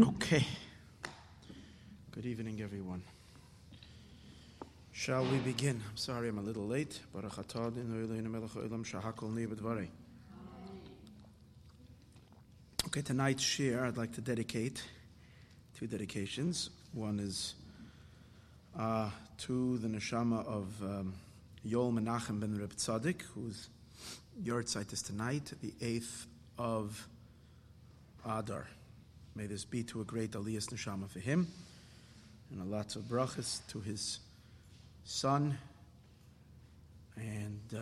Okay. Good evening, everyone. Shall we begin? I'm sorry I'm a little late. Okay, tonight's share I'd like to dedicate two dedications. One is uh, to the neshama of um, Yol Menachem ben Reb Tzaddik, whose yahrzeit is tonight, the 8th of Adar. May this be to a great Aliyas neshama for him, and a lot of brachas to his son and uh,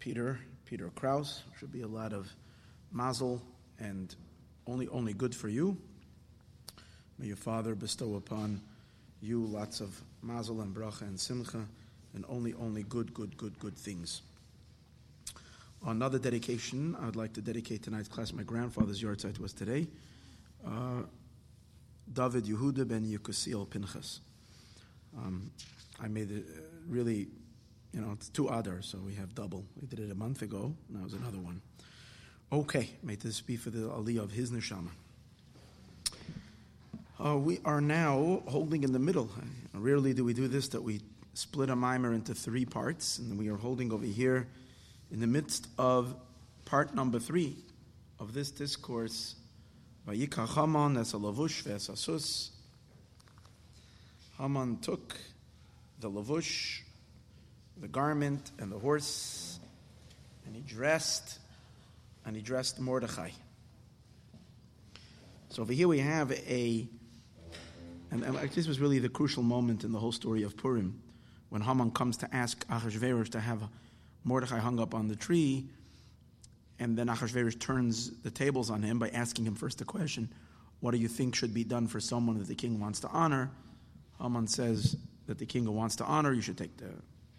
Peter, Peter Kraus. Should be a lot of mazel and only only good for you. May your father bestow upon you lots of mazel and bracha and simcha, and only only good, good, good, good things. Another dedication I would like to dedicate tonight's class. My grandfather's yahrzeit was today. Uh, David Yehuda ben Yekusiel Pinchas. Um, I made it uh, really, you know, it's two other, so we have double. We did it a month ago. Now it's another one. Okay, may this be for the aliyah of his neshama. Uh, we are now holding in the middle. Rarely do we do this, that we split a maimer into three parts, and we are holding over here in the midst of part number three of this discourse. Vayikach Haman es lavush ve'esasus. Haman took the lavush, the garment, and the horse, and he dressed, and he dressed Mordechai. So over here we have a, and, this was really the crucial moment in the whole story of Purim, when Haman comes to ask Achashverosh to have Mordechai hung up on the tree, and then Achashverosh turns the tables on him by asking him first the question, what do you think should be done for someone that the king wants to honor? Haman says that the king wants to honor, you should take the,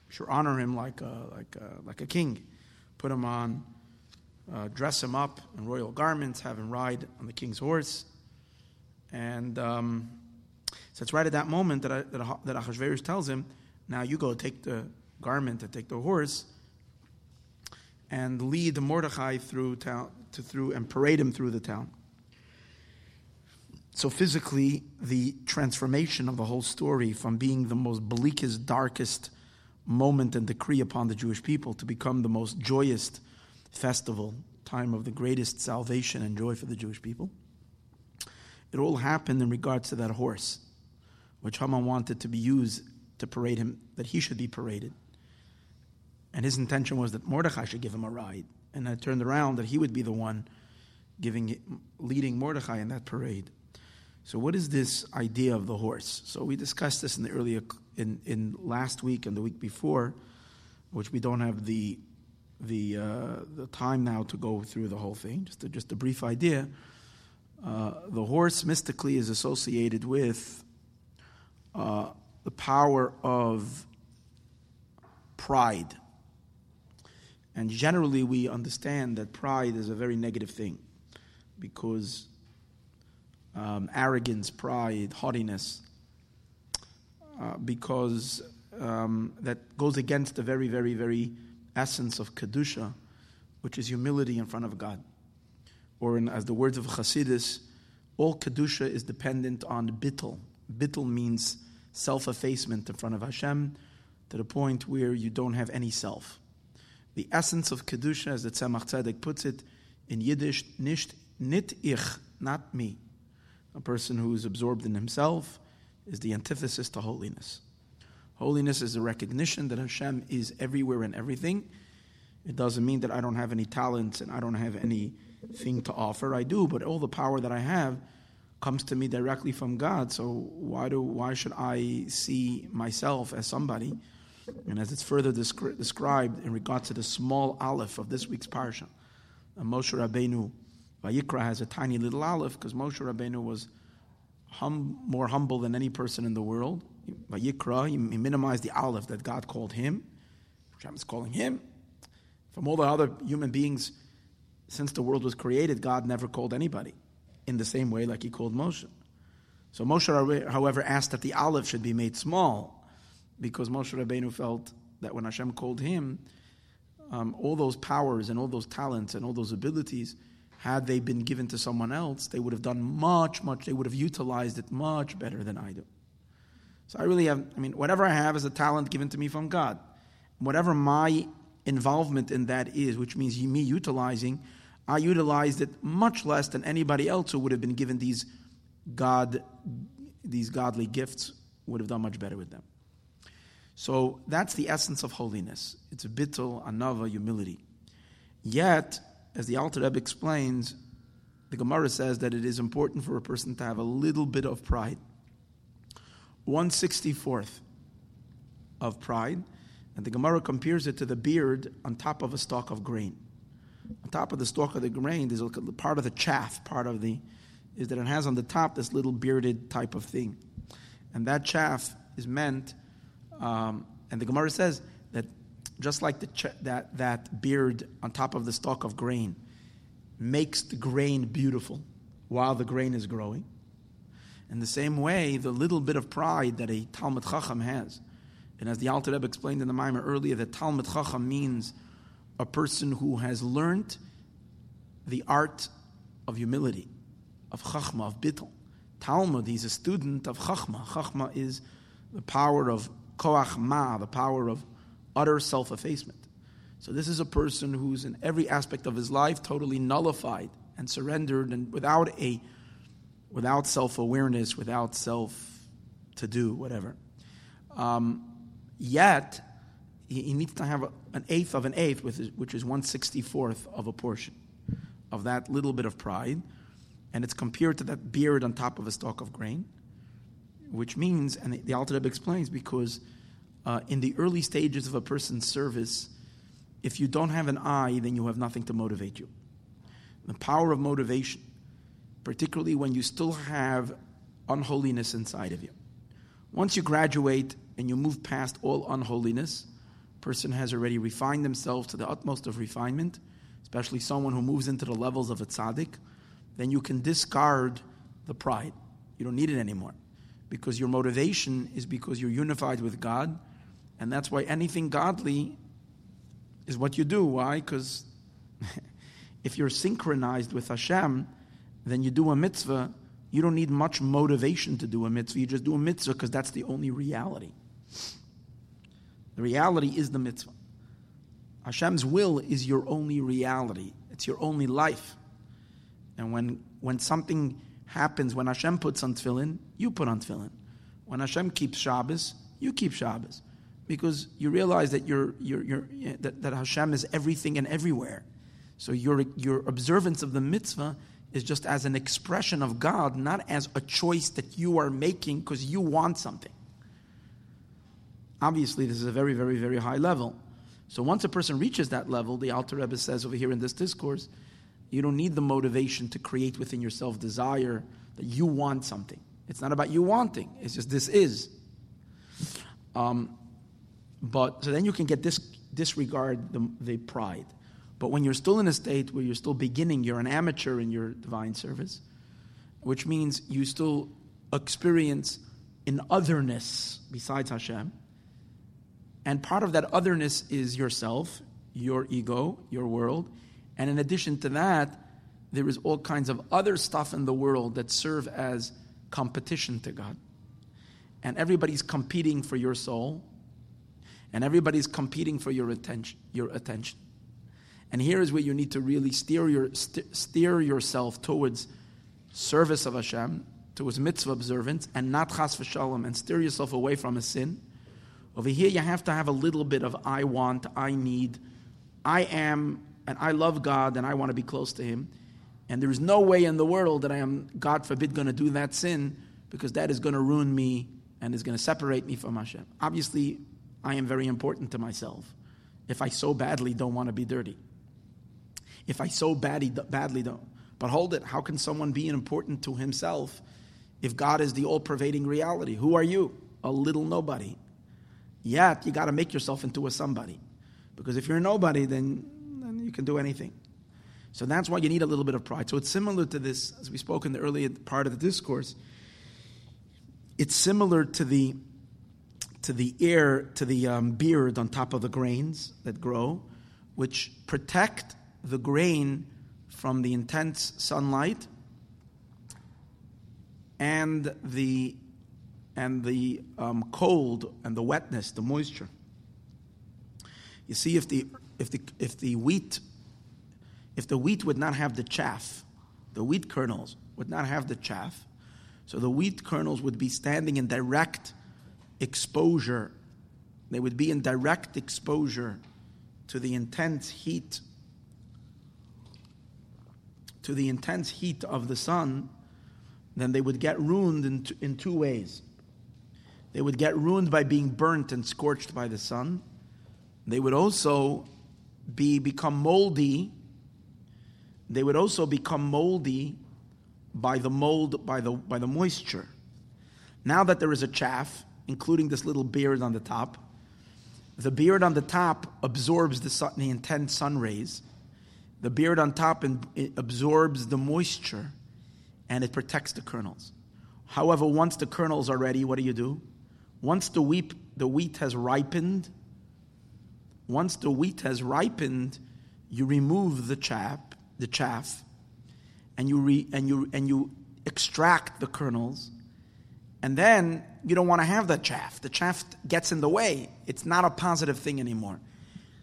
should honor him like a, like a, like a king. Put him on, uh, dress him up in royal garments, have him ride on the king's horse. And um, so it's right at that moment that, I, that, that tells him, now you go take the garment and take the horse and lead Mordechai through town, to, through and parade him through the town. So physically, the transformation of the whole story from being the most bleakest, darkest moment and decree upon the Jewish people to become the most joyous festival, time of the greatest salvation and joy for the Jewish people. It all happened in regards to that horse, which Haman wanted to be used to parade him, that he should be paraded. And his intention was that Mordechai should give him a ride. And it turned around that he would be the one giving, leading Mordechai in that parade. So, what is this idea of the horse? So, we discussed this in the earlier, in, in last week and the week before, which we don't have the the uh, the time now to go through the whole thing. Just a, just a brief idea. Uh, the horse mystically is associated with uh, the power of pride. And generally, we understand that pride is a very negative thing because um, arrogance, pride, haughtiness, uh, because um, that goes against the very, very, very essence of Kedusha, which is humility in front of God. Or, in, as the words of Chassidus, all Kedusha is dependent on bittul. Bittul means self effacement in front of Hashem to the point where you don't have any self. The essence of Kedusha, as the Tzemach Tzedek puts it in Yiddish, nicht, nit ich, not me. A person who is absorbed in himself is the antithesis to holiness. Holiness is a recognition that Hashem is everywhere and everything. It doesn't mean that I don't have any talents and I don't have anything to offer. I do, but all the power that I have comes to me directly from God. So why do why should I see myself as somebody? And as it's further descri- described in regard to the small aleph of this week's parsha, uh, Moshe Rabbeinu, Vayikra has a tiny little aleph because Moshe Rabbeinu was hum, more humble than any person in the world. Vayikra, he, he minimized the aleph that God called him. Hashem is calling him. From all the other human beings, since the world was created, God never called anybody in the same way like he called Moshe. So Moshe, however, asked that the aleph should be made small because Moshe Rabbeinu felt that when Hashem called him, um, all those powers and all those talents and all those abilities had they been given to someone else, they would have done much, much, they would have utilized it much better than I do. So I really have, I mean, whatever I have is a talent given to me from God. Whatever my involvement in that is, which means me utilizing, I utilized it much less than anybody else who would have been given these God, these godly gifts would have done much better with them. So that's the essence of holiness. It's a bittul, anava, humility. Yet, as the Alter Rebbe explains, the Gemara says that it is important for a person to have a little bit of pride. 164th of pride, and the Gemara compares it to the beard on top of a stalk of grain. On top of the stalk of the grain, there's a part of the chaff, part of the, is that it has on the top this little bearded type of thing. And that chaff is meant, um, and the Gemara says that just like the ch- that, that beard on top of the stalk of grain makes the grain beautiful while the grain is growing, in the same way, the little bit of pride that a Talmud Chacham has, and as the Alter Rebbe explained in the Maimer earlier, that Talmud Chacham means a person who has learned the art of humility, of Chachma, of Bittul. Talmud, he's a student of Chachma. Chachma is the power of Koach Ma, the power of utter self effacement. So, this is a person who's in every aspect of his life totally nullified and surrendered and without a without self awareness, without self to do, whatever. Um, yet, he, he, needs to have a, an eighth of an eighth, is, which is 164th of a portion of that little bit of pride. And it's compared to that beard on top of a stalk of grain, which means, and the, Alter Rebbe explains, because uh, in the early stages of a person's service, if you don't have an eye, then you have nothing to motivate you. The power of motivation particularly when you still have unholiness inside of you. Once you graduate and you move past all unholiness, person has already refined themselves to the utmost of refinement, especially someone who moves into the levels of a tzaddik, then you can discard the pride. You don't need it anymore. Because your motivation is because you're unified with God, and that's why anything godly is what you do. Why? Because if you're synchronized with Hashem, then you do a mitzvah, you don't need much motivation to do a mitzvah. You just do a mitzvah because that's the only reality. The reality is the mitzvah. Hashem's will is your only reality. It's your only life. And when, when something happens, when Hashem puts on tefillin, you put on tefillin. When Hashem keeps Shabbos, you keep Shabbos. Because you realize that, you're, you're, you're, that, that Hashem is everything and everywhere. So your, your observance of the mitzvah is just as an expression of God, not as a choice that you are making because you want something. Obviously, this is a very, very, very high level. So once a person reaches that level, the Alter Rebbe says over here in this discourse, you don't need the motivation to create within yourself desire that you want something. It's not about you wanting. It's just this is. Um, but so then you can get this disregard the, the pride. But when you're still in a state where you're still beginning, you're an amateur in your divine service, which means you still experience an otherness besides Hashem. And part of that otherness is yourself, your ego, your world. And in addition to that, there is all kinds of other stuff in the world that serve as competition to God. And everybody's competing for your soul, and everybody's competing for your attention. Your attention. And here is where you need to really steer, your, st- steer yourself towards service of Hashem, towards mitzvah observance, and not chas v'shalom, and steer yourself away from a sin. Over here, you have to have a little bit of I want, I need, I am, and I love God, and I want to be close to Him. And there is no way in the world that I am, God forbid, going to do that sin, because that is going to ruin me and is going to separate me from Hashem. Obviously, I am very important to myself if I so badly don't want to be dirty if I so badly, badly don't. But hold it, how can someone be important to himself if God is the all pervading reality? Who are you? A little nobody. Yet, you got to make yourself into a somebody. Because if you're a nobody, then, can do anything. So that's why you need a little bit of pride. So it's similar to this, as we spoke in the earlier part of the discourse. It's similar to the to the air, to the um, beard on top of the grains that grow, which protect the grain from the intense sunlight and the and the um, cold and the wetness, the moisture. You see, if the if the if the wheat if the wheat would not have the chaff, the wheat kernels would not have the chaff, so the wheat kernels would be standing in direct exposure. They would be in direct exposure to the intense heat to the intense heat of the sun, then they would get ruined in, t- in two ways. They would get ruined by being burnt and scorched by the sun. They would also be become moldy. They would also become moldy by the mold by the by the moisture. Now that there is a chaff, including this little beard on the top, the beard on the top absorbs the, sun, the intense sun rays the beard on top absorbs the moisture and it protects the kernels. However, once the kernels are ready, what do you do? Once the wheat, the wheat has ripened, once the wheat has ripened, you remove the chaff, the chaff, and you re, and you and you extract the kernels, and then you don't want to have that chaff. The chaff gets in the way. It's not a positive thing anymore.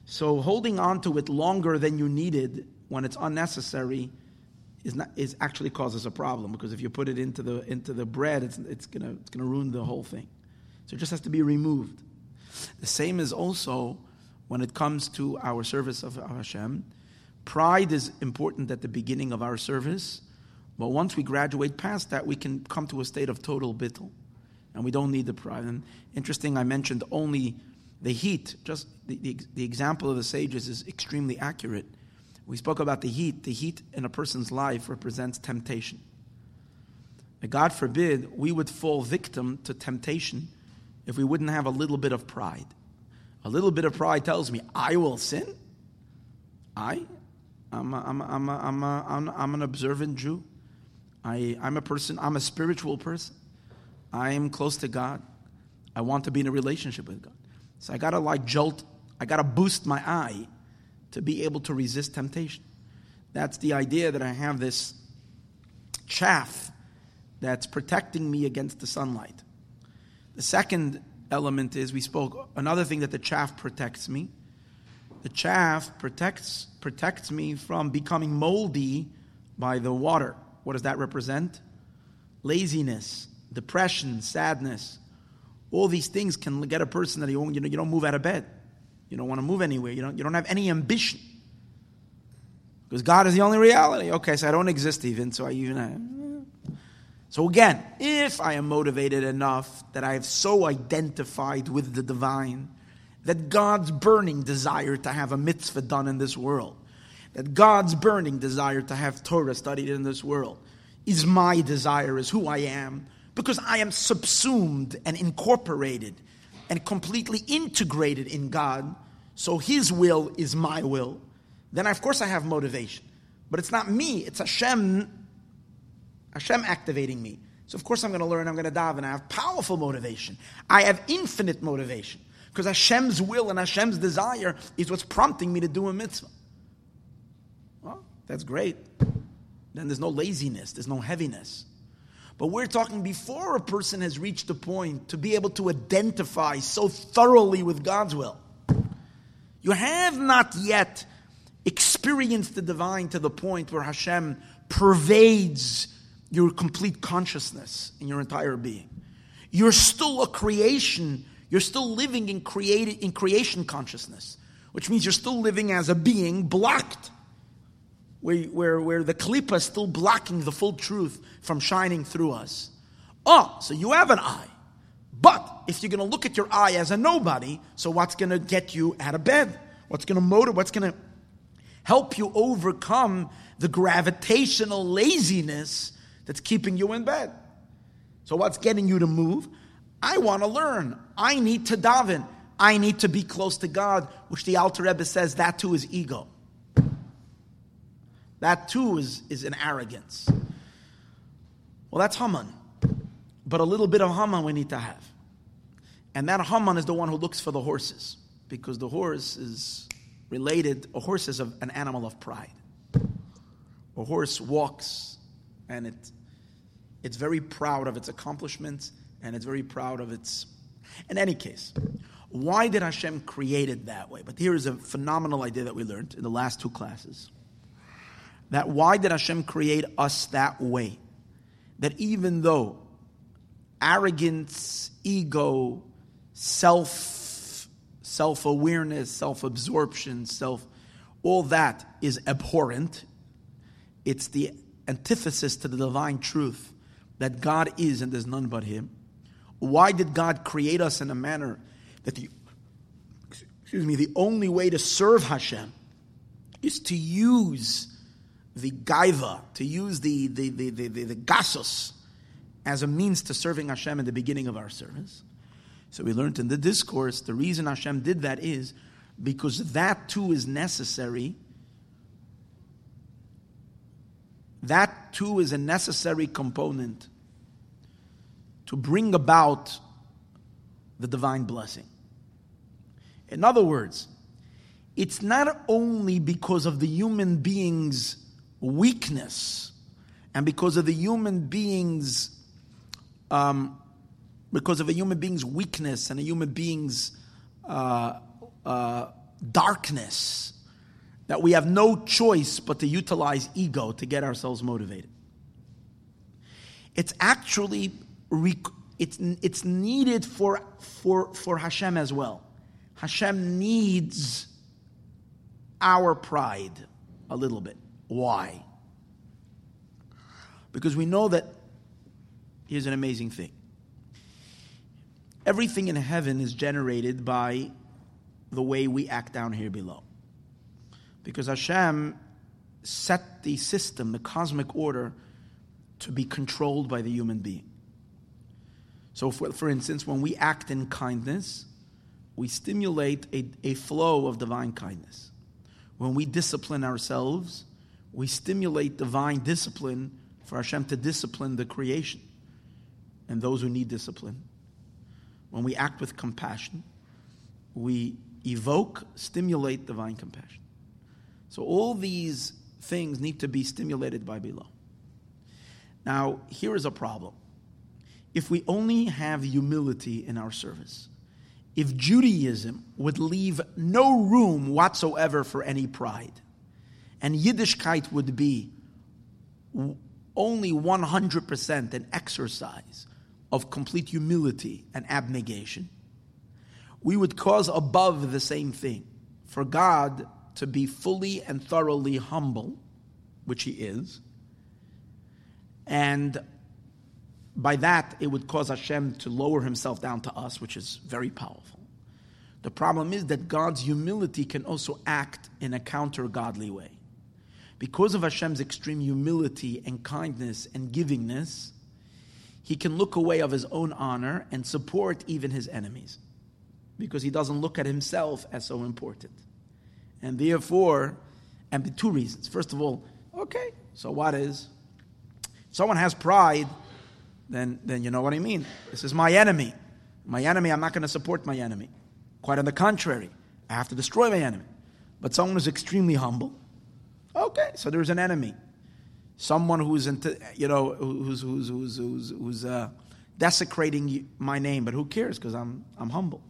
So holding on to it longer than you needed when it's unnecessary is not is actually causes a problem because if you put it into the into the bread, it's it's gonna it's gonna ruin the whole thing. So it just has to be removed. The same is also when it comes to our service of Hashem. Pride is important at the beginning of our service, but once we graduate past that, we can come to a state of total bittul, and we don't need the pride. And interesting, I mentioned only the heat, just the, the, the, example of the sages is extremely accurate. We spoke about the heat. The heat in a person's life represents temptation. God forbid we would fall victim to temptation if we wouldn't have a little bit of pride. A little bit of pride tells me, I will sin. I? I'm, a, I'm, a, I'm, a, I'm, I'm, I'm an observant Jew. I, I'm a person, I'm a spiritual person. I am close to God. I want to be in a relationship with God. So I got to like jolt, I got to boost my eye to be able to resist temptation. That's the idea that I have this chaff that's protecting me against the sunlight. The second element is we spoke another thing that the chaff protects me. The chaff protects protects me from becoming moldy by the water. What does that represent? Laziness, depression, sadness, all these things can get a person that you, you, know, you don't move out of bed. You don't want to move anywhere. You don't, you don't have any ambition. Because God is the only reality. Okay, so I don't exist even, so I even. So again, if I am motivated enough that I have so identified with the divine that God's burning desire to have a mitzvah done in this world, that God's burning desire to have Torah studied in this world is my desire, is who I am, because I am subsumed and incorporated and completely integrated in God, so His will is my will, then of course I have motivation. But it's not me, it's Hashem, Hashem activating me. So of course I'm going to learn, I'm going to daven. I have powerful motivation. I have infinite motivation. Because Hashem's will and Hashem's desire is what's prompting me to do a mitzvah. Well, that's great. Then there's no laziness, there's no heaviness. But we're talking before a person has reached the point to be able to identify so thoroughly with God's will. You have not yet experienced the divine to the point where Hashem pervades your complete consciousness in your entire being. You're still a creation. You're still living in, created, in creation consciousness, which means you're still living as a being blocked where, where, where the klipa is still blocking the full truth from shining through us. Oh, so you have an eye. But if you're going to look at your eye as a nobody, so what's going to get you out of bed? What's going to motivate? What's going to help you overcome the gravitational laziness that's keeping you in bed? So what's getting you to move? I want to learn. I need to daven. I need to be close to God, which the Alter Rebbe says that too is ego. That too is, is an arrogance. Well, that's Haman. But a little bit of Haman we need to have. And that Haman is the one who looks for the horses, because the horse is related, a horse is an animal of pride. A horse walks and it, it's very proud of its accomplishments and it's very proud of its. In any case, why did Hashem create it that way? But here is a phenomenal idea that we learned in the last two classes. That why did Hashem create us that way? That even though arrogance, ego, self, self awareness, self absorption, self, all that is abhorrent. It's the antithesis to the divine truth that God is and there's none but Him. Why did God create us in a manner that the excuse me, the only way to serve Hashem is to use the gaiva, to use the the the the, the, the gasos as a means to serving Hashem in the beginning of our service. So we learned in the discourse the reason Hashem did that is because that too is necessary. That too is a necessary component to bring about the divine blessing. In other words, it's not only because of the human being's weakness and because of the human being's um, because of a human being's weakness and a human being's uh, uh, darkness that we have no choice but to utilize ego to get ourselves motivated. It's actually it's, it's needed for, for, for Hashem as well. Hashem needs our pride a little bit. Why? Because we know that here's an amazing thing. Everything in heaven is generated by the way we act down here below. Because Hashem set the system, the cosmic order, to be controlled by the human being. So, for, for instance, when we act in kindness, we stimulate a, a flow of divine kindness. When we discipline ourselves, we stimulate divine discipline for Hashem to discipline the creation and those who need discipline. When we act with compassion, we evoke, stimulate divine compassion. So all these things need to be stimulated by below. Now, here is a problem if we only have humility in our service, if Judaism would leave no room whatsoever for any pride, and Yiddishkeit would be only 100% an exercise of complete humility and abnegation, we would cause above the same thing for God to be fully and thoroughly humble, which He is, and by that, it would cause Hashem to lower himself down to us, which is very powerful. The problem is that God's humility can also act in a counter godly way. Because of Hashem's extreme humility and kindness and givingness, he can look away of his own honor and support even his enemies. Because he doesn't look at himself as so important. And therefore, and the two reasons. First of all, okay, so what is? Someone has pride then, then you know what I mean. This is my enemy. My enemy, I'm not going to support my enemy. Quite on the contrary, I have to destroy my enemy. But someone who's extremely humble, okay, so there's an enemy. Someone who's, into, you know, who's, who's, who's, who's, who's uh, desecrating my name, but who cares because I'm, I'm humble.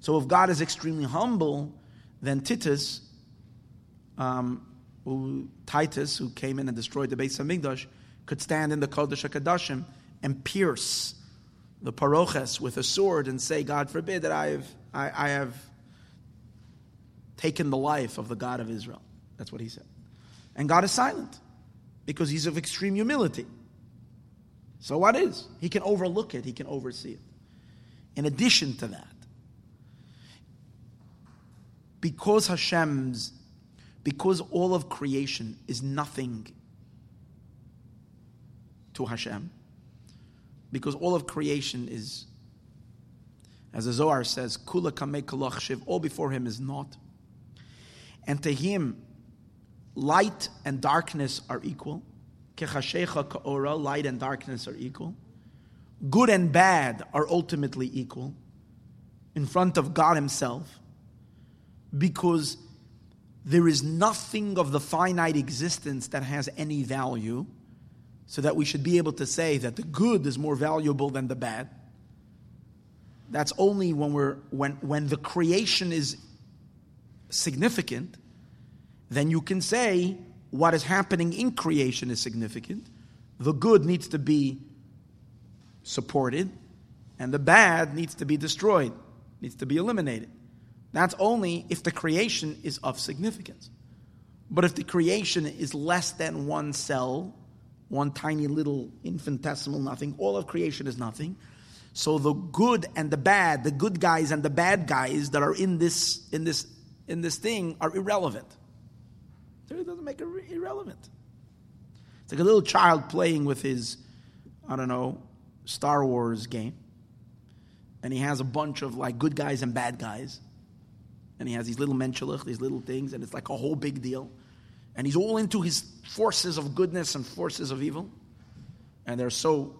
So if God is extremely humble, then Titus, um, who, Titus, who came in and destroyed the Beis of Hamikdash, could stand in the Kodesh HaKadoshim and pierce the paroches with a sword and say, God forbid that I have, I, I have taken the life of the God of Israel. That's what he said. And God is silent because he's of extreme humility. So what is? He can overlook it, he can oversee it. In addition to that, because Hashem's, because all of creation is nothing to Hashem, because all of creation is, as the Zohar says, kula shiv, all before him is naught. And to him, light and darkness are equal. Ka'ora, light and darkness are equal. Good and bad are ultimately equal in front of God Himself, because there is nothing of the finite existence that has any value, so that we should be able to say that the good is more valuable than the bad. That's only when we're when when the creation is significant, then you can say what is happening in creation is significant. The good needs to be supported, and the bad needs to be destroyed, needs to be eliminated. That's only if the creation is of significance. But if the creation is less than one cell, one tiny little infinitesimal nothing, all of creation is nothing. So the good and the bad, the good guys and the bad guys that are in this in this in this thing are irrelevant. So It doesn't make it irrelevant. It's like a little child playing with his, I don't know, Star Wars game. And he has a bunch of like good guys and bad guys. And he has these little menschlich, these little things, and it's like a whole big deal. And he's all into his forces of goodness and forces of evil. And they're so,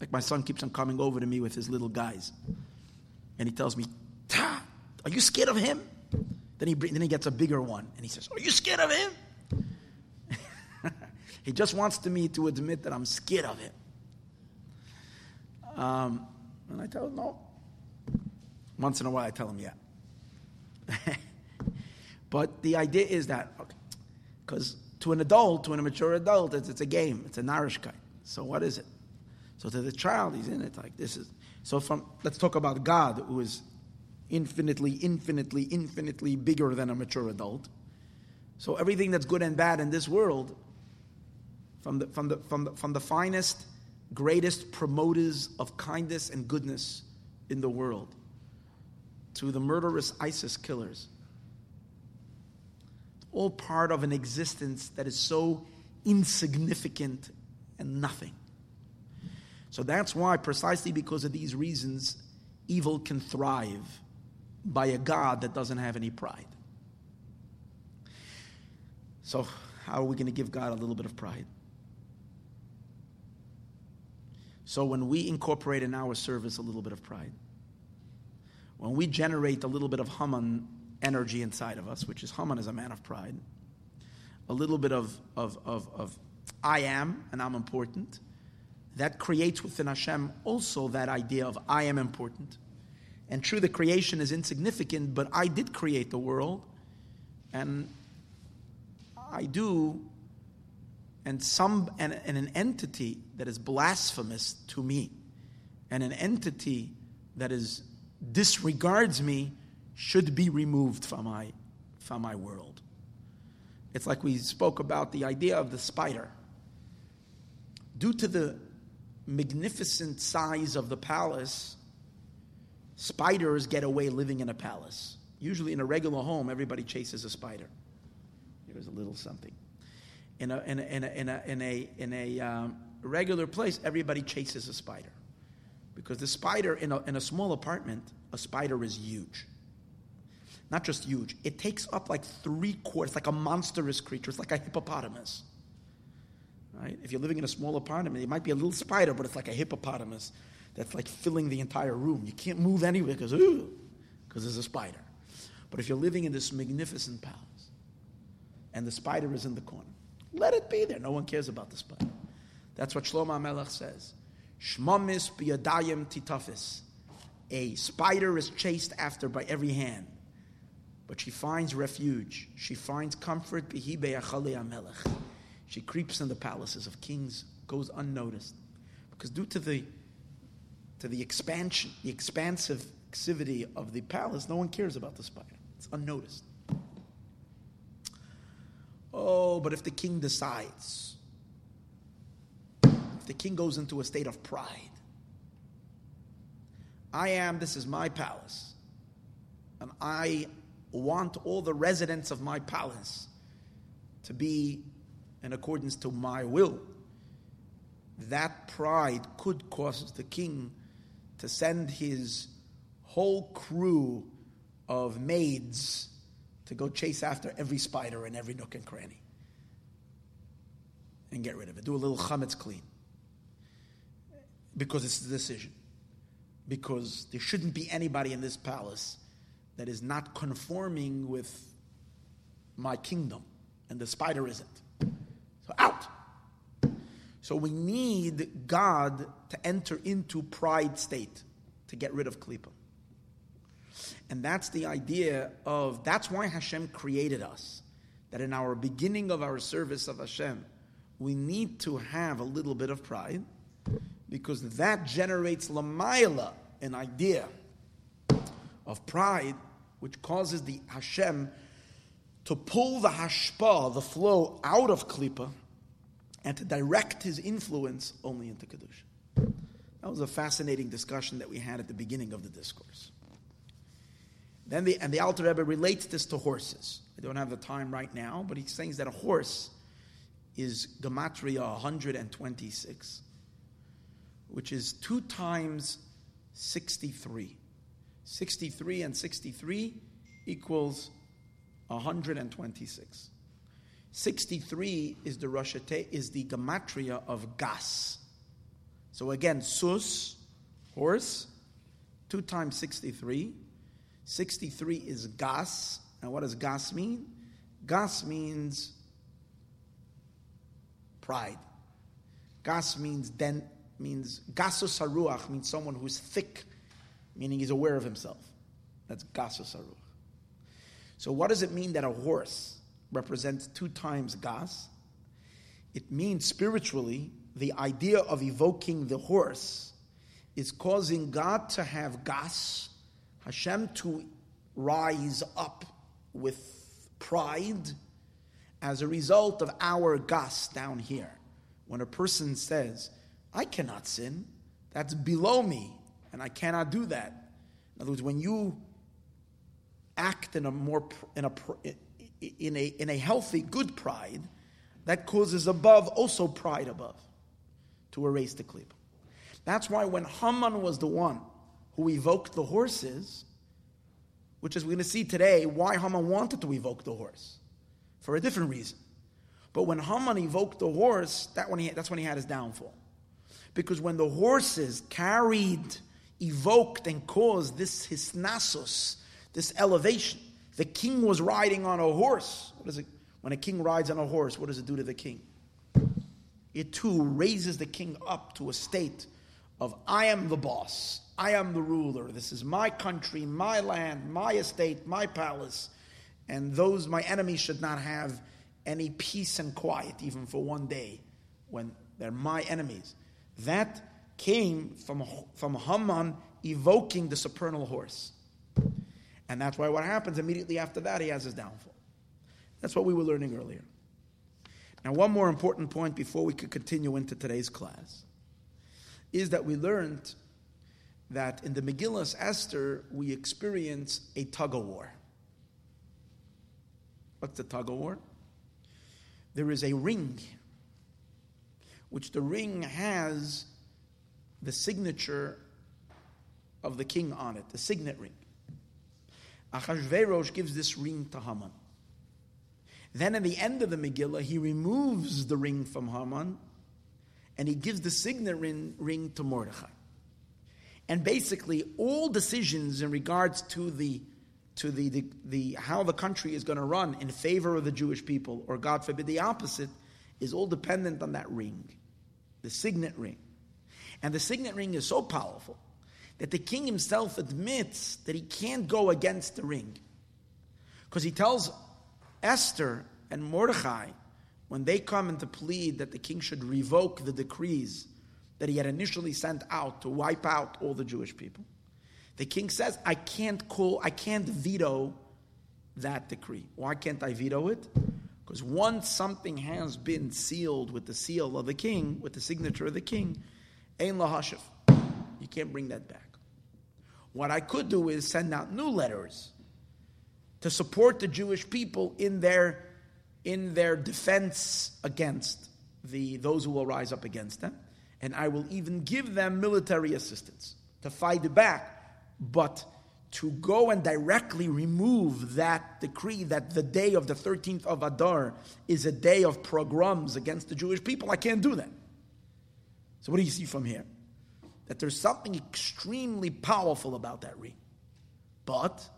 like my son keeps on coming over to me with his little guys. And he tells me, are you scared of him? Then he, then he gets a bigger one. And he says, Are you scared of him? he just wants to me to admit that I'm scared of him. Um, and I tell him, no. Once in a while, I tell him, yeah. but the idea is that, because okay, to an adult, to an mature adult, it's, it's a game, it's a narishkeit. So what is it? So to the child, he's in it like this is. So from let's talk about God, who is infinitely, infinitely, infinitely bigger than a mature adult. So everything that's good and bad in this world, from the, from the, from the, from the finest greatest promoters of kindness and goodness in the world to the murderous ISIS killers. All part of an existence that is so insignificant and nothing. So that's why, precisely because of these reasons, evil can thrive by a God that doesn't have any pride. So, how are we going to give God a little bit of pride? So when we incorporate in our service a little bit of pride, when we generate a little bit of Haman energy inside of us, which is Haman is a man of pride, a little bit of, of, of, of I am and I'm important, that creates within Hashem also that idea of I am important. And true, the creation is insignificant, but I did create the world, and I do and some and, and an entity that is blasphemous to me and an entity that is disregards me should be removed from my from my world. It's like we spoke about the idea of the spider. Due to the magnificent size of the palace spiders get away living in a palace. Usually in a regular home everybody chases a spider. Here's a little something. In a, in a, in a, in a, in a, in a um, regular place, everybody chases a spider. Because the spider in a, in a small apartment, a spider is huge. Not just huge, it takes up like three quarters, like a monstrous creature. It's like a hippopotamus. Right? If you're living in a small apartment, it might be a little spider, but it's like a hippopotamus that's like filling the entire room. You can't move anywhere because ooh, because there's a spider. But if you're living in this magnificent palace and the spider is in the corner, let it be there. No one cares about the spider. That's what Shlomo Melech says. Shmamis biyadayim titafis. A spider is chased after by every hand, but she finds refuge. She finds comfort. She creeps in the palaces of kings, goes unnoticed, because due to the to the expansion, the expansivity of the palace, no one cares about the spider. It's unnoticed. Oh, but if the king decides, the king goes into a state of pride, I am, this is my palace, and I want all the residents of my palace to be in accordance to my will. That pride could cause the king to send his whole crew of maids to go chase after every spider in every nook and cranny and get rid of it. Do a little chametz clean. Because it's the decision. Because there shouldn't be anybody in this palace that is not conforming with my kingdom, and the spider isn't. So out. So we need God to enter into pride state to get rid of klipa. And that's the idea of, that's why Hashem created us. That in our beginning of our service of Hashem, we need to have a little bit of pride because that generates lamaila, an idea of pride, which causes the Hashem to pull the hashpa, the flow, out of klipa, and to direct his influence only into kedusha. That was a fascinating discussion that we had at the beginning of the discourse. Then the, and the Alter Rebbe relates this to horses. I don't have the time right now, but he saying that a horse is gematria 126, which is two times 63. 63 and 63 equals 126. 63 is the Roshate, is the gematria of gas. So again, sus, horse, 2 times 63. 63 is gas. And what does gas mean? Gas means pride. Gas means then means gasus haruach means someone who's thick, meaning he's aware of himself. That's gasus haruach. So what does it mean that a horse represents two times gas? It means spiritually the idea of evoking the horse is causing God to have gas, Hashem to rise up with pride as a result of our gas down here. When a person says, I cannot sin, that's below me, and I cannot do that. In other words, when you act in a more in a in a in a healthy, good pride, that causes above also pride above to erase the klip. That's why when Haman was the one who evoked the horses, which is we're going to see today why Haman wanted to evoke the horse for a different reason. But when Haman evoked the horse, that when he, that's when he had his downfall. Because when the horses carried, evoked, and caused this hisnasos, this elevation, the king was riding on a horse. What is it? When a king rides on a horse, what does it do to the king? It too raises the king up to a state of I am the boss, I am the ruler, this is my country, my land, my estate, my palace, and those my enemies should not have any peace and quiet, even for one day, when they're my enemies. That came from, from Haman evoking the supernal horse. And that's why what happens immediately after that, he has his downfall. That's what we were learning earlier. Now, one more important point before we could continue into today's class is that we learned that in the Megillas Esther, we experience a tug of war. What's the tug of war? There is a ring, which the ring has the signature of the king on it, the signet ring. Achashverosh gives this ring to Haman. Then at the end of the Megillah, he removes the ring from Haman and he gives the signet ring, ring to Mordechai. And basically, all decisions in regards to the to the, the, the how the country is going to run in favor of the Jewish people, or God forbid the opposite, is all dependent on that ring, the signet ring. And the signet ring is so powerful that the king himself admits that he can't go against the ring. Because he tells Esther and Mordechai, when they come and to plead that the king should revoke the decrees that he had initially sent out to wipe out all the Jewish people, the king says, I can't call, I can't veto that decree. Why can't I veto it? Because once something has been sealed with the seal of the king, with the signature of the king, Ein lahashiv. You can't bring that back. What I could do is send out new letters to support the Jewish people in their, in their defense against the, those who will rise up against them. And I will even give them military assistance to fight back. But to go and directly remove that decree that the day of the 13th of Adar is a day of pogroms against the Jewish people, I can't do that. So, what do you see from here? that there's something extremely powerful about that ring. But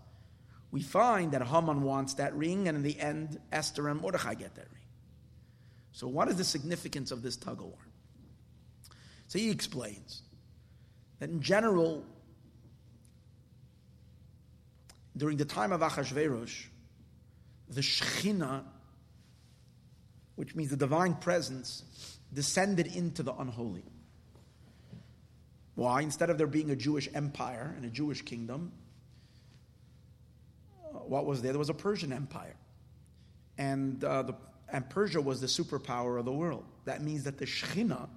we find that Haman wants that ring, and in the end, Esther and Mordechai get that ring. So, what is the significance of this tug of war? So, he explains that in general, during the time of Achashverosh, the Shekhinah, which means the divine presence, descended into the unholy. Why? Instead of there being a Jewish empire and a Jewish kingdom, uh, what was there? There was a Persian empire. And, uh, the, and Persia was the superpower of the world. That means that the Shekhinah,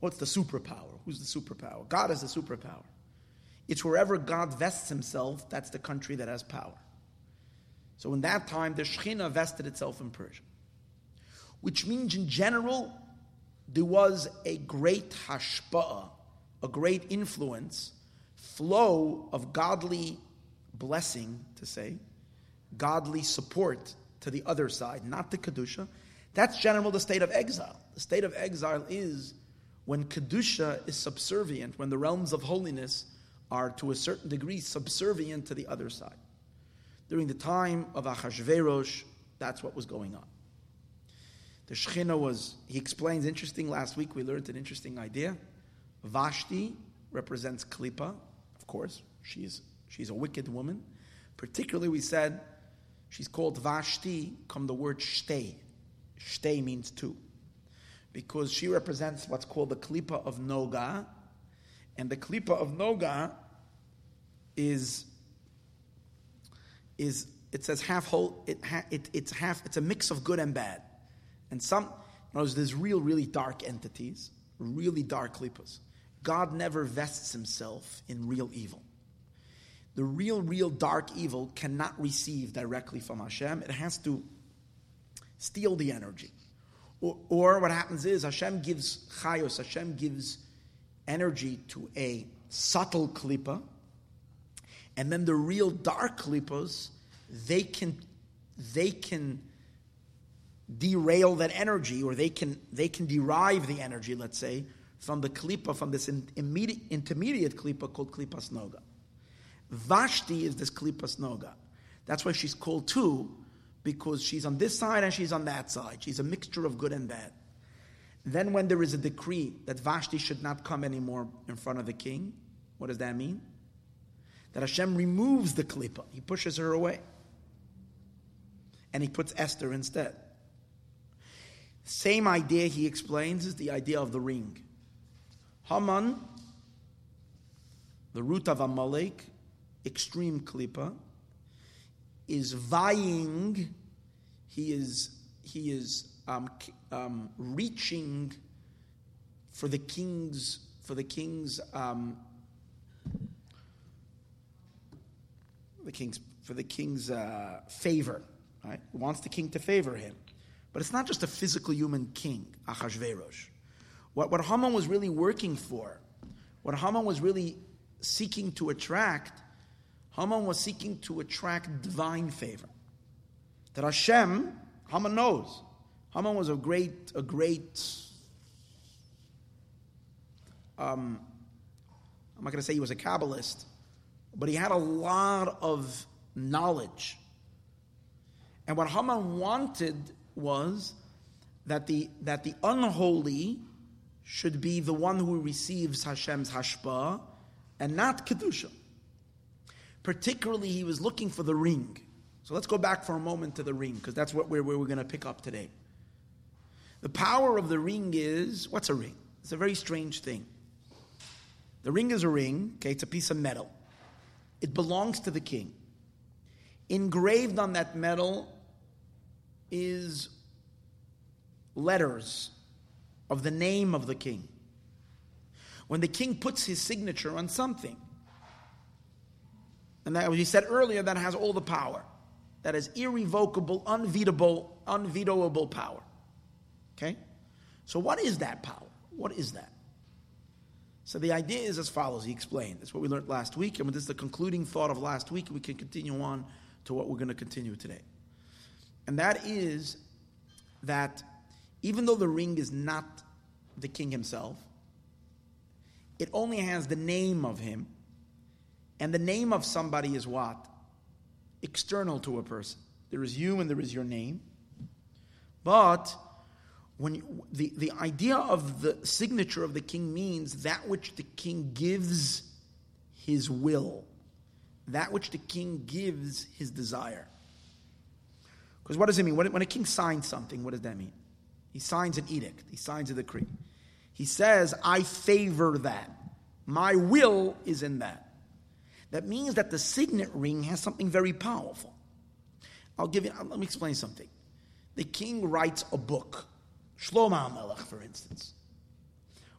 what's the superpower? Who's the superpower? God is the superpower. It's wherever God vests himself, that's the country that has power. So in that time, the Shekhinah vested itself in Persia. Which means, in general, there was a great hashpa'ah, a great influence, flow of godly blessing, to say, godly support to the other side, not the Kedusha. That's general the state of exile. The state of exile is when Kedusha is subservient, when the realms of holiness are to a certain degree subservient to the other side. During the time of Achashverosh, that's what was going on. The Shekhinah was, he explains, interesting, last week we learned an interesting idea. Vashti represents Klippa, of course, she's, she's a wicked woman. Particularly, we said she's called Vashti, come the word Shtei. Shtei means two. Because she represents what's called the Klippa of Noga, and the klipa of noga is is it says half whole. It, it it's half. It's a mix of good and bad, and some. You know, there's real, really dark entities, really dark klipas. God never vests himself in real evil. The real, real dark evil cannot receive directly from Hashem. It has to steal the energy. Or, or what happens is Hashem gives chayos, Hashem gives energy to a subtle klipa, and then the real dark klippas, they can they can derail that energy, or they can they can derive the energy, let's say, from the klipa, from this in, immediate, intermediate klipa called klipas noga. Vashti is this klipas noga. That's why she's called two, because she's on this side and she's on that side. She's a mixture of good and bad. Then, when there is a decree that Vashti should not come anymore in front of the king, what does that mean? That Hashem removes the klipa, he pushes her away. And he puts Esther instead. Same idea he explains is the idea of the ring. Haman, the root of Amalek, extreme klipa, is vying, he is, he is um, um, reaching for the king's for the king's um, the king's for the king's uh, favor. Right? He wants the king to favor him, but it's not just a physical human king, Achashverosh. What what Haman was really working for, what Haman was really seeking to attract, Haman was seeking to attract divine favor. That Hashem, Haman knows Haman was a great, a great, um, I'm not going to say he was a Kabbalist, but he had a lot of knowledge. And what Haman wanted was that the, that the unholy should be the one who receives Hashem's hashpa and not Kedusha. Particularly, he was looking for the ring. So let's go back for a moment to the ring, because that's what we're, where we're going to pick up today. The power of the ring is what's a ring? It's a very strange thing. The ring is a ring, okay, it's a piece of metal. It belongs to the king. Engraved on that metal is letters of the name of the king. When the king puts his signature on something, and that, as we said earlier, that has all the power. That is irrevocable, unvetable, unvetoable power. Okay? So, what is that power? What is that? So, the idea is as follows. He explained. That's what we learned last week. And this is the concluding thought of last week. We can continue on to what we're going to continue today. And that is that even though the ring is not the king himself, it only has the name of him. And the name of somebody is what? external to a person. There is you and there is your name. But when you, the, the idea of the signature of the king means that which the king gives his will, that which the king gives his desire. Because what does it mean? When a king signs something, what does that mean? He signs an edict, he signs a decree. He says, I favor that. My will is in that. That means that the signet ring has something very powerful. I'll give you, let me explain something. The king writes a book, Shlomo HaMelech, for instance.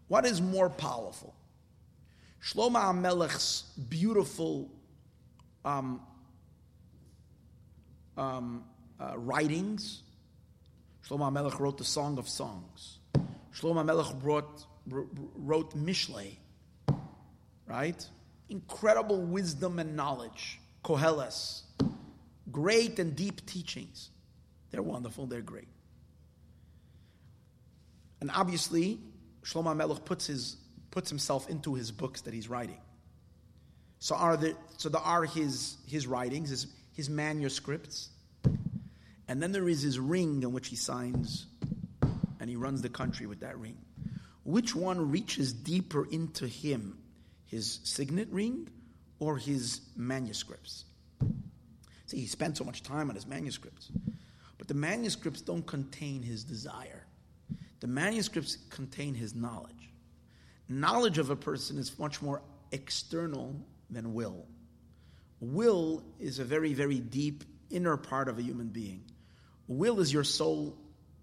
What is more powerful? Shlomo HaMelech's beautiful um, um, uh, writings. Shlomo HaMelech wrote the Song of Songs. Shlomo HaMelech brought, wrote Mishlei, right? Incredible wisdom and knowledge. Koheles. Great and deep teachings. They're wonderful, they're great. And obviously, Shlomo HaMelech puts, puts himself into his books that he's writing. So are the, so there are his, his writings, his, his manuscripts, and then there is his ring on which he signs and he runs the country with that ring. Which one reaches deeper into him, his signet ring or his manuscripts? See, he spent so much time on his manuscripts. But the manuscripts don't contain his desire. The manuscripts contain his knowledge. Knowledge of a person is much more external than will. Will is a very, very deep inner part of a human being. Will is your soul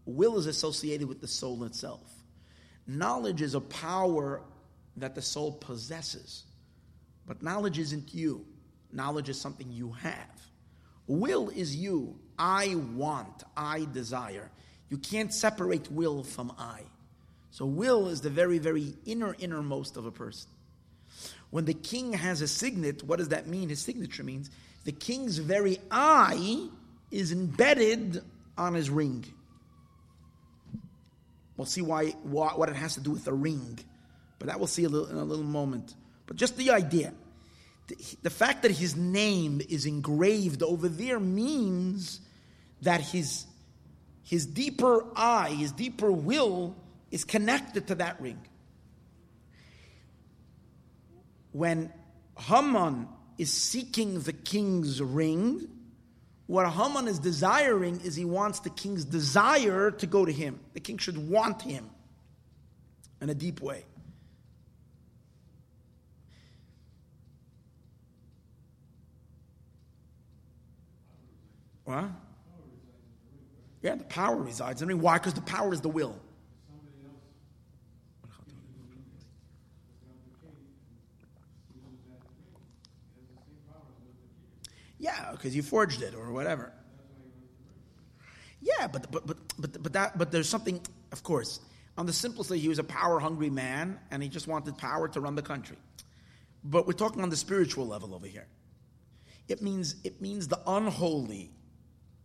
Will is associated with the soul itself. Knowledge is a power that the soul possesses. But knowledge isn't you. Knowledge is something you have. Will is you. I want, I desire. You can't separate will from I. So, will is the very, very inner, innermost of a person. When the king has a signet, what does that mean? His signature means the king's very I is embedded on his ring. We'll see why, what it has to do with the ring, but that we'll see a little, in a little moment. But just the idea. The, the fact that his name is engraved over there means that his, his deeper I, his deeper will, is connected to that ring. When Haman is seeking the king's ring, what Haman is desiring is he wants the king's desire to go to him. The king should want him in a deep way. What? Yeah, the power resides in me. Why? Because the power is the will. Yeah, because you forged it or whatever. Yeah, but but but but but that but there's something. Of course, on the simplest level, he was a power hungry man, and he just wanted power to run the country. But we're talking on the spiritual level over here. It means it means the unholy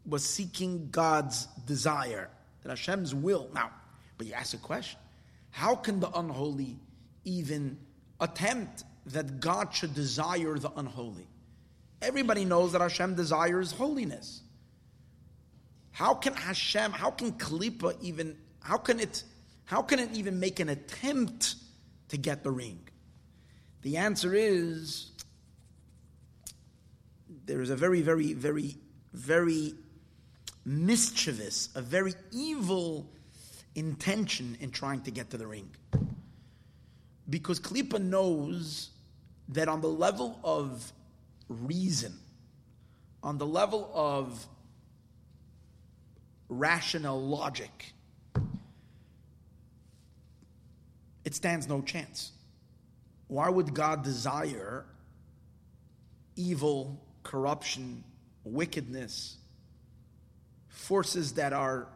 was seeking God's desire, that Hashem's will. Now, but you ask a question: How can the unholy even attempt that God should desire the unholy? Everybody knows that Hashem desires holiness. How can Hashem, how can Kalipa even, how can it, how can it even make an attempt to get the ring? The answer is there is a very, very, very, very mischievous, a very evil intention in trying to get to the ring. Because Klippa knows that on the level of reason, on the level of rational logic, it stands no chance. Why would God desire evil, corruption, wickedness, forces that are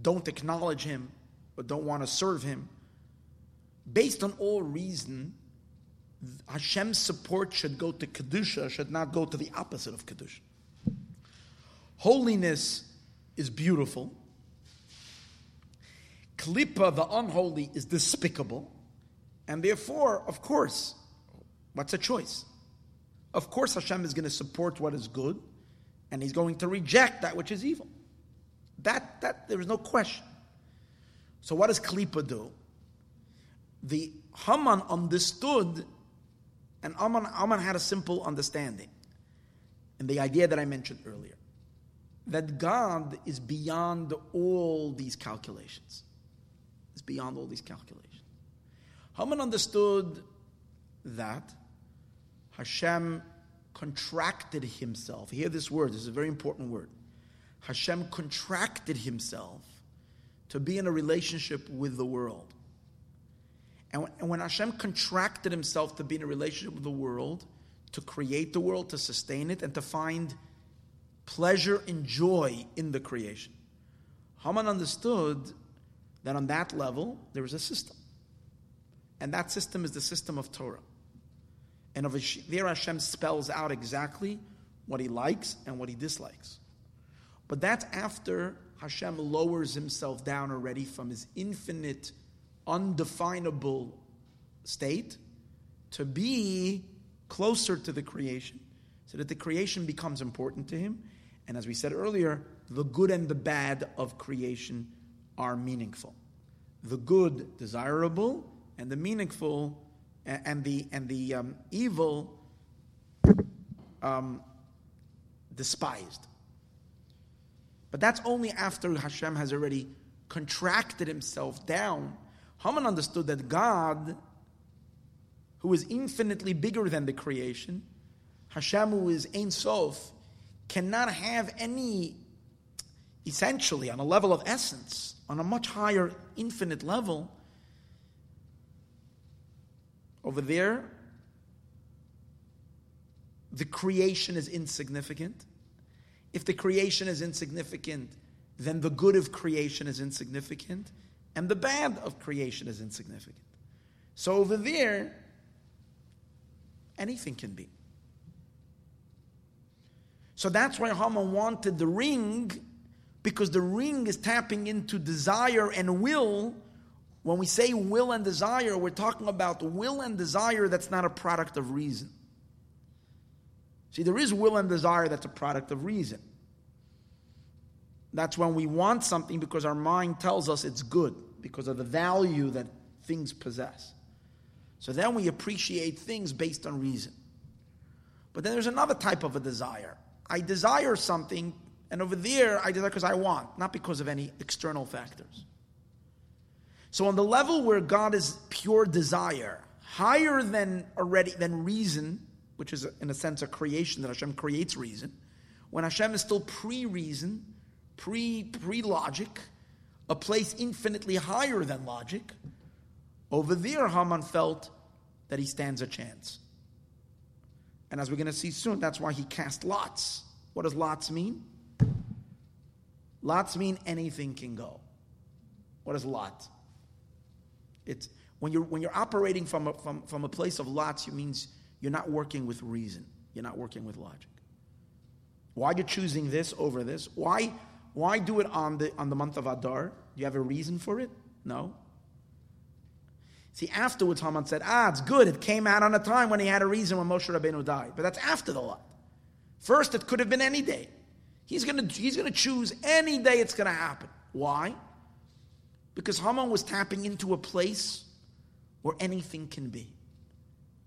don't acknowledge him but don't want to serve him? Based on all reason, Hashem's support should go to Kedusha, should not go to the opposite of Kedusha. Holiness is beautiful. Klippa, the unholy, is despicable. And therefore, of course, what's a choice? Of course, Hashem is going to support what is good, And he's going to reject that which is evil. That, that there is no question. So what does Klippa do? The Haman understood, and Haman, Haman had a simple understanding. And the idea that I mentioned earlier that God is beyond all these calculations. Is beyond all these calculations. Haman understood that Hashem contracted himself. Hear this word, this is a very important word. Hashem contracted himself to be in a relationship with the world. And when Hashem contracted himself to be in a relationship with the world, to create the world, to sustain it, and to find pleasure and joy in the creation. Haman understood that on that level there is a system. And that system is the system of Torah. And of there Hashem spells out exactly what he likes and what he dislikes. But that's after Hashem lowers himself down already from his infinite, undefinable state to be closer to the creation, so that the creation becomes important to him, and as we said earlier, the good and the bad of creation are meaningful. The good, desirable, and the meaningful, and the and the um, evil, um, despised. But that's only after Hashem has already contracted himself down. Haman understood that God, who is infinitely bigger than the creation, Hashem, who is Ein Sof, cannot have any, essentially, on a level of essence, on a much higher, infinite level. Over there, the creation is insignificant. If the creation is insignificant, then the good of creation is insignificant, and the bad of creation is insignificant. So over there, anything can be. So that's why Haman wanted the ring, because the ring is tapping into desire and will. When we say will and desire, we're talking about will and desire that's not a product of reason. See, there is will and desire that's a product of reason. That's when we want something because our mind tells us it's good, because of the value that things possess. So then we appreciate things based on reason. But then there's another type of a desire. I desire something, and over there I desire because I want, not because of any external factors. So on the level where God is pure desire, higher than already than reason, which is in a sense a creation that Hashem creates reason, when Hashem is still pre-reason, pre pre logic, a place infinitely higher than logic, over there Haman felt that he stands a chance. And as we're going to see soon, that's why he cast lots. What does lots mean? Lots mean anything can go. What is lot? It's when you're when you're operating from a, from, from a place of lots, it means you're not working with reason. You're not working with logic. Why you're choosing this over this? Why why do it on the on the month of Adar? Do you have a reason for it? No. See, afterwards, Haman said, ah, it's good. It came out on a time when he had a reason when Moshe Rabbeinu died. But that's after the lot. First, it could have been any day. He's going he's to choose any day it's going to happen. Why? Because Haman was tapping into a place where anything can be.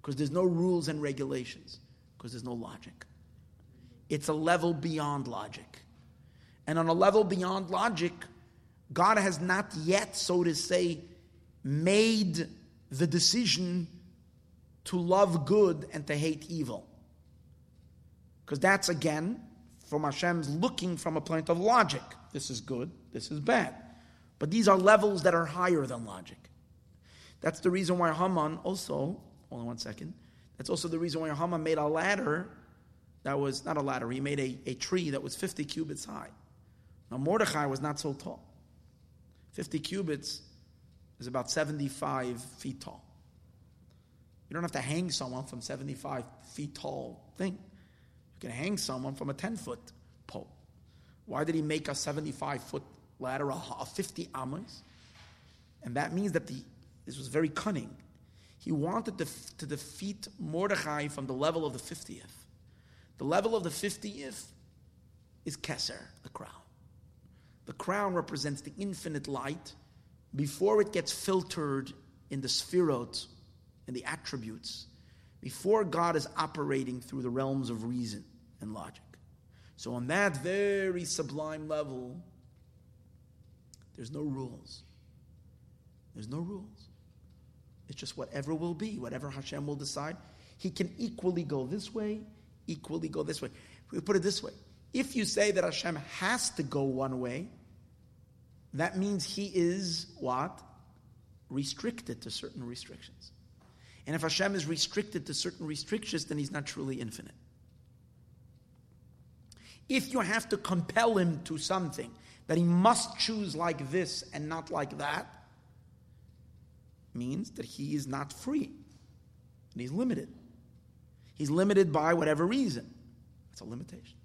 Because there's no rules and regulations. Because there's no logic. It's a level beyond logic. And on a level beyond logic, God has not yet, so to say, made the decision to love good and to hate evil. Because that's again from Hashem's looking from a point of logic. This is good, this is bad. But these are levels that are higher than logic. That's the reason why Haman also, hold on one second, that's also the reason why Haman made a ladder that was not a ladder, he made a, a tree that was 50 cubits high. Now Mordechai was not so tall. 50 cubits is about 75 feet tall. You don't have to hang someone from 75 feet tall thing. You can hang someone from a 10 foot pole. Why did he make a 75 foot ladder, a 50 amas? And that means that the, this was very cunning. He wanted to, to defeat Mordechai from the level of the 50th. The level of the 50th is Keser, the crown. The crown represents the infinite light before it gets filtered in the sphirot, in the attributes, before God is operating through the realms of reason and logic. So, on that very sublime level, there's no rules. There's no rules. It's just whatever will be, whatever Hashem will decide. He can equally go this way, equally go this way. We put it this way if you say that Hashem has to go one way, that means he is what? Restricted to certain restrictions. And if Hashem is restricted to certain restrictions, then he's not truly infinite. If you have to compel him to something, that he must choose like this and not like that, means that he is not free. And he's limited. He's limited by whatever reason. That's a limitation.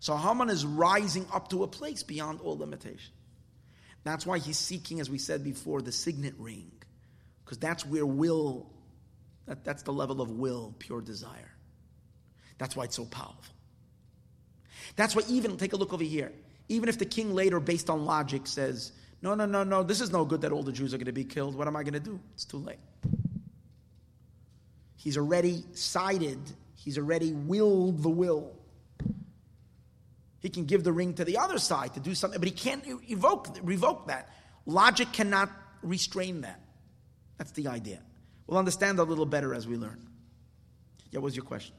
So Haman is rising up to a place beyond all limitation. That's why he's seeking, as we said before, the signet ring, because that's where will, that, that's the level of will, pure desire. That's why it's so powerful. That's why even, take a look over here, even if the king later, based on logic, says, no, no, no, no, this is no good that all the Jews are going to be killed, what am I going to do? It's too late. He's already sided, he's already willed the will. He can give the ring to the other side to do something, but he can't evoke, revoke that. Logic cannot restrain that. That's the idea. We'll understand a little better as we learn. Yeah, what was your question?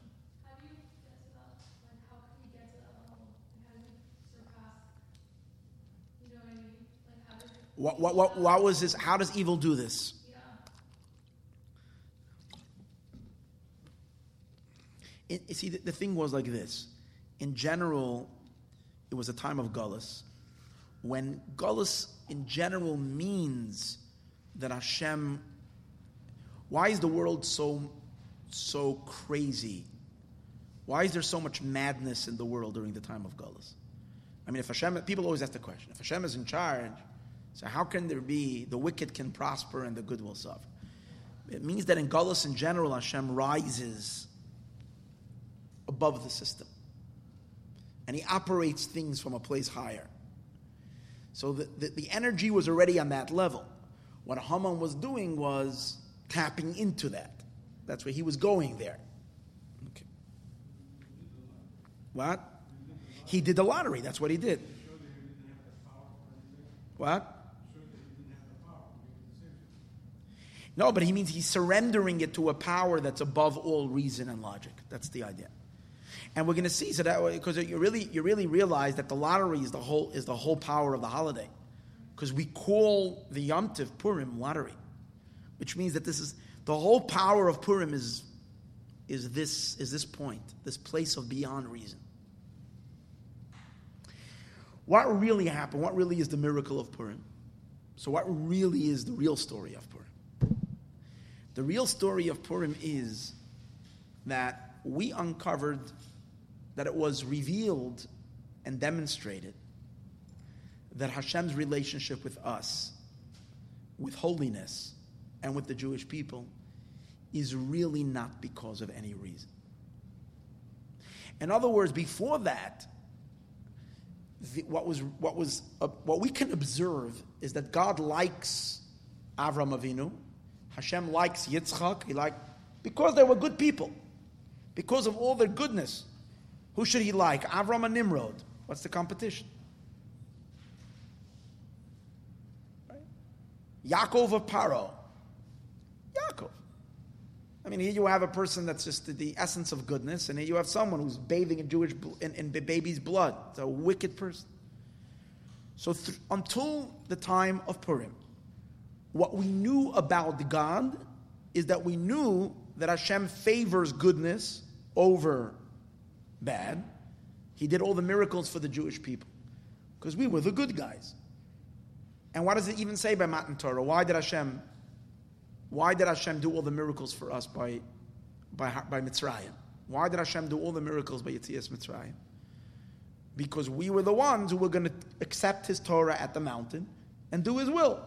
What, what, what, what was this? How does evil do this? It, see, the, the, thing was like this. In general, it was a time of Gullus. When Gullus in general means that Hashem, why is the world so, so crazy? Why is there so much madness in the world during the time of Gullus? I mean, if Hashem, people always ask the question, if Hashem is in charge, so how can there be the wicked can prosper and the good will suffer? It means that in Gullus in general, Hashem rises above the system and he operates things from a place higher. So the, the, the energy was already on that level. What Haman was doing was tapping into that. That's where he was going there. Okay. What? He did the lottery. That's what he did. What? No, but he means he's surrendering it to a power that's above all reason and logic. That's the idea. And we're going to see so that because you really you really realize that the lottery is the whole is the whole power of the holiday, because we call the Yom Tiv Purim lottery, which means that this is the whole power of Purim is is this is this point, this place of beyond reason. What really happened? What really is the miracle of Purim? So, what really is the real story of Purim? The real story of Purim is that we uncovered that it was revealed and demonstrated that Hashem's relationship with us, with holiness, and with the Jewish people is really not because of any reason. In other words, before that, the, what was what was uh, what we can observe is that God likes Avram Avinu, Hashem likes Yitzchak, he like because they were good people, because of all their goodness. Who should he like? Avram and Nimrod. What's the competition? Right? Yaakov of Paro. Yaakov. I mean, here you have a person that's just the essence of goodness, and here you have someone who's bathing in Jewish in, in baby's blood. It's a wicked person. So th- until the time of Purim, what we knew about God is that we knew that Hashem favors goodness over bad. He did all the miracles for the Jewish people because we were the good guys. And what does it even say by Matan Torah? Why did Hashem? Why did Hashem do all the miracles for us by, by, by Mitzrayim? Why did Hashem do all the miracles by Yitzias Mitzrayim? Because we were the ones who were going to accept His Torah at the mountain and do His will.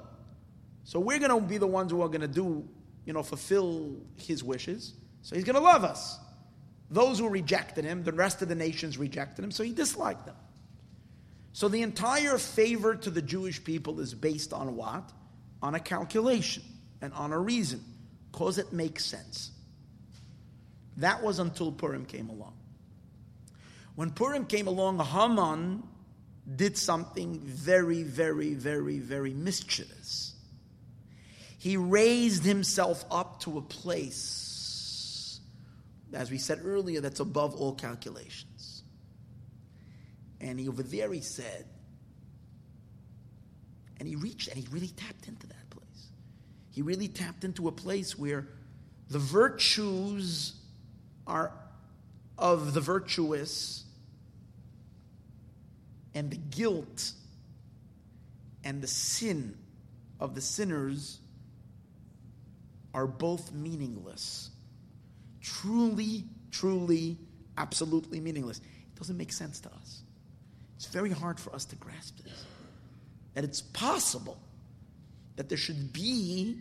So we're going to be the ones who are going to do, you know, fulfill His wishes. So He's going to love us. Those who rejected him, the rest of the nations rejected him, so he disliked them. So the entire favor to the Jewish people is based on what? On a calculation and on a reason, because it makes sense. That was until Purim came along. When Purim came along, Haman did something very, very, very, very mischievous. He raised himself up to a place, as we said earlier, that's above all calculations. And he, over there he said, and he reached and he really tapped into that place. He really tapped into a place where the virtues are of the virtuous and the guilt and the sin of the sinners are both meaningless. Truly, truly, absolutely meaningless. It doesn't make sense to us. It's very hard for us to grasp this. That it's possible that there should be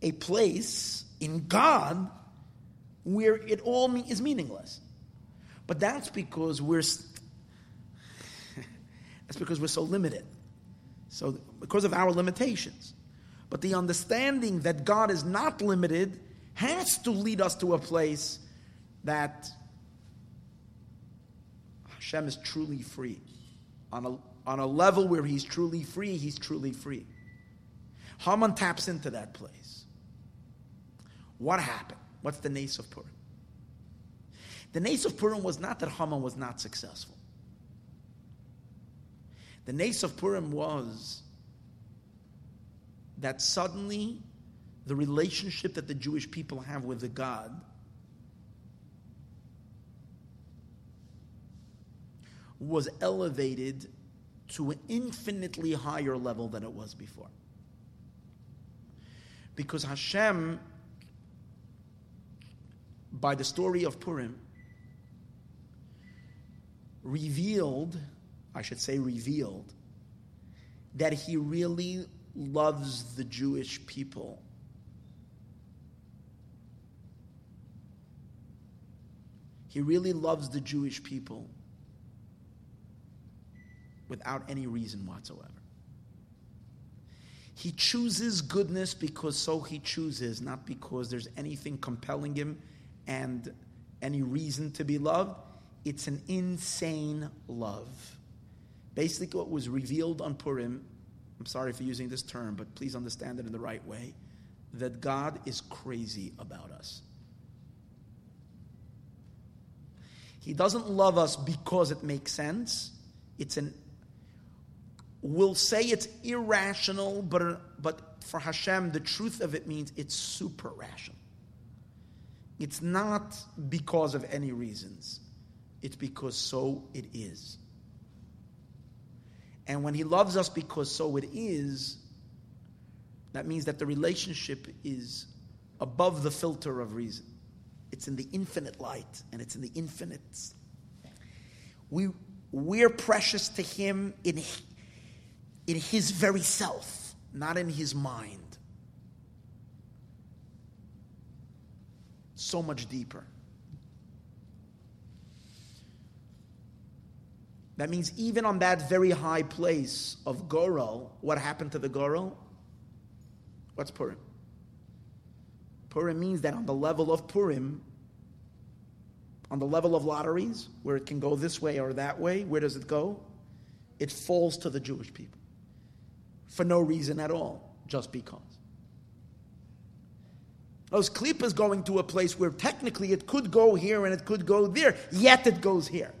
a place in God where it all is meaningless. But that's because we're that's because we're so limited. So because of our limitations. But the understanding that God is not limited has to lead us to a place that Hashem is truly free. On a, on a level where he's truly free, he's truly free. Haman taps into that place. What happened? What's the nace of Purim? The nace of Purim was not that Haman was not successful. The nace of Purim was that suddenly the relationship that the Jewish people have with the God was elevated to an infinitely higher level than it was before. Because Hashem, by the story of Purim, revealed, I should say revealed, that he really loves the Jewish people. He really loves the Jewish people without any reason whatsoever. He chooses goodness because so he chooses, not because there's anything compelling him and any reason to be loved. It's an insane love. Basically, what was revealed on Purim, I'm sorry for using this term, but please understand it in the right way, that God is crazy about us. He doesn't love us because it makes sense. It's an we'll say it's irrational, but, but for Hashem, the truth of it means it's super rational. It's not because of any reasons, it's because so it is. And when He loves us because so it is, that means that the relationship is above the filter of reason. It's in the infinite light and it's in the infinite. We, we're precious to Him in in his very self, not in his mind. So much deeper. That means even on that very high place of Gorel, what happened to the Gorel? What's Purim? Purim means that on the level of Purim, on the level of lotteries, where it can go this way or that way, where does it go? It falls to the Jewish people for no reason at all, just because. Those klippas going to a place where technically it could go here and it could go there, yet it goes here.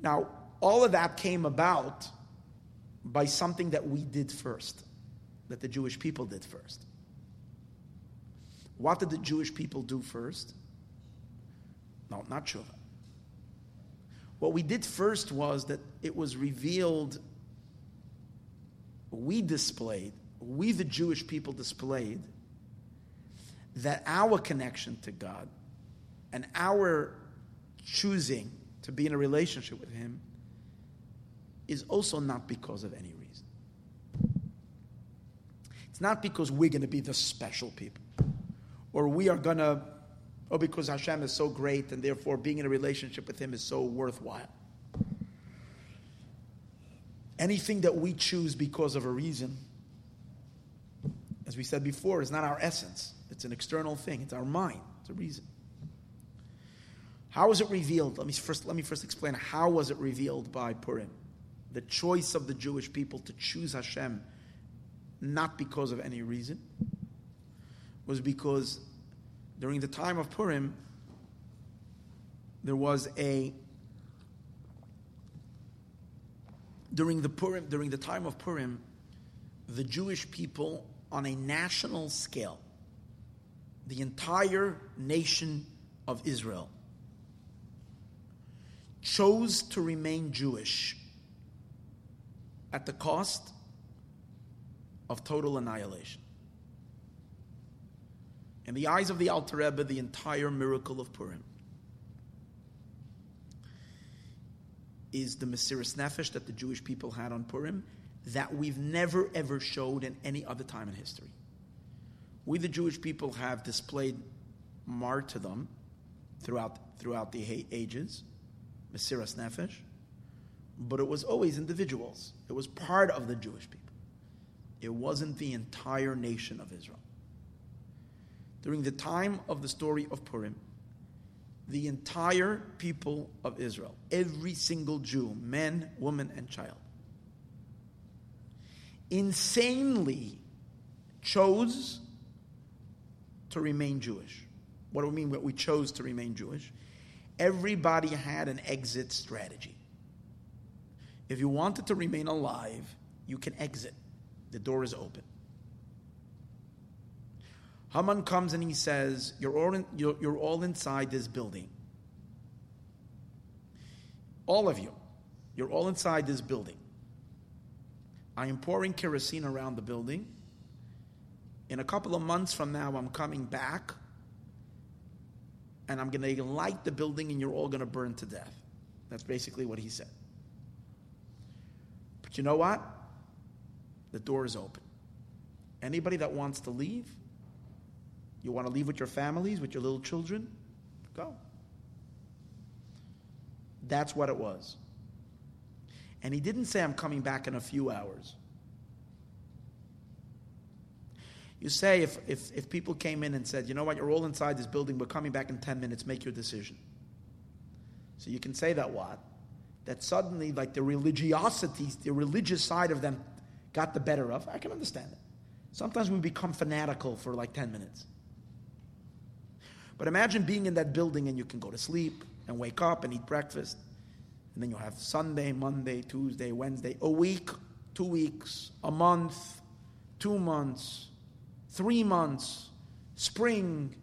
Now, all of that came about by something that we did first, that the Jewish people did first. What did the Jewish people do first? No, not tshuva. What we did first was that it was revealed, we displayed, we the Jewish people displayed, that our connection to God and our choosing to be in a relationship with Him is also not because of any reason. It's not because we're going to be the special people or we are going to, oh, because Hashem is so great and therefore being in a relationship with Him is so worthwhile. Anything that we choose because of a reason, as we said before, is not our essence. It's an external thing. It's our mind. It's a reason. How was it revealed? Let me first let me first explain how was it revealed by Purim. The choice of the Jewish people to choose Hashem not because of any reason was because during the time of Purim there was a during the Purim during the time of Purim the Jewish people on a national scale the entire nation of Israel chose to remain Jewish at the cost of total annihilation. In the eyes of the Alter Rebbe, the entire miracle of Purim is the Mesiris Nefesh that the Jewish people had on Purim that we've never ever showed in any other time in history. We, the Jewish people, have displayed martyrdom throughout, throughout the ages, Mesiras Nefesh, but it was always individuals. It was part of the Jewish people. It wasn't the entire nation of Israel. During the time of the story of Purim, the entire people of Israel, every single Jew, man, woman, and child, insanely chose to remain Jewish. What do we mean? What we chose to remain Jewish? Everybody had an exit strategy. If you wanted to remain alive, you can exit. The door is open. Haman comes and he says, You're all, in, you're, you're all inside this building. All of you. You're all inside this building. I am pouring kerosene around the building. In a couple of months from now, I'm coming back and I'm going to light the building and you're all going to burn to death. That's basically what he said. But you know what? The door is open. Anybody that wants to leave, you want to leave with your families, with your little children, go. That's what it was. And he didn't say, I'm coming back in a few hours. You say if, if, if people came in and said, you know what, you're all inside this building, we're coming back in 10 minutes, make your decision. So you can say that what? That suddenly, like the religiosity, the religious side of them got the better of. I can understand it. Sometimes we become fanatical for like 10 minutes. But imagine being in that building and you can go to sleep and wake up and eat breakfast. And then you'll have Sunday, Monday, Tuesday, Wednesday, a week, two weeks, a month, two months, three months, spring,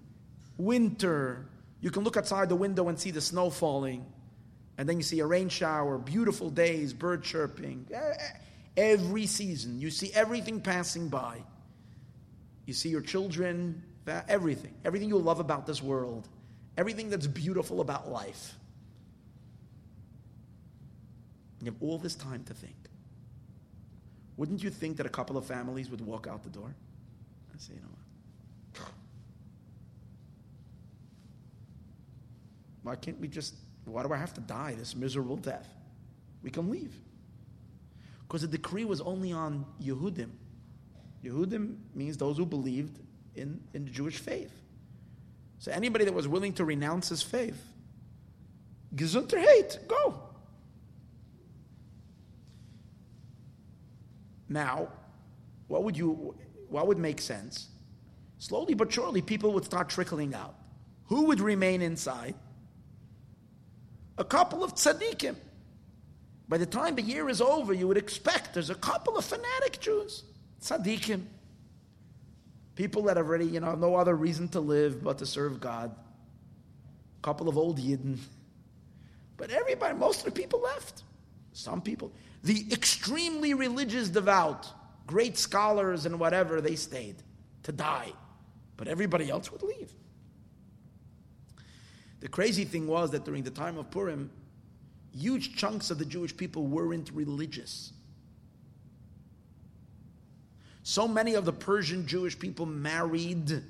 winter. You can look outside the window and see the snow falling. And then you see a rain shower, beautiful days, bird chirping. Eh, eh. Every season, you see everything passing by. You see your children, everything, everything you love about this world, everything that's beautiful about life. You have all this time to think. Wouldn't you think that a couple of families would walk out the door? I say, you know what? Why can't we just, why do I have to die this miserable death? We can leave. Because the decree was only on Yehudim. Yehudim means those who believed in, in the Jewish faith. So anybody that was willing to renounce his faith, Gesundheit, hate, go. Now, what would you what would make sense? Slowly but surely, people would start trickling out. Who would remain inside? A couple of tzaddikim. By the time the year is over, you would expect there's a couple of fanatic Jews, tzaddikim, people that have already, you know, no other reason to live but to serve God. A couple of old Yidden. But everybody, most of the people left. Some people. The extremely religious devout great scholars and whatever, they stayed to die. But everybody else would leave. The crazy thing was that during the time of Purim, huge chunks of the Jewish people weren't religious. So many of the Persian Jewish people married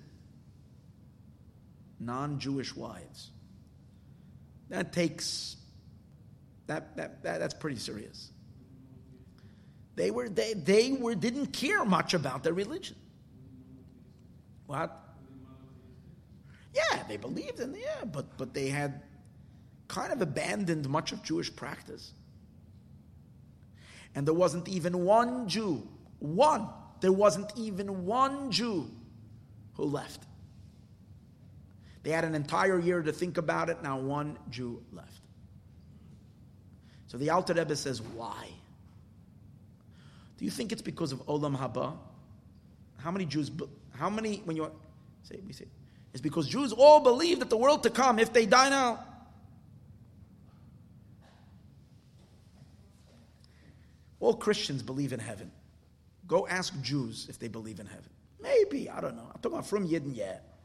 non Jewish wives. That takes, that, that, that, that's pretty serious. They, were, they, they were, didn't care much about their religion. What? Yeah, they believed in yeah, but but they had kind of abandoned much of Jewish practice. And there wasn't even one Jew, one, there wasn't even one Jew who left. They had an entire year to think about it, now one Jew left. So the Alter Rebbe says, why? Do you think it's because of Olam Haba? How many Jews, how many, when you say, we say, it's because Jews all believe that the world to come, if they die now, all Christians believe in heaven. Go ask Jews if they believe in heaven. Maybe, I don't know. I'm talking about from Yidden yet.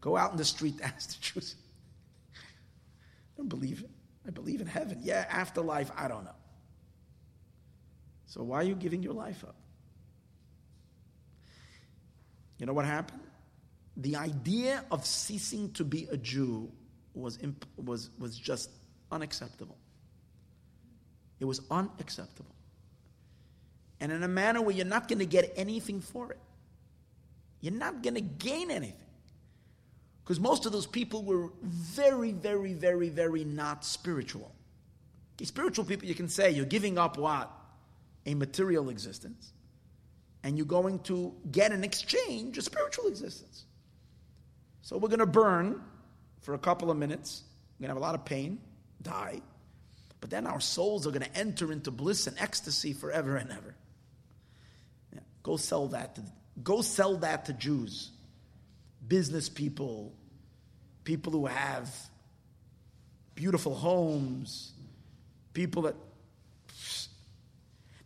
Go out in the street, ask the Jews. I don't believe it. I believe in heaven. Yeah, afterlife, I don't know. So why are you giving your life up? You know what happened? The idea of ceasing to be a Jew was, imp- was, was just unacceptable. It was unacceptable. And in a manner where you're not going to get anything for it. You're not going to gain anything. Because most of those people were very, very, very, very not spiritual. Okay, spiritual people, you can say, you're giving up what? a material existence, and you're going to get in exchange a spiritual existence. So we're going to burn for a couple of minutes. We're going to have a lot of pain, die, but then our souls are going to enter into bliss and ecstasy forever and ever. Go sell that. To, go sell that to Jews, business people, people who have beautiful homes, people that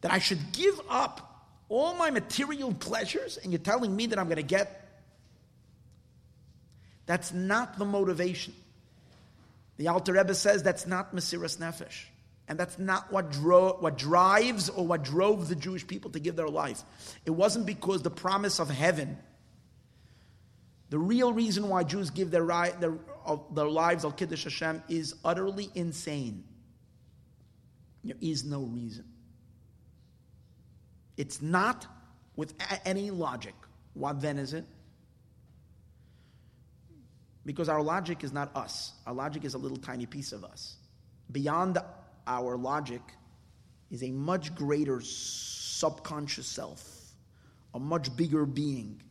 that I should give up all my material pleasures, and you're telling me that I'm going to get. That's not the motivation. The Alter Rebbe says that's not Mesiras Nefesh. And that's not what, dro- what drives or what drove the Jewish people to give their life. It wasn't because the promise of heaven. The real reason why Jews give their, ri- their, uh, their lives al Kiddush Hashem is utterly insane. There is no reason. It's not with any logic. What then is it? Because our logic is not us. Our logic is a little tiny piece of us. Beyond our logic is a much greater subconscious self, a much bigger being.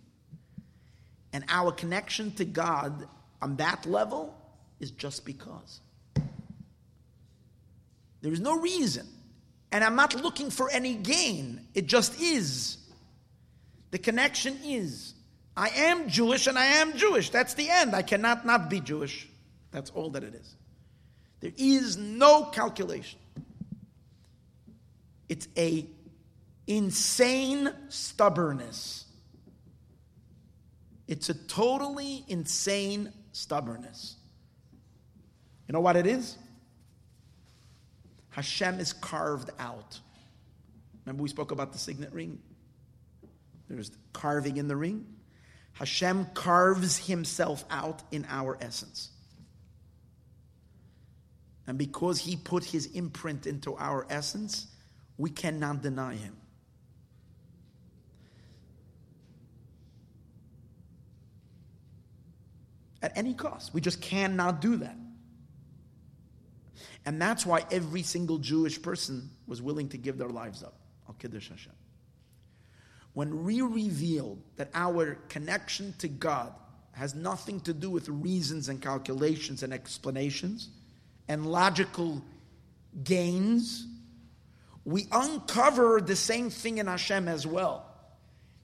And our connection to God on that level is just because. There is no reason and I'm not looking for any gain. It just is. The connection is. I am Jewish and I am Jewish. That's the end. I cannot not be Jewish. That's all that it is. There is no calculation. It's a insane stubbornness. It's a totally insane stubbornness. You know what it is? Hashem is carved out. Remember, we spoke about the signet ring? There's carving in the ring. Hashem carves himself out in our essence. And because he put his imprint into our essence, we cannot deny him. At any cost. We just cannot do that. And that's why every single Jewish person was willing to give their lives up. Al Kiddush Hashem. When we revealed that our connection to God has nothing to do with reasons and calculations and explanations and logical gains, we uncover the same thing in Hashem as well.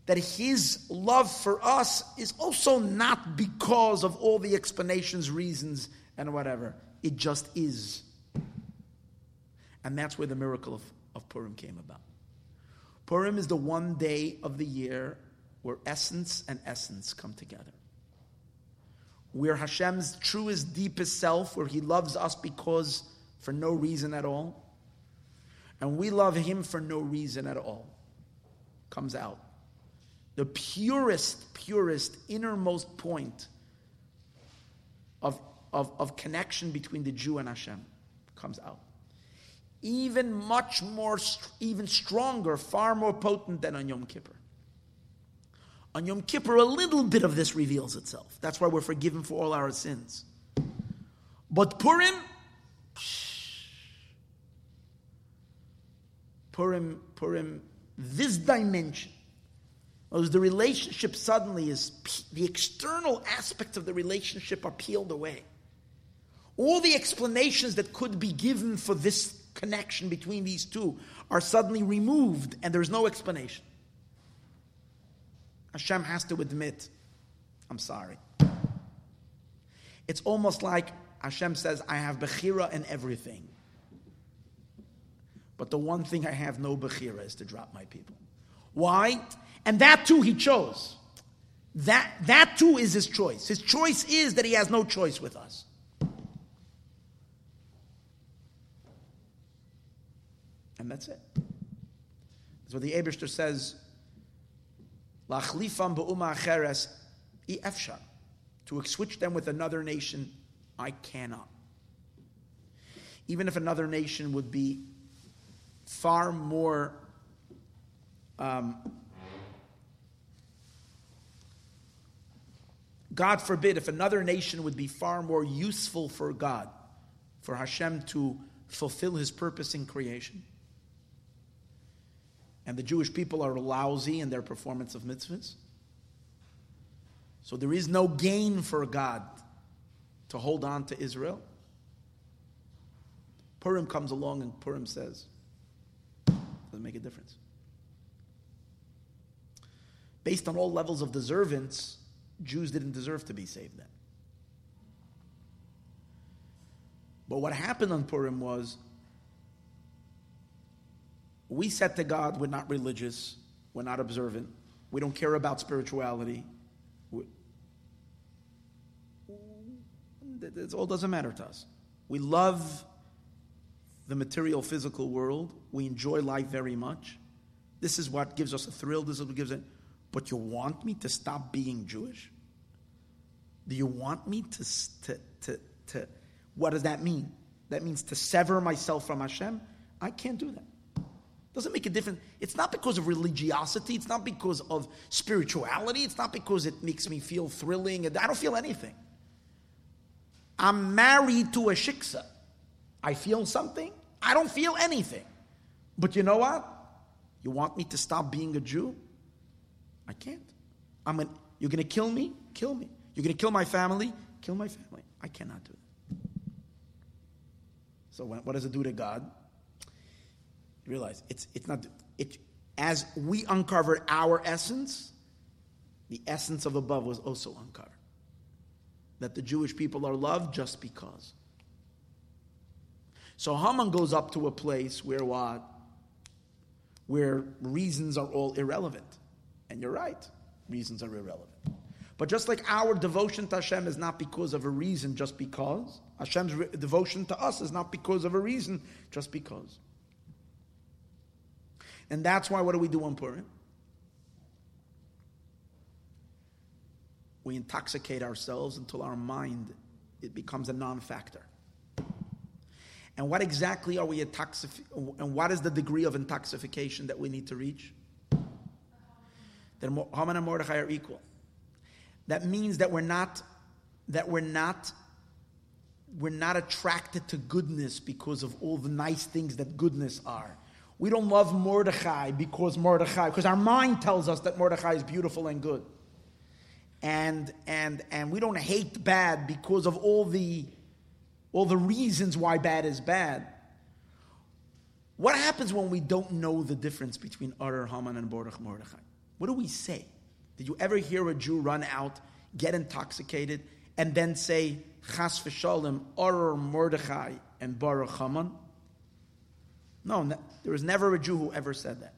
That His love for us is also not because of all the explanations, reasons, and whatever. It just is. And that's where the miracle of, of Purim came about. Purim is the one day of the year where essence and essence come together. Where Hashem's truest, deepest self, where He loves us because for no reason at all, and we love Him for no reason at all, comes out. The purest, purest, innermost point of, of, of connection between the Jew and Hashem comes out. Even much more, even stronger, far more potent than on Yom Kippur. On Yom Kippur, a little bit of this reveals itself. That's why we're forgiven for all our sins. But Purim, Purim, Purim, this dimension, the relationship suddenly is, the external aspects of the relationship are peeled away. All the explanations that could be given for this connection between these two are suddenly removed, and there's no explanation. Hashem has to admit, I'm sorry. It's almost like Hashem says, I have Bechira in everything. But the one thing I have no Bechira is to drop my people. Why? And that too he chose. That, that too is his choice. His choice is that he has no choice with us. And that's it. That's what the Abishter says Lachlifam acheres. To switch them with another nation, I cannot. Even if another nation would be far more um, God forbid if another nation would be far more useful for God, for Hashem to fulfill his purpose in creation and the Jewish people are lousy in their performance of mitzvahs. So there is no gain for God to hold on to Israel. Purim comes along and Purim says, doesn't make a difference. Based on all levels of deservance, Jews didn't deserve to be saved then. But what happened on Purim was we said to God, we're not religious, we're not observant, we don't care about spirituality. It all doesn't matter to us. We love the material, physical world. We enjoy life very much. This is what gives us a thrill. This is what gives it. But you want me to stop being Jewish? Do you want me to, to, to, to what does that mean? That means to sever myself from Hashem? I can't do that. Doesn't make a difference. It's not because of religiosity. It's not because of spirituality. It's not because it makes me feel thrilling. I don't feel anything. I'm married to a shiksa. I feel something. I don't feel anything. But you know what? You want me to stop being a Jew? I can't. I'm an, you're going to kill me? Kill me. You're going to kill my family? Kill my family. I cannot do that. So what does it do to God? Realize it's, it's not, it, as we uncovered our essence, the essence of above was also uncovered. That the Jewish people are loved just because. So Haman goes up to a place where what? Where reasons are all irrelevant. And you're right, reasons are irrelevant. But just like our devotion to Hashem is not because of a reason, just because, Hashem's re- devotion to us is not because of a reason, just because. And that's why, what do we do on Purim? We intoxicate ourselves until our mind it becomes a non-factor. And what exactly are we intoxicating? And what is the degree of intoxication that we need to reach? That Haman and Mordechai are equal. That means that we're not that we're not we're not attracted to goodness because of all the nice things that goodness are. We don't love Mordechai because Mordechai, because our mind tells us that Mordechai is beautiful and good. And, and, and we don't hate bad because of all the, all the reasons why bad is bad. What happens when we don't know the difference between Arar Haman and Mordechai? What do we say? Did you ever hear a Jew run out, get intoxicated, and then say, Chas v'shalom, Arar Mordechai and Baruch Haman? No, there was never a Jew who ever said that.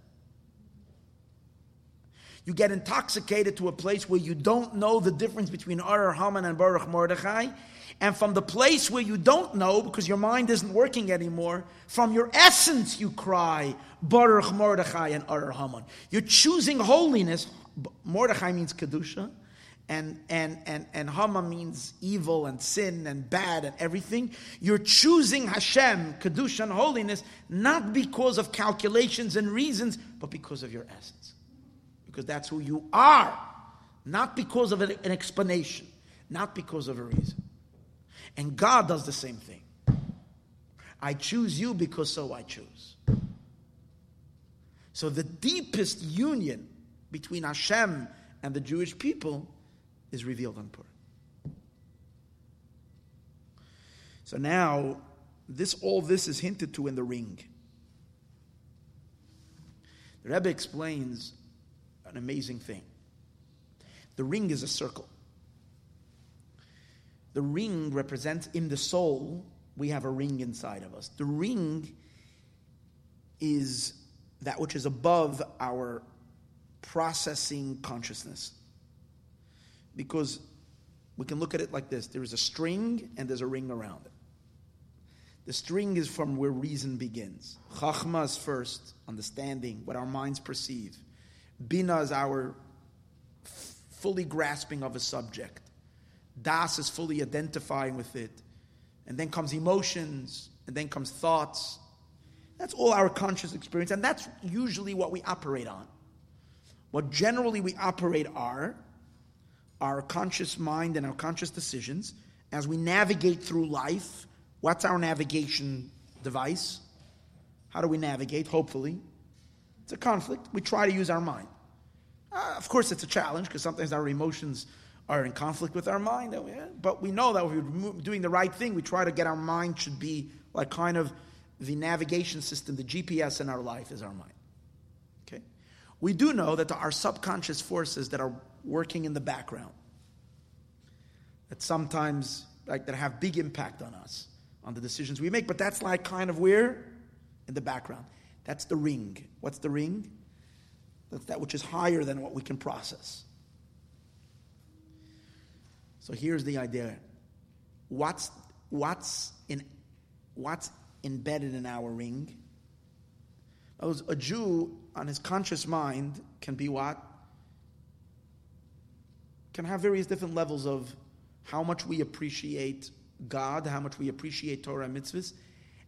You get intoxicated to a place where you don't know the difference between Arar Haman and Baruch Mordechai. And from the place where you don't know, because your mind isn't working anymore, from your essence you cry, Baruch Mordechai and Arar Haman. You're choosing holiness. Mordechai means Kedusha, and and and and Haman means evil and sin and bad and everything. You're choosing Hashem, kedusha and holiness, not because of calculations and reasons, but because of your essence, because that's who you are, not because of an, an explanation, not because of a reason. And God does the same thing. I choose you because so I choose. So the deepest union between Hashem and the Jewish people is revealed on Purim. So now, this all this is hinted to in the ring. The Rebbe explains an amazing thing. The ring is a circle. The ring represents in the soul, we have a ring inside of us. The ring is that which is above our processing consciousness. Because we can look at it like this there is a string and there's a ring around it. The string is from where reason begins. Chachma is first, understanding what our minds perceive. Bina is our fully grasping of a subject. Das is fully identifying with it. And then comes emotions, and then comes thoughts. That's all our conscious experience, and that's usually what we operate on. What generally we operate are our conscious mind and our conscious decisions as we navigate through life. What's our navigation device? How do we navigate? Hopefully, it's a conflict. We try to use our mind. Uh, of course, it's a challenge because sometimes our emotions are in conflict with our mind. But we know that we're doing the right thing, we try to get our mind should be like kind of the navigation system, the GPS in our life is our mind. Okay? We do know that are subconscious forces that are working in the background. That sometimes like that have big impact on us on the decisions we make but that's like kind of where? In the background. That's the ring. What's the ring? That's that which is higher than what we can process. So here's the idea. What's what's in what's embedded in our ring? A Jew on his conscious mind can be what can have various different levels of how much we appreciate God, how much we appreciate Torah and mitzvahs,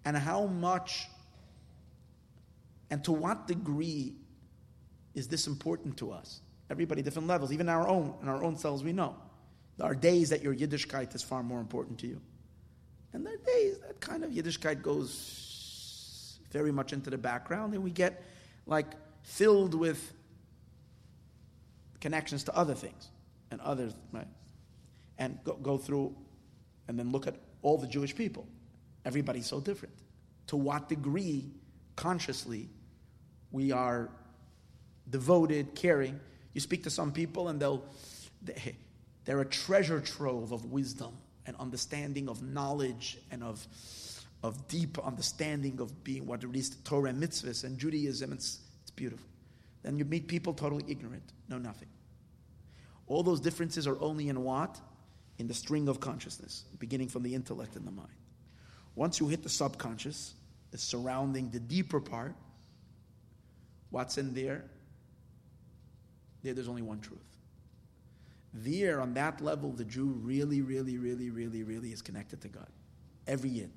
and how much and to what degree is this important to us? Everybody different levels, even our own, in our own selves, we know. There are days that your Yiddishkeit is far more important to you. And there are days that kind of Yiddishkeit goes very much into the background, and we get like filled with connections to other things and others, right? And go, go through and then look at all the Jewish people. Everybody's so different. To what degree, consciously, we are devoted, caring. You speak to some people and they'll, they, they're a treasure trove of wisdom and understanding of knowledge and of, of deep understanding of being what it is Torah and mitzvahs and Judaism. It's, it's beautiful. Then you meet people totally ignorant, know nothing. All those differences are only in what? In the string of consciousness, beginning from the intellect and the mind. Once you hit the subconscious, the surrounding the deeper part, what's in there? There, there's only one truth. There, on that level, the Jew really, really, really, really, really is connected to God. Every year.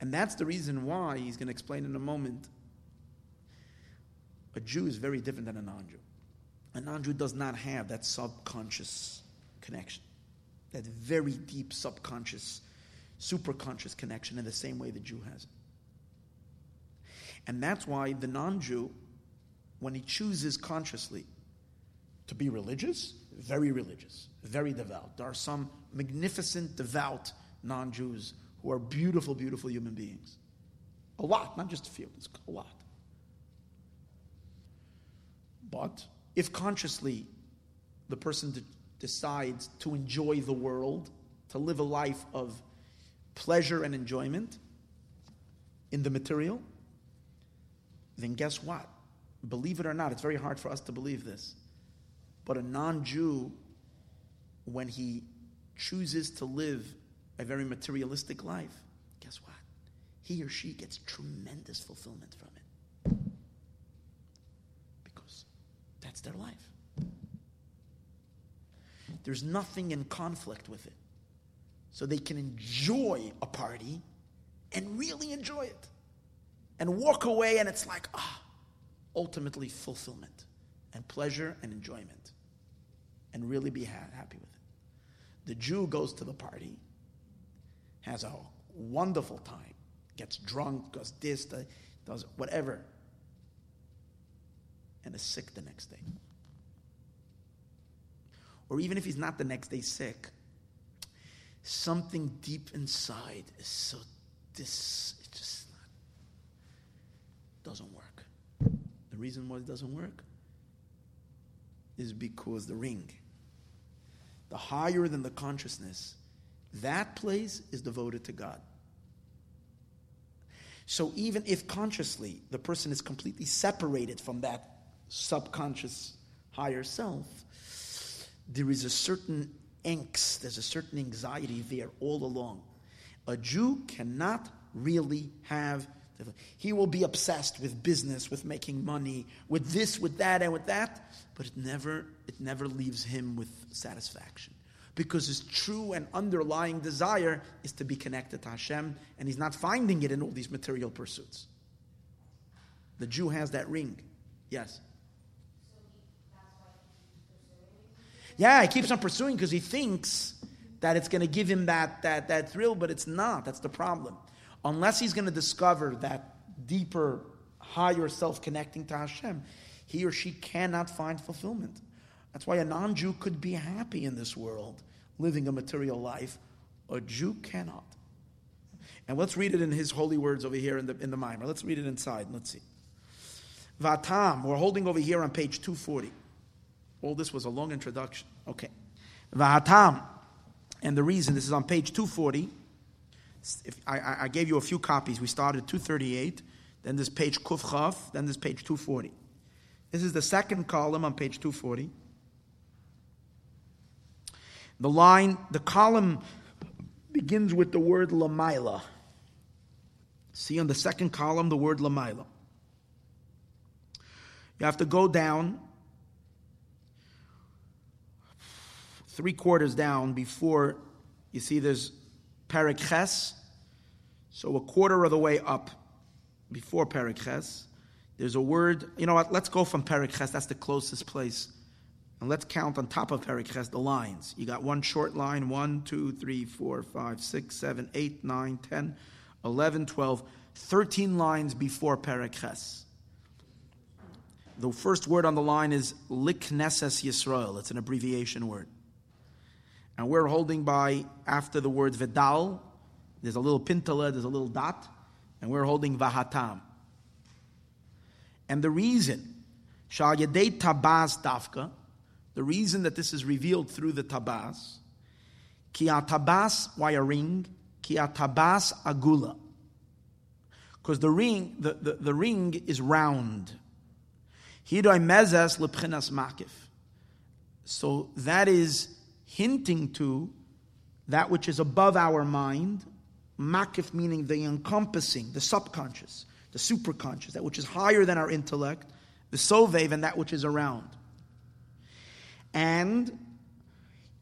And that's the reason why he's going to explain in a moment. A Jew is very different than a non Jew. A non Jew does not have that subconscious connection, that very deep subconscious, superconscious connection in the same way the Jew has it. And that's why the non Jew, when he chooses consciously to be religious, very religious, very devout. There are some magnificent, devout non Jews who are beautiful, beautiful human beings. A lot, not just a few, it's a lot. But if consciously the person de- decides to enjoy the world, to live a life of pleasure and enjoyment in the material, then guess what? Believe it or not, it's very hard for us to believe this. But a non Jew, when he chooses to live a very materialistic life, guess what? He or she gets tremendous fulfillment from it. That's their life. there's nothing in conflict with it. So they can enjoy a party and really enjoy it. And walk away, and it's like, ah, ultimately fulfillment and pleasure and enjoyment. And really be ha- happy with it. The Jew goes to the party, has a wonderful time, gets drunk, does this, does whatever, and is sick the next day. Or even if he's not the next day sick, something deep inside is so this it just not, doesn't work. The reason why it doesn't work is because the ring, the higher than the consciousness, that place is devoted to God. So even if consciously the person is completely separated from that subconscious higher self, there is a certain angst, there's a certain anxiety there all along. A Jew cannot really have he will be obsessed with business, with making money, with this, with that, and with that, but it never, it never leaves him with satisfaction. Because his true and underlying desire is to be connected to Hashem, and he's not finding it in all these material pursuits. The Jew has that ring. Yes. Yeah, he keeps on pursuing because he thinks that it's going to give him that, that, that thrill, but it's not. That's the problem. Unless he's going to discover that deeper, higher self connecting to Hashem, he or she cannot find fulfillment. That's why a non Jew could be happy in this world, living a material life. A Jew cannot. And let's read it in his holy words over here in the, in the maimer. Let's read it inside. Let's see. Vatam, we're holding over here on page 240. All this was a long introduction. Okay. Vahatam. And the reason, this is on page 240. If I, I, gave you a few copies. We started 238, then this page Kufchav, then this page 240. This is the second column on page 240. The line, the column begins with the word Lamaila. See on the second column the word Lamaila. You have to go down three quarters down before you see there's Perik Ches. So a quarter of the way up before Perik Ches, there's a word. You know what? Let's go from Perik Ches. That's the closest place. And let's count on top of Perik Ches the lines. You got one short line, one, two, three, four, five, six, seven, eight, nine, ten, eleven, twelve, thirteen lines before Perik Ches. The first word on the line is Likneses Yisrael. It's an abbreviation word. And we're holding by after the word Vidal. There's a little pintala, there's a little dot, and we're holding Vahatam. And the reason, Sha'yadei Tabaz Dafka, the reason that this is revealed through the Tabaz, Ki Tabaz, why a ring? Ki Tabaz Agula. Because the ring, the, the, the ring is round. Hidoi Mezes Lepchinas Makif. So that is hinting to that which is above our mind, makif meaning the encompassing, the subconscious, the superconscious, that which is higher than our intellect, the sovev, and that which is around. And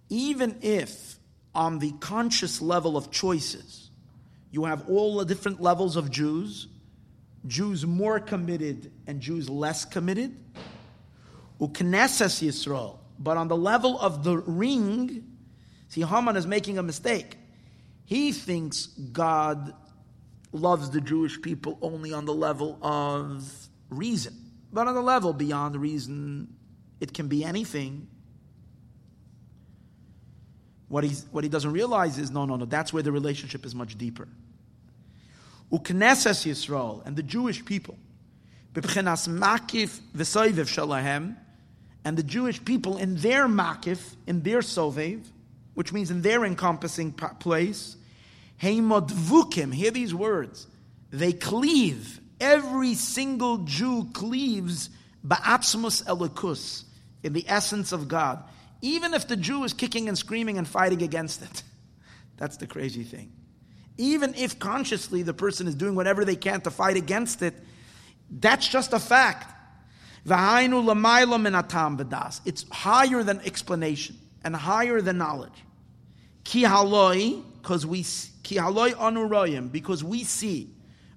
even if on the conscious level of choices, you have all the different levels of Jews, Jews more committed and Jews less committed, uknesses Yisrael, but on the level of the ring, see, Haman is making a mistake. He thinks God loves the Jewish people only on the level of reason. But on the level beyond reason, it can be anything. What, he's, what he doesn't realize is no, no, no, that's where the relationship is much deeper. Ukneses Yisrael and the Jewish people, makif shalahem, and the Jewish people in their makif, in their sovev, which means in their encompassing place, heimodvukim, hear these words, they cleave, every single Jew cleaves ba'atzmus elikus, in the essence of God, even if the Jew is kicking and screaming and fighting against it. That's the crazy thing. Even if consciously the person is doing whatever they can to fight against it, that's just a fact. It's higher than explanation. and higher than knowledge. Ki haloi, because we ki haloi because we see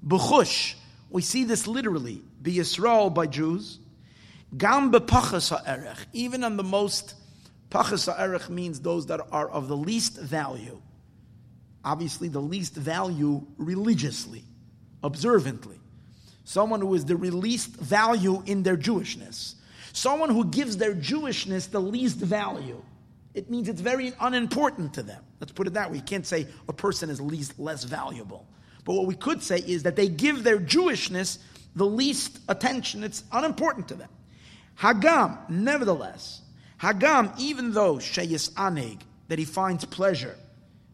b'chush. We see this literally. Be Yisrael by Jews. Gam bepachas ha'erech. Even on the most pachas ha'erech means those that are of the least value. Obviously, the least value religiously, observantly. Someone who is the least value in their Jewishness. Someone who gives their Jewishness the least value. It means it's very unimportant to them. Let's put it that way. You can't say a person is least less valuable. But what we could say is that they give their Jewishness the least attention. It's unimportant to them. Hagam, nevertheless, Hagam, even though Sheyis Aneg, that he finds pleasure,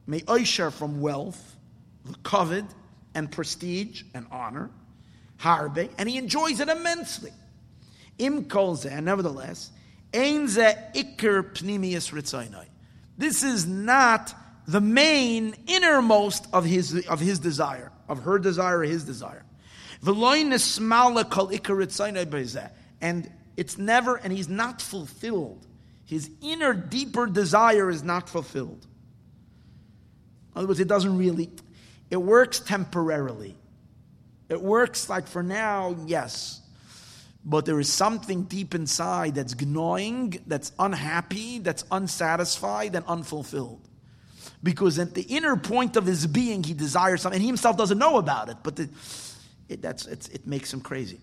may Oisher from wealth, the covet, and prestige and honor, Harbe, and he enjoys it immensely. Im kolze, nevertheless, ein ze ikr pnimius ritzainai. This is not the main innermost of his of his desire, of her desire, his desire. And it's never, and he's not fulfilled. His inner, deeper desire is not fulfilled. In other words, it doesn't really, it works temporarily. It works like for now, yes. But there is something deep inside that's gnawing, that's unhappy, that's unsatisfied, and unfulfilled. Because at the inner point of his being, he desires something, and he himself doesn't know about it, but the, it, that's, it makes him crazy.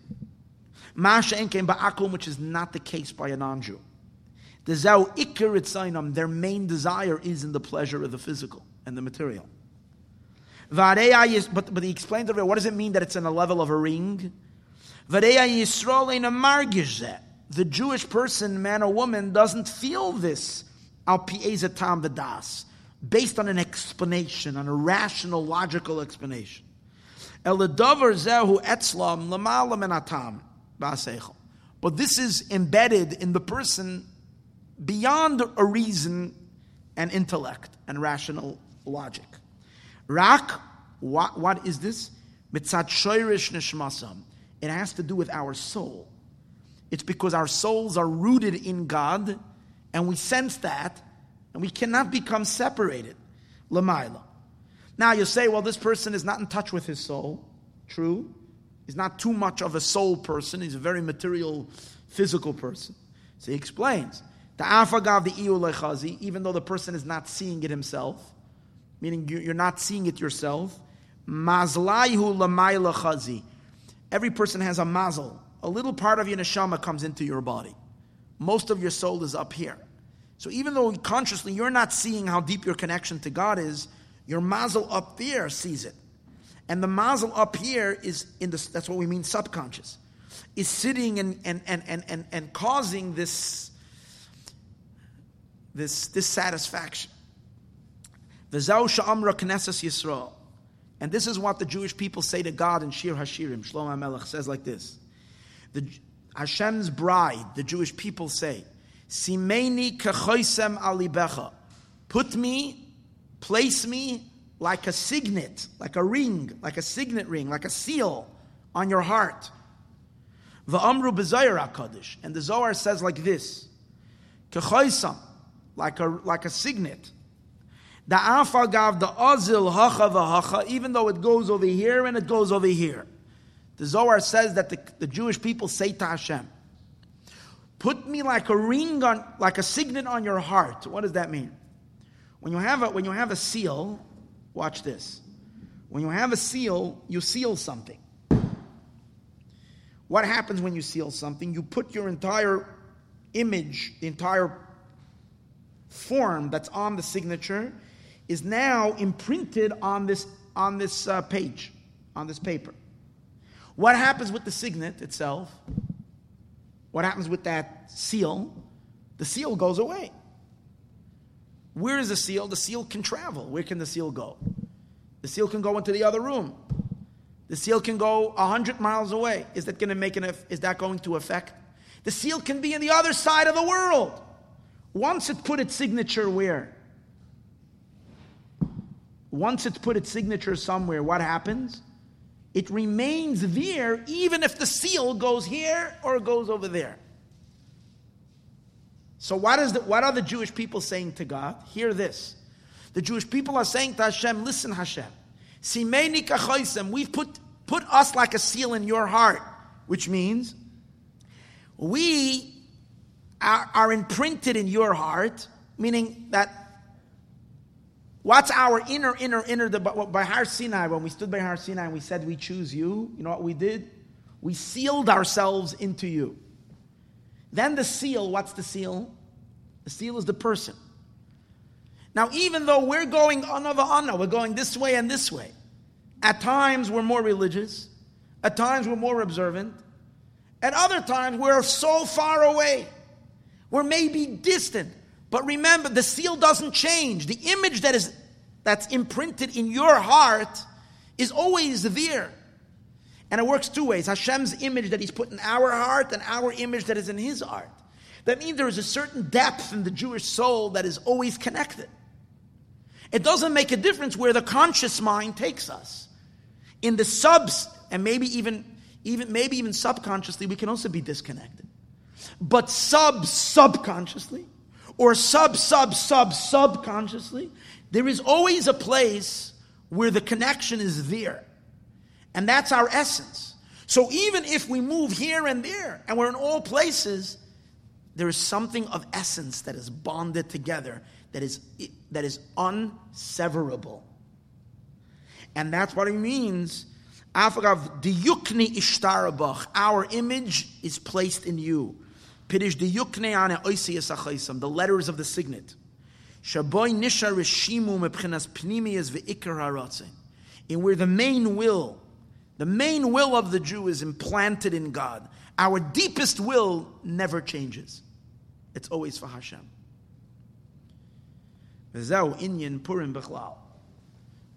Masha enkem ba'akum, which is not the case by a non-Jew. The zau ikir their main desire is in the pleasure of the physical and the material. But, but he explains over what does it mean that it's in a level of a ring? The Jewish person, man or woman, doesn't feel this al tam v'das, based on an explanation, on a rational, logical explanation. But this is embedded in the person beyond a reason and intellect and rational logic. Rak, what, what is this? Mitzat shoirish nishmasam. It has to do with our soul. It's because our souls are rooted in God, and we sense that, and we cannot become separated. Lamaila. Now you say, well, this person is not in touch with his soul. True. He's not too much of a soul person. He's a very material, physical person. So he explains. The afagav the even though the person is not seeing it himself, meaning you're not seeing it yourself. Mazlaihu lamayla chazi. Every person has a mazel. A little part of your neshama comes into your body. Most of your soul is up here. So even though consciously you're not seeing how deep your connection to God is, your mazel up there sees it. And the mazel up here is in the, that's what we mean subconscious, is sitting and, and, and, and, and, and causing this, this dissatisfaction. V'zau sha'amra knesses Yisrael. And this is what the Jewish people say to God in Shir Hashirim. Shlomo HaMelech says like this. The, Hashem's bride, the Jewish people say, Simeni kechoisem alibecha. Put me, place me like a signet, like a ring, like a signet ring, like a seal on your heart. V'amru b'zayir HaKadosh. And the Zohar says like this. Kechoisem, like a, like a signet. The afagav, the azil, hacha v'hacha, even though it goes over here and it goes over here. The Zohar says that the, the Jewish people say to Hashem, Put me like a ring on, like a signet on your heart. What does that mean? When you have a, when you have a seal, watch this. When you have a seal, you seal something. What happens when you seal something? You put your entire image, the entire form that's on the signature, is now imprinted on this, on this uh, page, on this paper. What happens with the signet itself? What happens with that seal? The seal goes away. Where is the seal? The seal can travel. Where can the seal go? The seal can go into the other room. The seal can go a hundred miles away. Is that going to make an? Is that going to affect? The seal can be in the other side of the world. Once it put its signature where? Once it's put its signature somewhere, what happens? It remains there even if the seal goes here or goes over there. So what is the, what are the Jewish people saying to God? Hear this. The Jewish people are saying to Hashem, listen Hashem, we've put, put us like a seal in your heart, which means we are, are imprinted in your heart, meaning that What's our inner, inner, inner, the, by Har Sinai, when we stood by Har Sinai and we said we choose you, you know what we did? We sealed ourselves into you. Then the seal, what's the seal? The seal is the person. Now, even though we're going another anna, we're going this way and this way. At times we're more religious, at times we're more observant, at other times we're so far away. We're maybe distant. But remember, the seal doesn't change. The image that is that's imprinted in your heart is always there. And it works two ways. Hashem's image that He's put in our heart and our image that is in His heart. That means there is a certain depth in the Jewish soul that is always connected. It doesn't make a difference where the conscious mind takes us. In the subs, and maybe even, even maybe even subconsciously, we can also be disconnected. But sub subconsciously, or sub, sub, sub, subconsciously, there is always a place where the connection is there. And that's our essence. So even if we move here and there, and we're in all places, there is something of essence that is bonded together, that is, that is unseverable. And that's what it means. Our image is placed in you. The letters of the signet. In where the main will, the main will of the Jew is implanted in God. Our deepest will never changes. It's always for Hashem.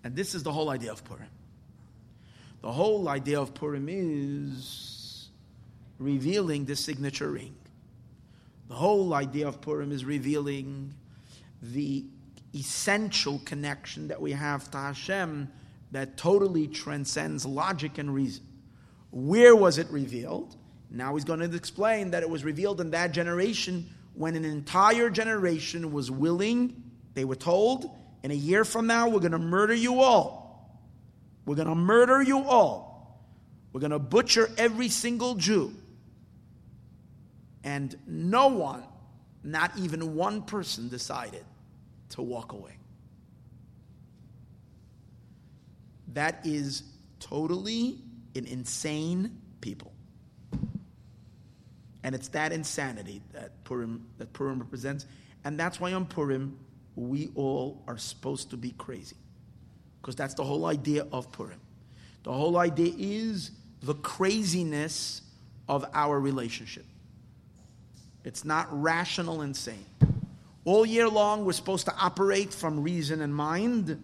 And this is the whole idea of Purim. The whole idea of Purim is revealing the signature ring. The whole idea of Purim is revealing the essential connection that we have to Hashem that totally transcends logic and reason. Where was it revealed? Now he's going to explain that it was revealed in that generation when an entire generation was willing, they were told, in a year from now, we're going to murder you all. We're going to murder you all. We're going to butcher every single Jew. And no one, not even one person, decided to walk away. That is totally an insane people. And it's that insanity that Purim, that Purim represents. And that's why on Purim, we all are supposed to be crazy. Because that's the whole idea of Purim. The whole idea is the craziness of our relationship. It's not rational and sane. All year long, we're supposed to operate from reason and mind.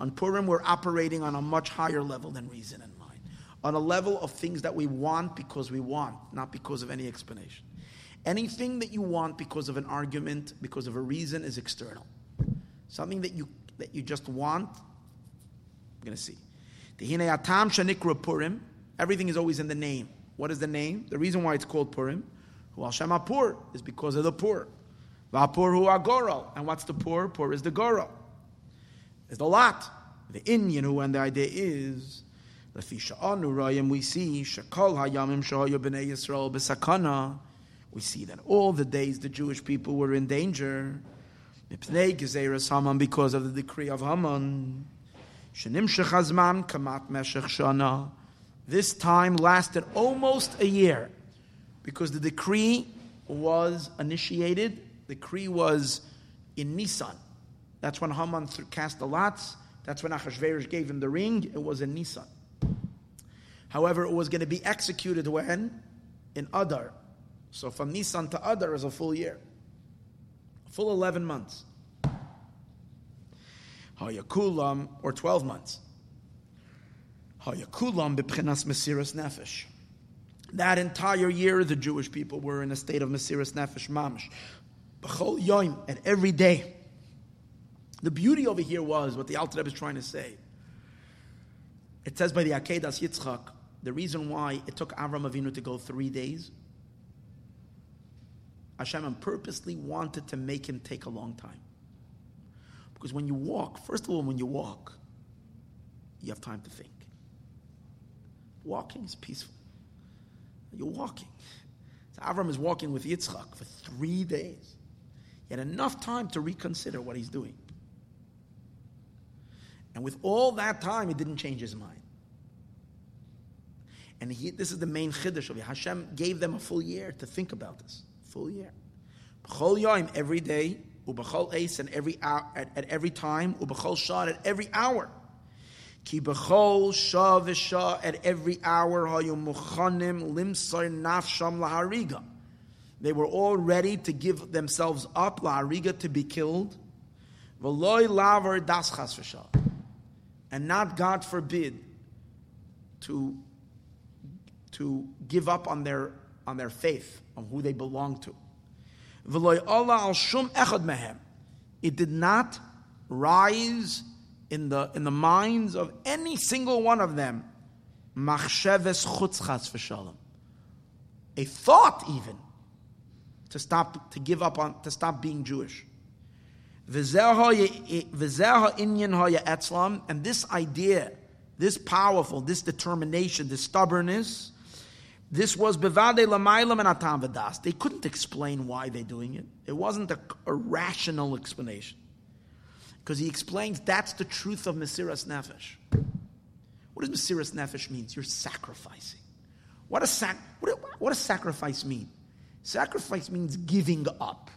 On Purim, we're operating on a much higher level than reason and mind, on a level of things that we want because we want, not because of any explanation. Anything that you want because of an argument, because of a reason, is external. Something that you that you just want, we're going to see. Purim. Everything is always in the name. What is the name? The reason why it's called Purim Hu Hashem Pur is because of the poor. Vapur Hu Goral. And what's the poor? Poor is the Goral. Is the lot. The Inyan who, and the idea is, Lefisha Anurayim, we see, Shakal Hayamim Shahoya B'nai Yisrael B'sakana. We see that all the days the Jewish people were in danger. Mipnei Gezeres Haman, because of the decree of Haman. Shenim Shechazman Kamat Meshech Shana. This time lasted almost a year because the decree was initiated. The decree was in Nisan. That's when Haman cast the lots. That's when Achashverosh gave him the ring. It was in Nisan. However, it was going to be executed when? In Adar. So from Nisan to Adar is a full year. Full 11 months. Hayakulam, or 12 months. Hayakulam b'pchinas mesiras nefesh. That entire year, the Jewish people were in a state of Mesiras Nefesh Mamish. B'chol yoim, and every day. The beauty over here was what the Alter Rebbe is trying to say. It says by the Akedas Yitzchak, the reason why it took Avram Avinu to go three days. Hashem purposely wanted to make him take a long time. Because when you walk, first of all, when you walk, you have time to think. Walking is peaceful. You're walking. So Avram is walking with Yitzchak for three days. He had enough time to reconsider what he's doing. And with all that time, he didn't change his mind. And he, this is the main chiddush of it. Hashem gave them a full year to think about this. Full year. B'chol yoim, every day, ubechol ace, and every hour, at, at every time, ubechol shah, at every hour. Ki b'chol shah v'shah, at every hour, hayu muchanim limsar nafsham lahariga. They were all ready to give themselves up, lahariga, to be killed. V'loy lavar das chas v'shah. And not, God forbid, to to give up on their, on their faith, on who they belong to. It did not rise in the, in the minds of any single one of them. machsheves chutzchas v'shalom. A thought even to stop to give up on to stop being Jewish. And this idea, this powerful, this determination, this stubbornness, this was bevade and atam. They couldn't explain why they're doing it. It wasn't a, a rational explanation. Because he explains that's the truth of Mesiras Nefesh. What does Mesiras Nefesh means? You're sacrificing. What does, sac- what, what does sacrifice mean? Sacrifice means giving up.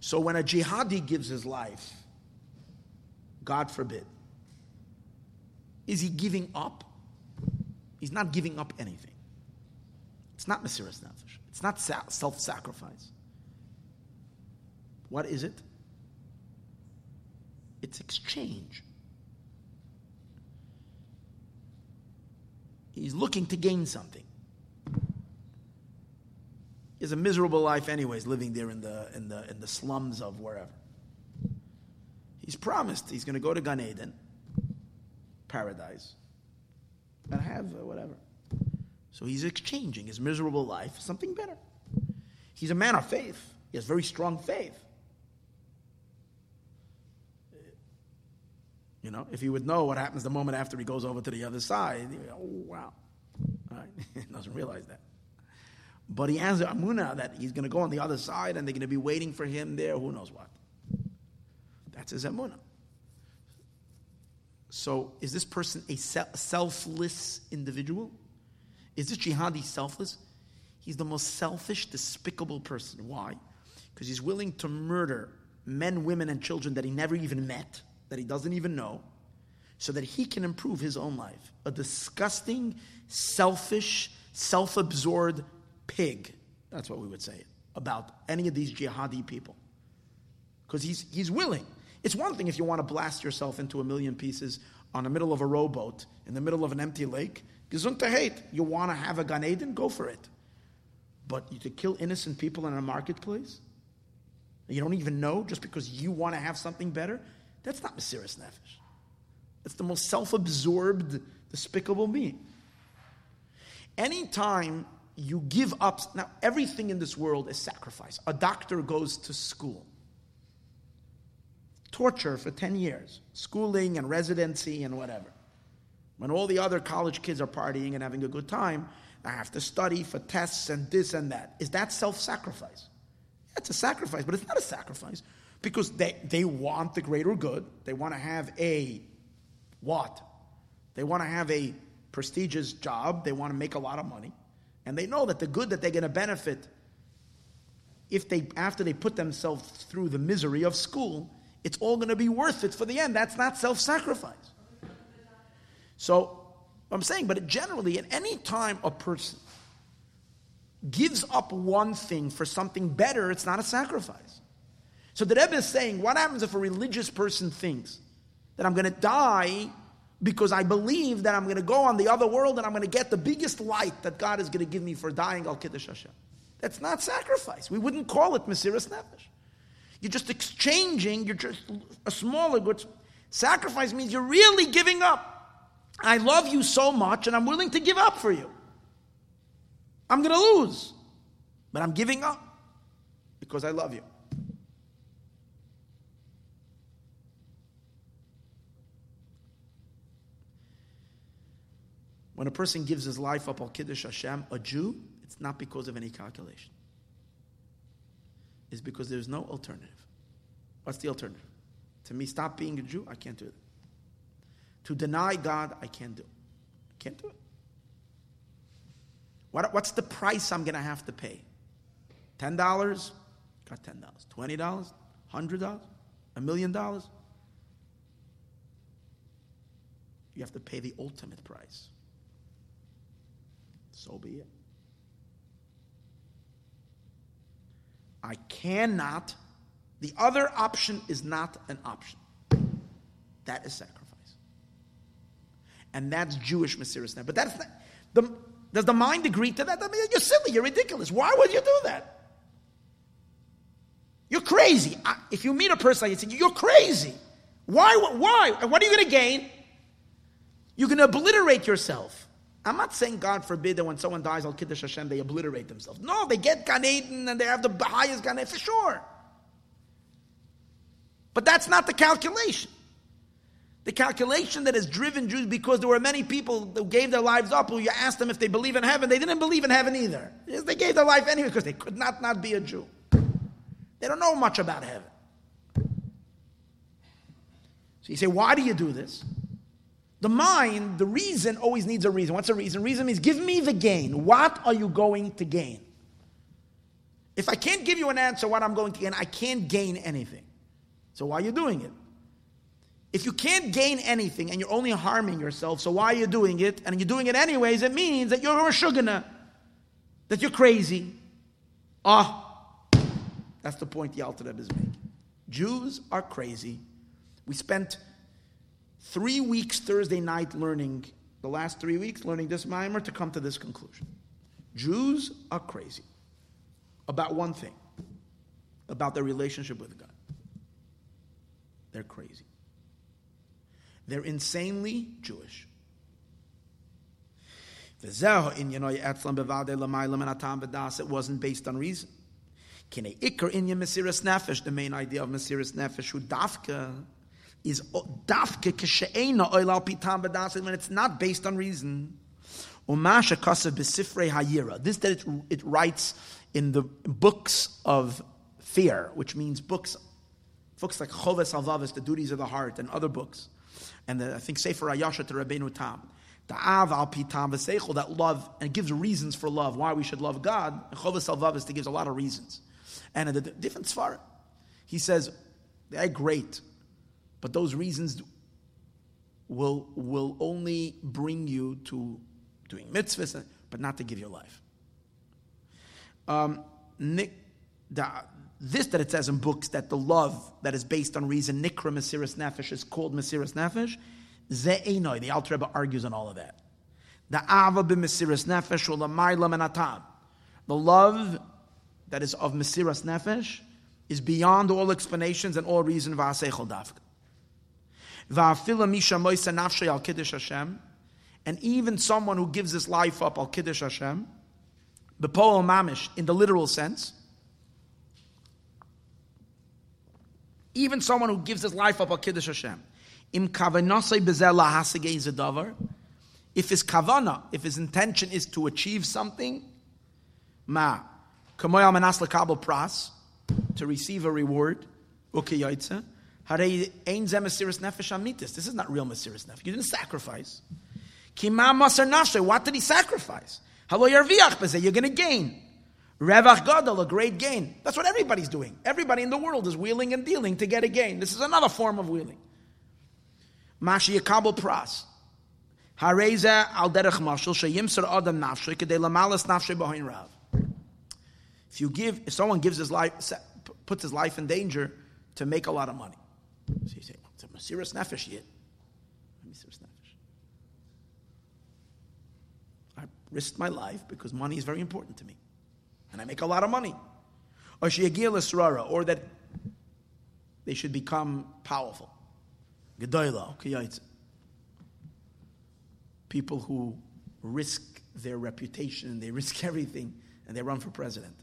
So when a jihadi gives his life, God forbid, is he giving up He's not giving up anything. It's not Mesiras Nefesh. It's not self sacrifice. What is it? It's exchange. He's looking to gain something. He has a miserable life, anyways, living there in the, in the, in the slums of wherever. He's promised he's going to go to Gan Eden, paradise and have uh, whatever. So he's exchanging his miserable life for something better. He's a man of faith. He has very strong faith. You know, if he would know what happens the moment after he goes over to the other side, oh, wow. Right? he doesn't realize that. But he has amuna that he's going to go on the other side and they're going to be waiting for him there, who knows what. That's his amuna. So, is this person a selfless individual? Is this jihadi selfless? He's the most selfish, despicable person. Why? Because he's willing to murder men, women, and children that he never even met, that he doesn't even know, so that he can improve his own life. A disgusting, selfish, self absorbed pig. That's what we would say about any of these jihadi people. Because he's, he's willing. It's one thing if you want to blast yourself into a million pieces on the middle of a rowboat in the middle of an empty lake. Gesundheit. hate. You want to have a Gan Eden? Go for it. But you to kill innocent people in a marketplace, you don't even know just because you want to have something better, that's not Mesiras Nefesh. That's the most self absorbed, despicable being. Anytime you give up, now everything in this world is sacrifice. A doctor goes to school torture for 10 years, schooling and residency and whatever. When all the other college kids are partying and having a good time, I have to study for tests and this and that. Is that self sacrifice? It's a sacrifice, but it's not a sacrifice because they, they want the greater good. They want to have a what? They want to have a prestigious job. They want to make a lot of money. And they know that the good that they're going to benefit if they after they put themselves through the misery of school it's all going to be worth it for the end. That's not self sacrifice. So, I'm saying, but generally, at any time a person gives up one thing for something better, it's not a sacrifice. So the Rebbe is saying, what happens if a religious person thinks that I'm going to die because I believe that I'm going to go on the other world and I'm going to get the biggest light that God is going to give me for dying al Kiddush Hashem? That's not sacrifice. We wouldn't call it Mesiras Nefesh. You're just exchanging, you're just a smaller good. Sacrifice means you're really giving up. I love you so much and I'm willing to give up for you. I'm going to lose. But I'm giving up because I love you. When a person gives his life up al Kiddush Hashem, a Jew, it's not because of any calculation. It's because there's no alternative. What's the alternative? To me, stop being a Jew, I can't do it. To deny God, I can't do it. I can't do it. What, what's the price I'm going to have to pay? $10? Got $10. $20? $100? A million dollars? You have to pay the ultimate price. So be it. I cannot. The other option is not an option. That is sacrifice. And that's Jewish Mesiras But that's not, the, does the mind agree to that? I mean, you're silly. You're ridiculous. Why would you do that? You're crazy. If you meet a person like you you're crazy. Why? Why? And what are you going to gain? You're going to obliterate yourself. I'm not saying, God forbid, that when someone dies, Al Kiddush Hashem, they obliterate themselves. No, they get Gan Eden and they have the highest Gan Eden for sure. But that's not the calculation. The calculation that has driven Jews because there were many people who gave their lives up who you asked them if they believe in heaven. They didn't believe in heaven either. They gave their life anyway because they could not not be a Jew. They don't know much about heaven. So you say, why do you do this? The mind, the reason always needs a reason. What's the reason? Reason means give me the gain. What are you going to gain? If I can't give you an answer what I'm going to gain, I can't gain anything. So why are you doing it? If you can't gain anything and you're only harming yourself, so why are you doing it? And you're doing it anyways, it means that you're a shugana, that you're crazy. Ah, that's the point the Alter is making. Jews are crazy. We spent three weeks Thursday night learning, the last three weeks learning this maimer to come to this conclusion. Jews are crazy about one thing, about their relationship with God. They're crazy. They're insanely Jewish. It wasn't based on reason. The main idea of Mesiras Nefesh, who dafka is dafke keshe'ena oilal pitam b'das when it's not based on reason. Umasha kasav b'sifrei hayira. This that it, it writes in the books of fear, which means books, books like Choves Alvavis, the duties of the heart, and other books, and the, I think Sefer HaYashar to Rabbeinu Tam. The Av al that love, and gives reasons for love, why we should love God. And Choves Alvavis, gives a lot of reasons. And the different Sfar, he says, they're great. But those reasons will, will only bring you to doing mitzvahs, but not to give your life. Um, this that it says in books that the love that is based on reason, nikra mesiras nefesh, is called mesiras nefesh. Ze'enoi, the Alter Rebbe argues on all of that. The ava b'mesiras nefesh. The love that is of mesiras nefesh is beyond all explanations and all reason v'aseichel dafka. And even someone who gives his life up al kiddush Hashem, the poem mamish in the literal sense, even someone who gives his life up al kiddush Hashem, im kavanasei bezela hasegei zedavar, if his kavana, if his intention is to achieve something, ma kamoyal manas pras, to receive a reward, ukiyaitza, this is not real Mesiras Nefesh. You didn't sacrifice. What did he sacrifice? You're going to gain. Revach Gadol, a great gain. That's what everybody's doing. Everybody in the world is wheeling and dealing to get a gain. This is another form of wheeling. Mashi Yakabel Pras. Hareza al derech mashal sheyimser adam nafshe kedei lamalas nafshe rav. If you give, if someone gives his life, puts his life in danger to make a lot of money, so you say, well, it's a Mesiras Nefesh yet. Mesiras Nefesh. I risked my life because money is very important to me. And I make a lot of money. Or or that they should become powerful. People who risk their reputation, they risk everything, and they run for president.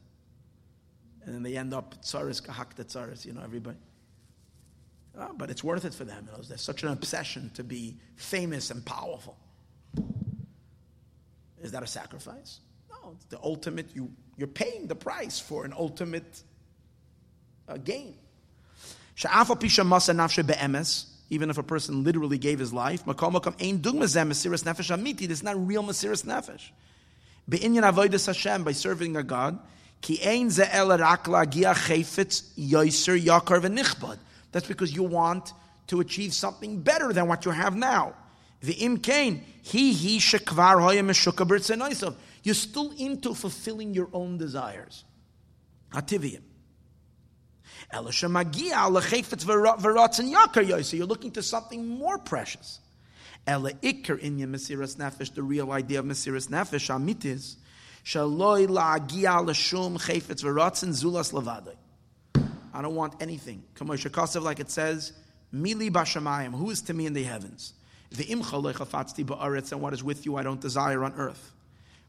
And then they end up tsaris kahakta tsaris, you know, everybody. Uh, but it's worth it for them. You there's such an obsession to be famous and powerful. Is that a sacrifice? No, it's the ultimate. You, you're paying the price for an ultimate uh, gain. Even if a person literally gave his life, is not real Mesiras Nefesh. Hashem, by serving a God, ki ein yoiser yakar v'nichbad. That's because you want to achieve something better than what you have now. The kain, he he shekvar b'rtzenoisav. You're still into fulfilling your own desires. Ativiyim. You're looking to something more precious. Ela ikar in Mesiras Nefesh, the real idea of Mesiras Nefesh, Amit is, Shaloi la'agia l'shum chayfetz v'ratzin zulas lavadai. I don't want anything. Like it says, Mili bashamayim, who is to me in the heavens? V'im chalechafatzti ba'aretz, and what is with you I don't desire on earth.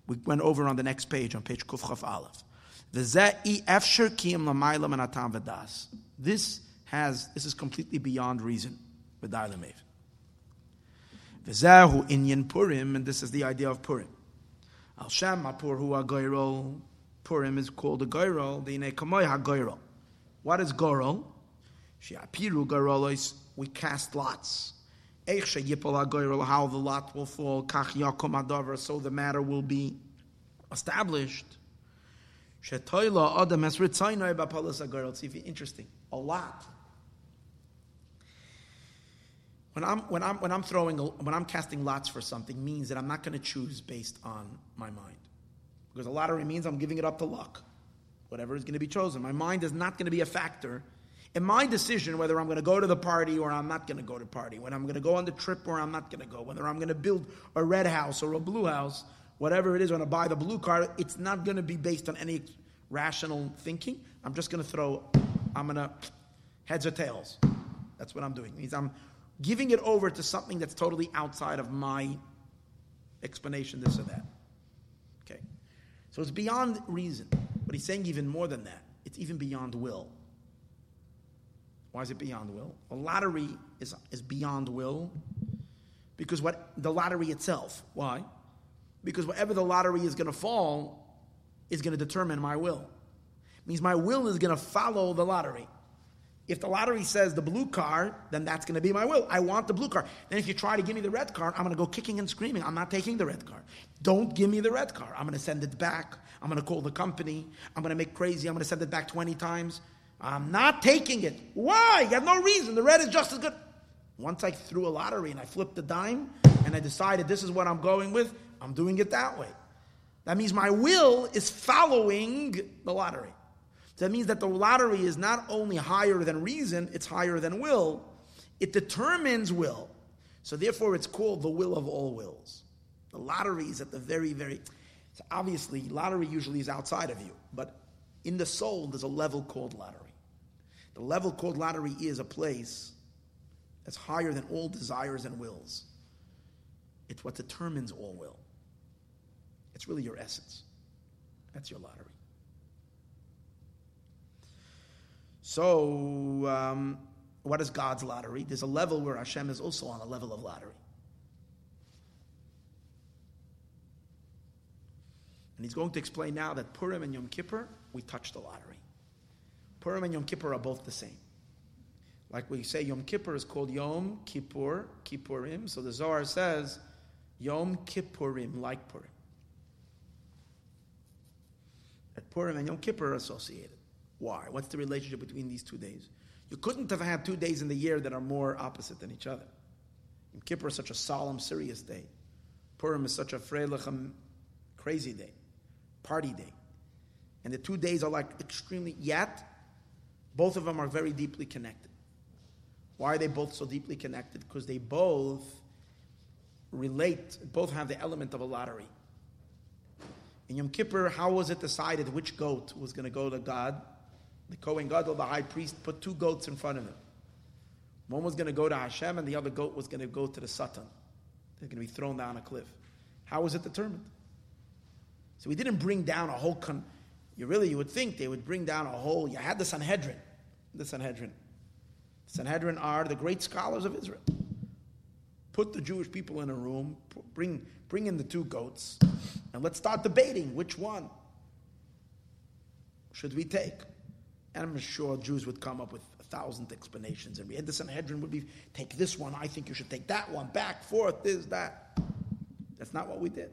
We went over on the next page, on page Kuf Chaf Aleph. This has, this is completely beyond reason. V'dai V'zehu inyan Purim, and this is the idea of Purim. Al Shem. Purim is called a Goyrol. The Kamoy HaGoyrol. What is Gorol? She'apiru Gorolois. We cast lots. Eich she'yipol HaGoyrol. How the lot will fall. Kach Adavar. So the matter will be established. Shetoila Adam has Ritzainoi Bapalas HaGoyrol. See interesting. A lot when I'm, when I'm, when I'm throwing, when I'm casting lots for something means that I'm not going to choose based on my mind. Because a lottery means I'm giving it up to luck. Whatever is going to be chosen. My mind is not going to be a factor in my decision whether I'm going to go to the party or I'm not going to go to party, when I'm going to go on the trip or I'm not going to go, whether I'm going to build a red house or a blue house, whatever it is, when I buy the blue car, it's not going to be based on any rational thinking. I'm just going to throw, I'm going to heads or tails. That's what I'm doing. It means I'm giving it over to something that's totally outside of my explanation, this or that. Okay. So it's beyond reason. But he's saying even more than that. It's even beyond will. Why is it beyond will? A lottery is, is beyond will because what the lottery itself. Why? Because whatever the lottery is going to fall is going to determine my will. It means my will is going to follow the lottery. If the lottery says the blue car, then that's going to be my will. I want the blue car. Then if you try to give me the red car, I'm going to go kicking and screaming. I'm not taking the red car. Don't give me the red car. I'm going to send it back. I'm going to call the company. I'm going to make crazy. I'm going to send it back 20 times. I'm not taking it. Why? You have no reason. The red is just as good. Once I threw a lottery and I flipped the dime and I decided this is what I'm going with, I'm doing it that way. That means my will is following the lottery. So that means that the lottery is not only higher than reason, it's higher than will. It determines will. So therefore, it's called the will of all wills. The lottery is at the very, very. So obviously, lottery usually is outside of you, but in the soul, there's a level called lottery. The level called lottery is a place that's higher than all desires and wills. It's what determines all will. It's really your essence. That's your lottery. So, um, what is God's lottery? There's a level where Hashem is also on a level of lottery. And he's going to explain now that Purim and Yom Kippur, we touch the lottery. Purim and Yom Kippur are both the same. Like we say, Yom Kippur is called Yom Kippur, Kippurim. So the Zohar says Yom Kippurim, like Purim. That Purim and Yom Kippur are associated. Why? What's the relationship between these two days? You couldn't have had two days in the year that are more opposite than each other. Yom Kippur is such a solemn, serious day. Purim is such a freilichem, crazy day, party day. And the two days are like extremely, yet, both of them are very deeply connected. Why are they both so deeply connected? Because they both relate, both have the element of a lottery. In Yom Kippur, how was it decided which goat was going to go to God? The Kohen Gadol, the high priest, put two goats in front of him. One was going to go to Hashem, and the other goat was going to go to the Satan. They're going to be thrown down a cliff. How was it determined? So we didn't bring down a whole con- you really you would think they would bring down a whole. You had the Sanhedrin, the Sanhedrin. The Sanhedrin are the great scholars of Israel. Put the Jewish people in a room, bring bring in the two goats, and let's start debating which one should we take. And I'm sure Jews would come up with a thousand explanations, and the Sanhedrin would be take this one. I think you should take that one. Back, forth, this, that. That's not what we did.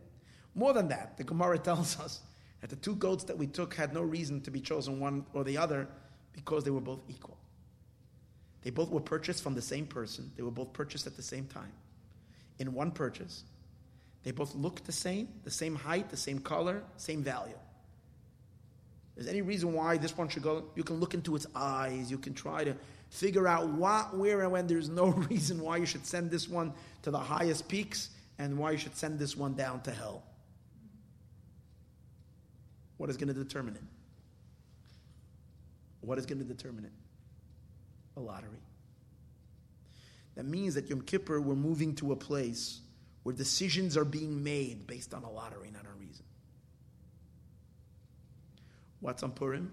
More than that, the Gemara tells us that the two goats that we took had no reason to be chosen one or the other because they were both equal. They both were purchased from the same person. They were both purchased at the same time. In one purchase, they both looked the same, the same height, the same color, same value. There's any reason why this one should go? You can look into its eyes. You can try to figure out what, where, and when. There's no reason why you should send this one to the highest peaks and why you should send this one down to hell. What is going to determine it? What is going to determine it? A lottery. That means that Yom Kippur, we're moving to a place where decisions are being made based on a lottery, not a reason. What's on Purim?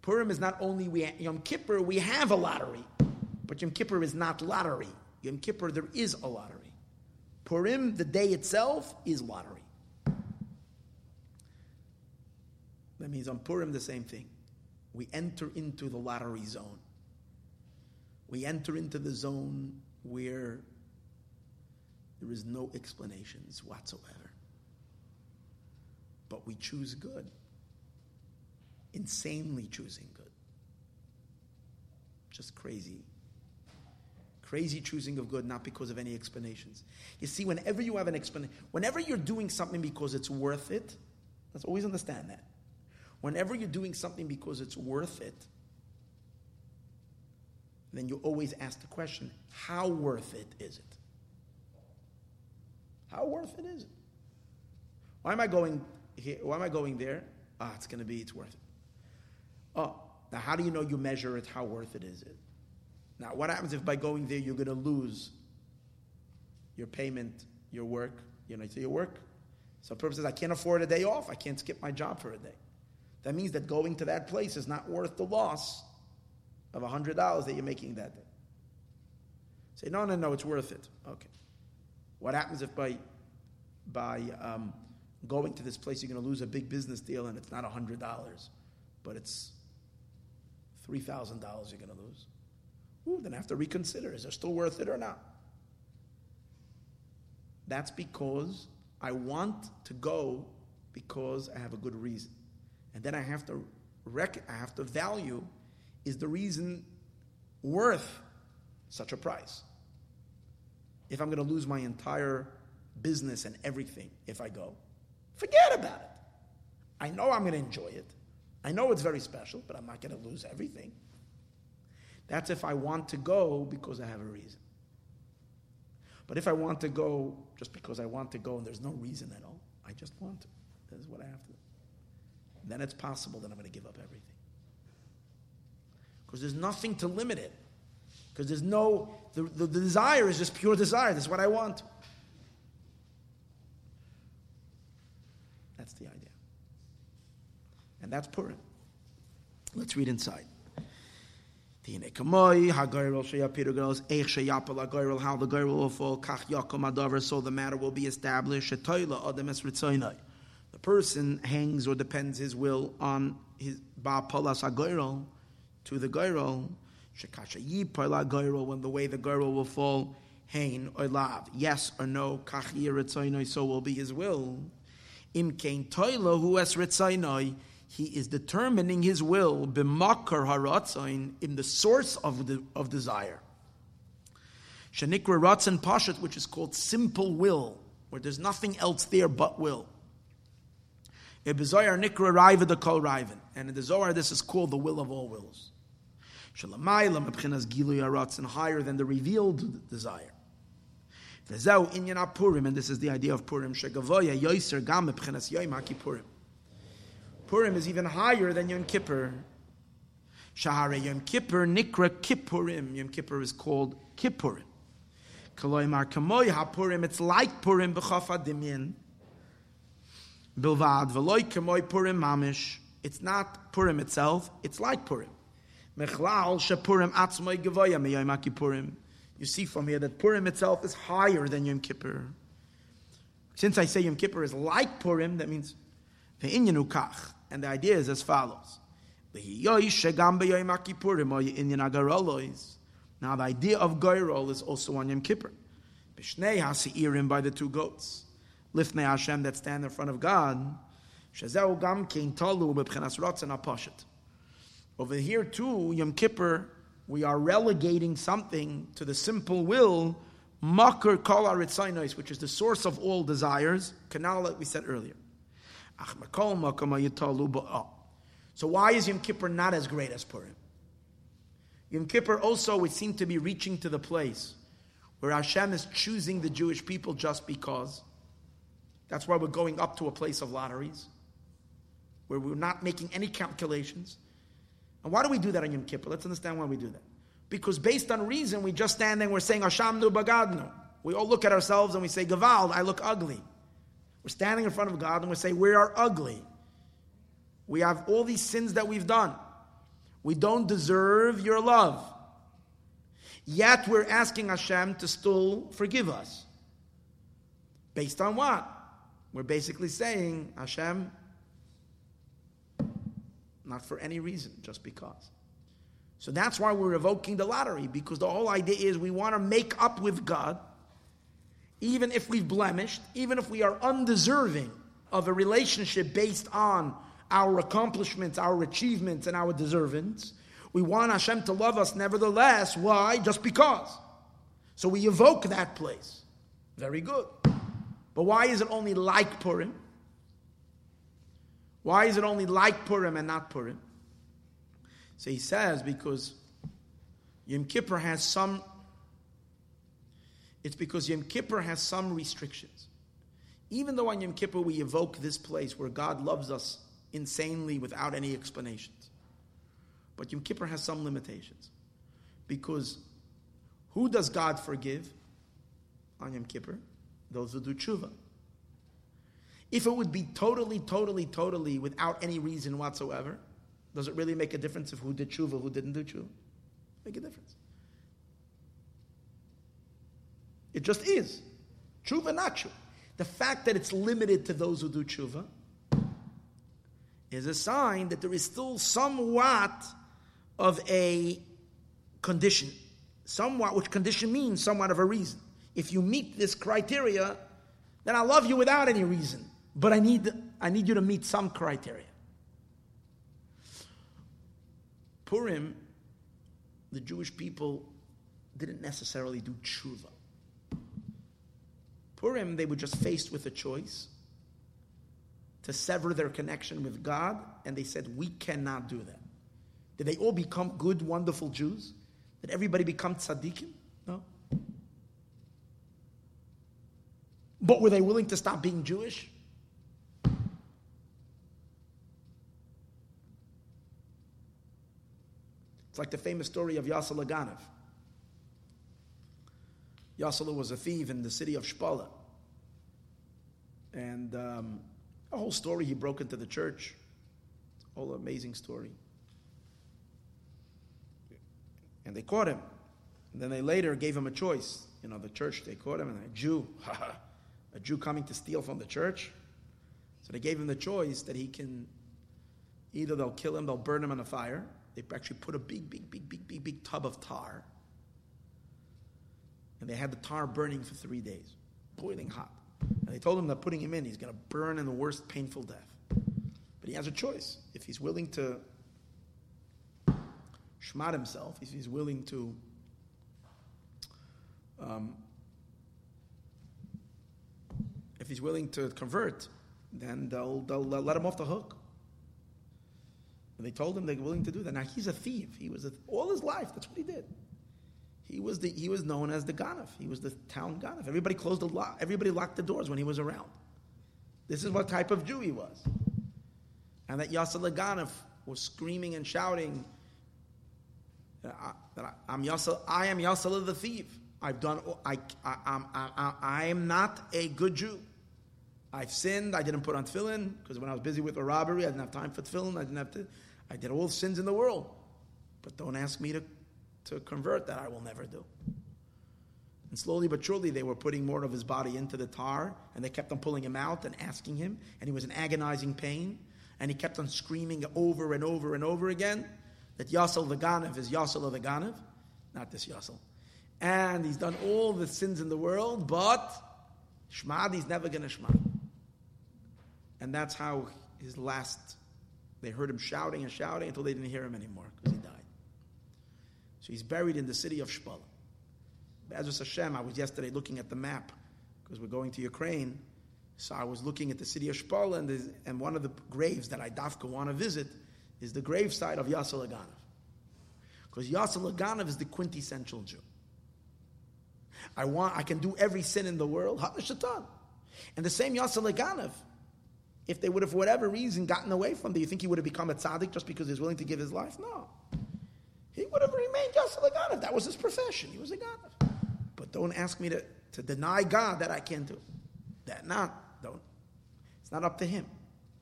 Purim is not only we Yom Kippur, we have a lottery, but Yom Kippur is not lottery. Yom Kippur, there is a lottery. Purim, the day itself, is lottery. That means on Purim, the same thing. We enter into the lottery zone. We enter into the zone where there is no explanations whatsoever. But we choose good. Insanely choosing good. Just crazy. Crazy choosing of good, not because of any explanations. You see, whenever you have an explanation, whenever you're doing something because it's worth it, let's always understand that. Whenever you're doing something because it's worth it, then you always ask the question, how worth it is it? How worth it is it? Why am I going here? Why am I going there? Ah, it's going to be, it's worth it. Oh, now how do you know you measure it? How worth it is it? Now, what happens if by going there you're going to lose your payment, your work? You know, your work. So, purpose purposes, I can't afford a day off. I can't skip my job for a day. That means that going to that place is not worth the loss of $100 that you're making that day. Say, no, no, no, it's worth it. Okay. What happens if by, by um, going to this place you're going to lose a big business deal and it's not $100, but it's $3,000 you're going to lose? Ooh, then I have to reconsider. Is it still worth it or not? That's because I want to go because I have a good reason. And then I have to rec- I have to value is the reason worth such a price? If I'm going to lose my entire business and everything if I go, forget about it. I know I'm going to enjoy it. I know it's very special, but I'm not going to lose everything. That's if I want to go because I have a reason. But if I want to go just because I want to go and there's no reason at all, I just want to. This is what I have to then it's possible that I'm going to give up everything. Because there's nothing to limit it. Because there's no, the, the, the desire is just pure desire. This is what I want. That's the idea. And that's Purim. Let's read inside. How the girl will fall, so the matter will be established The person hangs or depends his will on his ba'palas agoyrol to the goyrol, shekasha yipala goyrol, when the way the goyrol will fall, hain or lav, yes or no, kach so will be his will. Im kain toilo hu es ritzonoi, he is determining his will b'makar haratzain in the source of the of desire. Shanikra ratzon pashat, which is called simple will, where there's nothing else there but will. In Nikra Raiva the Kol Raivan. And in the Zohar, this is called the will of all wills. Shalamayla Mepchinas Gilu Yaratzin, higher than the revealed desire. Vezau Inyan Purim, and this is the idea of Purim. Shegavoya Yoiser Gam Mepchinas Yoim HaKippurim. Purim is even higher than Yom Kippur. Shahare Yom Kippur Nikra Kippurim. Yom Kippur is called Kippurim. Kaloimar Kamoy HaPurim, it's like Purim B'chaf Adimyan. Bilvad v'loy kemoy Purim mamish. It's not Purim itself, it's like Purim. Mechlal shepurim atzmoy gevoya meyom Purim. You see from here that Purim itself is higher than Yom Kippur. Since I say Yom Kippur is like Purim, that means ve'inyanu kach. And the idea is as follows. Now the idea of Goyrol is also on Yom Kippur. Bishnei hasi'irim by the two goats. Lifnei Hashem that stand in front of God. Shazeu gam talu b'bchenas rotzen apashet. Over here too, Yom Kippur, we are relegating something to the simple will, makar kol which is the source of all desires, canal that we said earlier. So why is Yom Kippur not as great as Purim? Yom Kippur also would seem to be reaching to the place where Hashem is choosing the Jewish people just because. That's why we're going up to a place of lotteries, where we're not making any calculations. And why do we do that on Yom Kippur? Let's understand why we do that. Because based on reason, we just stand there and we're saying, Hashamnu Bagadnu. We all look at ourselves and we say, Gavald, I look ugly. We're standing in front of God and we say, We are ugly. We have all these sins that we've done. We don't deserve your love. Yet we're asking Hashem to still forgive us. Based on what? We're basically saying, Hashem, not for any reason, just because. So that's why we're evoking the lottery, because the whole idea is we want to make up with God, even if we've blemished, even if we are undeserving of a relationship based on our accomplishments, our achievements, and our deservings. We want Hashem to love us nevertheless. Why? Just because. So we evoke that place. Very good. But why is it only like Purim? Why is it only like Purim and not Purim? So he says because Yom Kippur has some, it's because Yom Kippur has some restrictions. Even though on Yom Kippur we evoke this place where God loves us insanely without any explanations. But Yom Kippur has some limitations. Because who does God forgive on Yom Kippur? Those who do tshuva. If it would be totally, totally, totally without any reason whatsoever, does it really make a difference if who did tshuva, who didn't do tshuva? Make a difference. It just is. Tshuva, not tshuva. The fact that it's limited to those who do tshuva is a sign that there is still somewhat of a condition. Somewhat, which condition means somewhat of a reason. If you meet this criteria, then I love you without any reason. But I need, I need you to meet some criteria. Purim, the Jewish people didn't necessarily do tshuva. Purim, they were just faced with a choice to sever their connection with God, and they said, We cannot do that. Did they all become good, wonderful Jews? Did everybody become tzaddikim? No. But were they willing to stop being Jewish? It's like the famous story of Yasser Laganov. Yasser was a thief in the city of Shpola. And um, a whole story. He broke into the church. Whole amazing story. And they caught him. And then they later gave him a choice. You know, the church, they caught him, and a Jew, a Jew coming to steal from the church. So they gave him the choice that he can either they'll kill him, they'll burn him in a fire. They actually put a big, big, big, big, big, big tub of tar. And they had the tar burning for three days, boiling hot. And they told him that putting him in, he's going to burn in the worst painful death. But he has a choice. If he's willing to shmat himself, if he's willing to um, if he's willing to convert, then they'll, they'll, let him off the hook. And they told him they're willing to do that. Now he's a thief. He was a, all his life. That's what he did. He was, the, he was known as the Ganef. He was the town Ganef. Everybody closed the lock. Everybody locked the doors when he was around. This is what type of Jew he was. And that Yasser Ganef was screaming and shouting uh, that, I, am Yasser, I am Yasser the thief. I've done, I, I, I, I, I am not a good Jew. I've sinned. I didn't put on tefillin because when I was busy with a robbery, I didn't have time for tefillin. I didn't have to. I did all the sins in the world. But don't ask me to, to convert that. I will never do. And slowly but surely, they were putting more of his body into the tar, and they kept on pulling him out and asking him, and he was in agonizing pain, and he kept on screaming over and over and over again that Yasel the Ganav is Yasel the Ganav, not this Yasel. And he's done all the sins in the world, but Shmad, he's never going to Shmad. And that's how his last, they heard him shouting and shouting until they didn't hear him anymore. So he's buried in the city of Shpola. Be'ezus Hashem, I was yesterday looking at the map because we're going to Ukraine. So I was looking at the city of Shpola, and, and one of the graves that I dafka want to visit is the gravesite of Yasser Laganov. Because Yasser Laganov is the quintessential Jew. I want, I can do every sin in the world, Shatan. And the same Yasser Laganov, if they would have, for whatever reason, gotten away from Do you think he would have become a tzaddik just because he's willing to give his life? No. He would have remained Yasser Laganov. That was his profession. He was a Ganav. But don't ask me to, to deny God that I can't do. That not, don't. It's not up to him.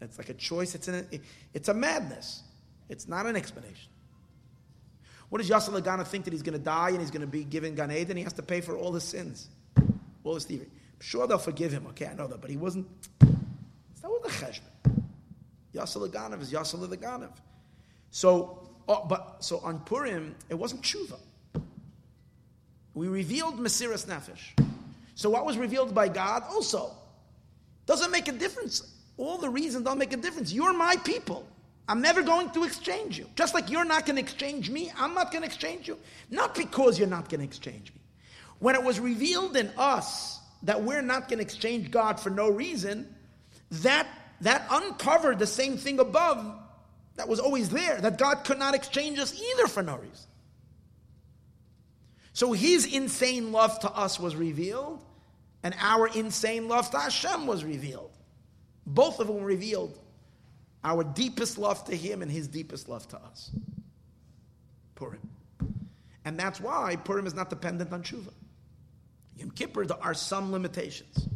It's like a choice. It's, an, it's a madness. It's not an explanation. What does Yasser Lagana think that he's going to die and he's going to be given Gan Eden? He has to pay for all his sins, all his thievery. I'm sure they'll forgive him. Okay, I know that, but he wasn't. Not with the cheshbon. Yasser Laganav is Yasser Laganav. So, oh, but so on Purim, it wasn't tshuva. We revealed Mesiras Nefesh. So what was revealed by God also doesn't make a difference. All the reasons don't make a difference. You're my people. I'm never going to exchange you. Just like you're not going to exchange me, I'm not going to exchange you. Not because you're not going to exchange me. When it was revealed in us that we're not going to exchange God for no reason, that, that uncovered the same thing above that was always there, that God could not exchange us either for no reason. So his insane love to us was revealed, and our insane love to Hashem was revealed. Both of them revealed our deepest love to him and his deepest love to us. Purim. And that's why Purim is not dependent on tshuva. Yom Kippur, there are some limitations.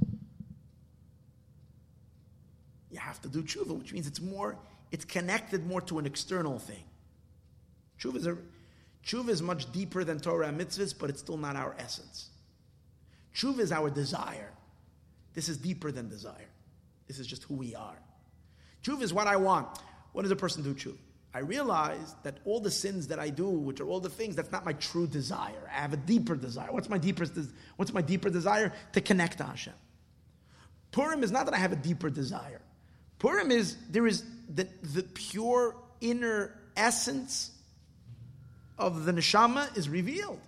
You have to do tshuva, which means it's more, it's connected more to an external thing. Tshuva is a, Tshuva is much deeper than Torah and mitzvahs, but it's still not our essence. Tshuva is our desire. This is deeper than desire. This is just who we are. Tshuva is what I want. What does a person do tshuva? I realize that all the sins that I do, which are all the things, that's not my true desire. I have a deeper desire. What's my deeper, what's my deeper desire? To connect to Hashem. Purim is not that I have a deeper desire. Purim is, there is the, the pure inner essence of the neshama is revealed.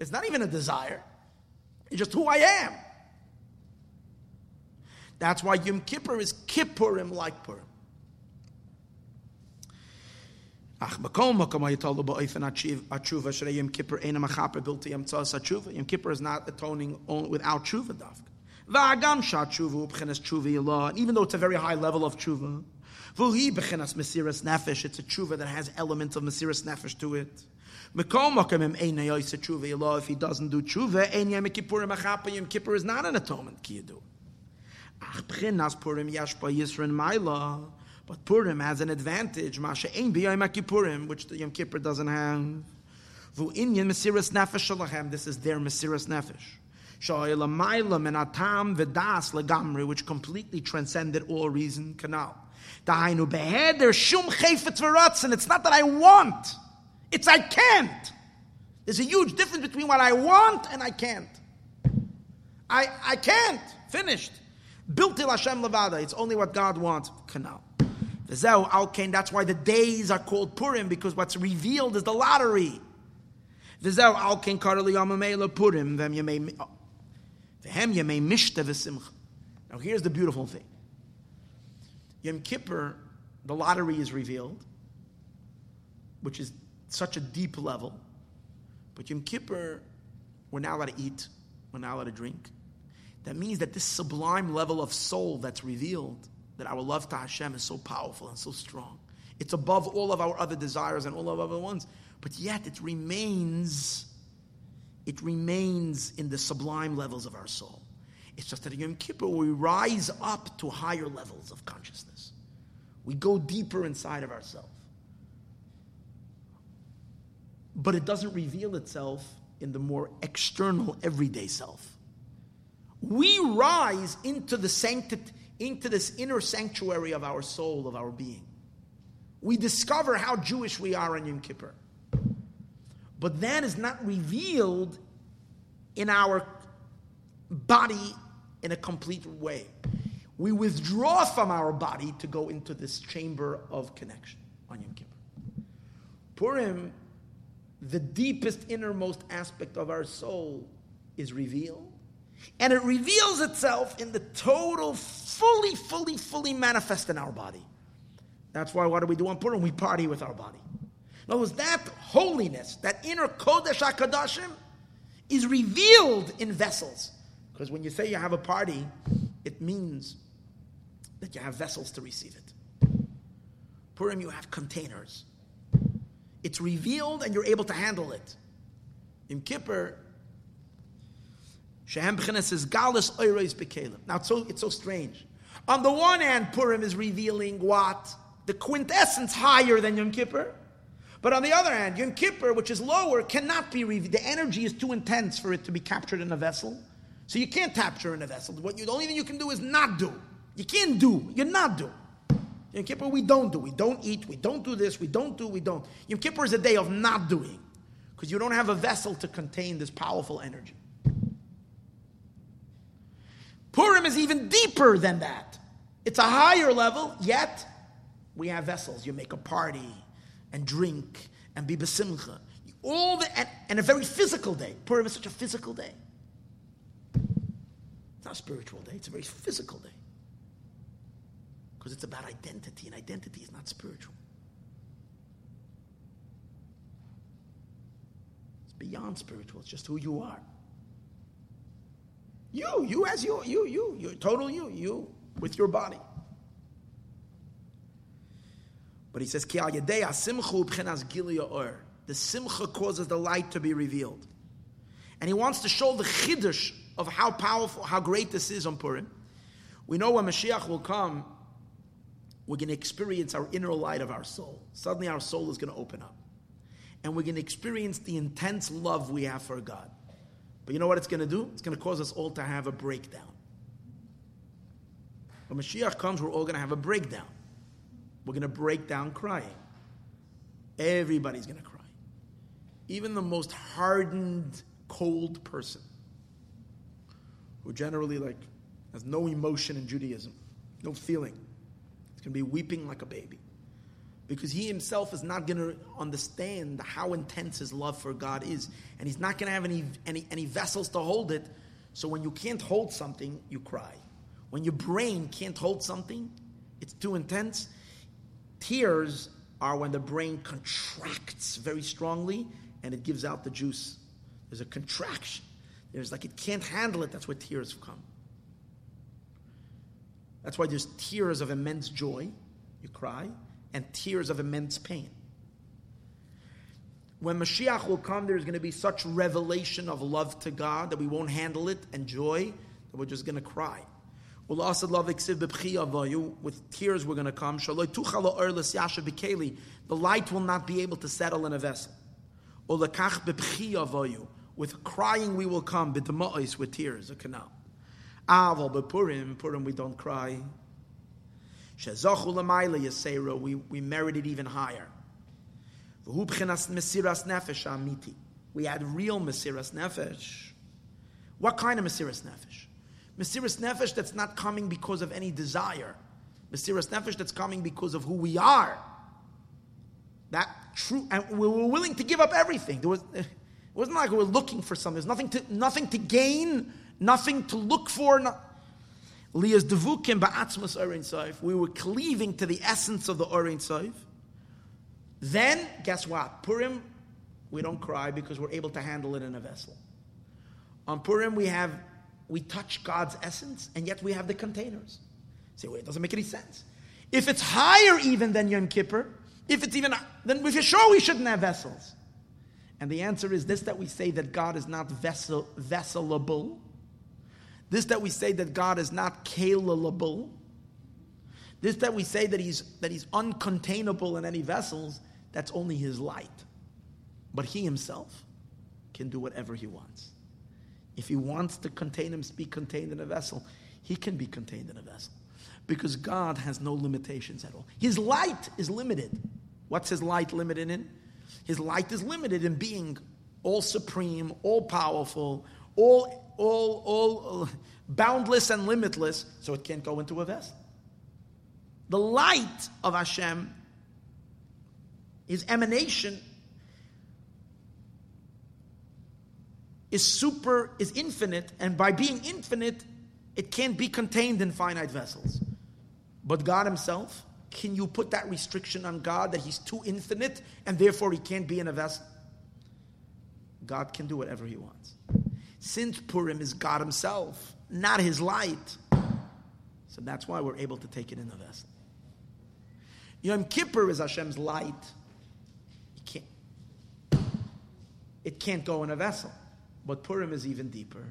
It's not even a desire. It's just who I am. That's why Yom Kippur is Kippurim like Purim. Ach, makom makom ayatol ba'oifen atshuva shrei Yom Kippur ena machaper bilti yom tzas atshuva. Yom Kippur is not atoning only without tshuva dafka. Va'agam shat tshuva ubchenes tshuva yAllah. Even though it's a very high level of tshuva, v'hi b'chenas mesiras nefesh. It's a tshuva that has elements of mesiras nefesh to it. If he doesn't do tshuva, Ein Yom Kippurim Achapa Yom Kippur is not an atonement kiyadu. Ach, B'chinas Purim Yashpa Yisrin Maila. But Purim has an advantage, Masha Ein B'Yom Kippurim, which the Yom Kippur doesn't have. Vu Inyan Mesiras Nefesh Shalachem. This is their Mesiras Nefesh. Maila Menatam V'das Legamri, which completely transcended all reason, canal. Dahainu Beheder Shum Chayfetz V'ratzin. It's not that I want. It's I can't. There's a huge difference between what I want and I can't. I, I can't. Finished. Built till Hashem Levada. It's only what God wants. Canal. That's why the days are called Purim, because what's revealed is the lottery. Purim. Now here's the beautiful thing. Yom Kippur, the lottery is revealed, which is such a deep level. But Yom Kippur, we're not allowed to eat, we're not allowed to drink. That means that this sublime level of soul that's revealed, that our love to Hashem is so powerful and so strong. It's above all of our other desires and all of our other ones, but yet it remains, it remains in the sublime levels of our soul. It's just that in Yom Kippur we rise up to higher levels of consciousness. We go deeper inside of ourselves. But it doesn't reveal itself in the more external, everyday self. We rise into the sanctity, into this inner sanctuary of our soul, of our being. We discover how Jewish we are on Yom Kippur. But that is not revealed in our body in a complete way. We withdraw from our body to go into this chamber of connection on Yom Kippur. Purim, the deepest, innermost aspect of our soul, is revealed. And it reveals itself in the total, fully, fully, fully manifest in our body. That's why what do we do on Purim? We party with our body. In other words, that holiness, that inner Kodesh HaKadoshim, is revealed in vessels. Because when you say you have a party, it means that you have vessels to receive it. Purim, you have containers. It's revealed and you're able to handle it. In Kippur, Shehem B'chines says, Galus Oireis B'Kelim. Now, it's so, it's so strange. On the one hand, Purim is revealing what? The quintessence higher than Yom Kippur. But on the other hand, Yom Kippur, which is lower, cannot be revealed. The energy is too intense for it to be captured in a vessel. So you can't capture in a vessel. What you, the only thing you can do is not do. You can't do. You're not do. Yom Kippur, we don't do. We don't eat. We don't do this. We don't do. We don't. Yom Kippur is a day of not doing because you don't have a vessel to contain this powerful energy. Purim is even deeper than that. It's a higher level, yet we have vessels. You make a party and drink and be besimcha. All the, and, and a very physical day. Purim is such a physical day. It's not a spiritual day, it's a very physical day. Because it's about identity, and identity is not spiritual. It's beyond spiritual, it's just who you are. You, you as you, you, you, you, total you, you with your body. But he says, Ki The simcha causes the light to be revealed. And he wants to show the chiddush of how powerful, how great this is on Purim. We know when Mashiach will come, we're going to experience our inner light of our soul. Suddenly our soul is going to open up. And we're going to experience the intense love we have for God. But you know what it's going to do? It's going to cause us all to have a breakdown. When Mashiach comes, we're all going to have a breakdown. We're going to break down crying. Everybody's going to cry. Even the most hardened, cold person who generally like has no emotion in Judaism, no feeling. Going to be weeping like a baby. Because he himself is not going to understand how intense his love for God is. And he's not going to have any, any, any vessels to hold it. So when you can't hold something, you cry. When your brain can't hold something, it's too intense. Tears are when the brain contracts very strongly and it gives out the juice. There's a contraction. There's like it can't handle it. That's where tears come. That's why there's tears of immense joy, you cry, and tears of immense pain. When Mashiach will come, there's going to be such revelation of love to God that we won't handle it and joy that we're just going to cry. With tears, we're going to come. The light will not be able to settle in a vessel with crying we will come, with tears, a canal. Aval b'purim, Purim we don't cry. Shezachu l'mayla yasera, we, we merit it even higher. V'hu b'chinas mesiras nefesh amiti. We had real mesiras nefesh. What kind of mesiras nefesh? Mesiras nefesh that's not coming because of any desire. Mesiras nefesh that's coming because of who we are. That true, and we were willing to give up everything. There was, it wasn't like we were looking for something. There's nothing to, nothing to gain, nothing to look for. Soif. We were cleaving to the essence of the orein soif. Then, guess what? Purim, we don't cry because we're able to handle it in a vessel. On Purim, we have we touch God's essence, and yet we have the containers. Say, wait, it doesn't make any sense. If it's higher even than Yom Kippur, if it's even then we're sure we shouldn't have vessels. And the answer is this that we say that God is not vessel, vesselable. This that we say that God is not calable. This that we say that he's that he's uncontainable in any vessels, that's only his light. But he himself can do whatever he wants. If he wants to contain him, be contained in a vessel, he can be contained in a vessel. Because God has no limitations at all. His light is limited. What's his light limited in? His light is limited in being all supreme, all powerful, all, all, all boundless and limitless, so it can't go into a vessel. The light of Hashem, his emanation, is super, is infinite, and by being infinite, it can't be contained in finite vessels. But God Himself, can you put that restriction on God that He's too infinite and therefore He can't be in a vessel? God can do whatever He wants. Since Purim is God Himself, not His light, so that's why we're able to take it in the vessel. Yom Kippur is Hashem's light. It can't, it can't go in a vessel. But Purim is even deeper.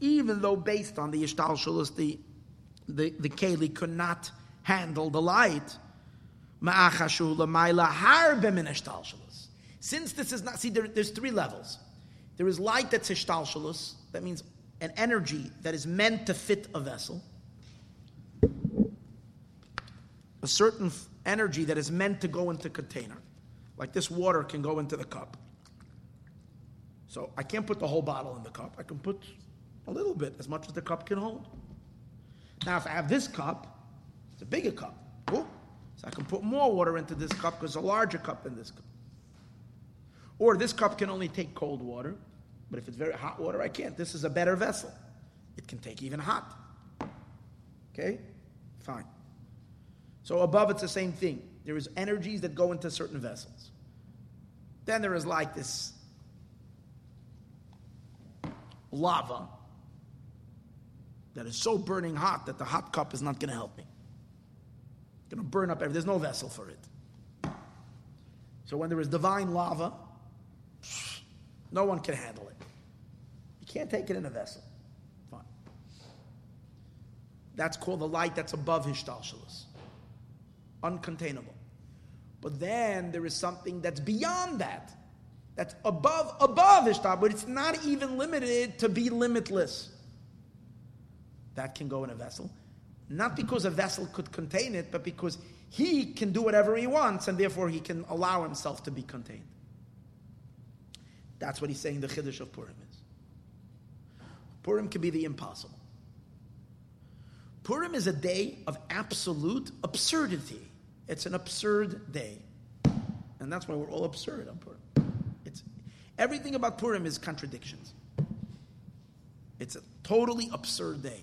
Even though based on the ishtalshalus, the, the, the keli could not handle the light, since this is not, see, there, there's three levels. There is light that's ishtalshalus, that means an energy that is meant to fit a vessel. A certain energy that is meant to go into container. Like this water can go into the cup. So I can't put the whole bottle in the cup. I can put a little bit, as much as the cup can hold. Now, if I have this cup, it's a bigger cup. So I can put more water into this cup because a larger cup than this cup. Or this cup can only take cold water, but if it's very hot water, I can't. This is a better vessel. It can take even hot. Okay? Fine. So above, it's the same thing. There is energies that go into certain vessels. Then there is like this lava that is so burning hot that the hot cup is not going to help me. Going to burn up. everything. there's no vessel for it. So when there is divine lava, no one can handle it. You can't take it in a vessel. Fine. That's called the light that's above Hishtalshalas uncontainable. But then there is something that's beyond that, that's above above Ishtar, but it's not even limited to be limitless. That can go in a vessel, not because a vessel could contain it, but because he can do whatever he wants, and therefore he can allow himself to be contained. That's what he's saying. The chiddush of Purim is. Purim can be the impossible. Purim is a day of absolute absurdity. It's an absurd day. And that's why we're all absurd on Purim. It's, everything about Purim is contradictions. It's a totally absurd day.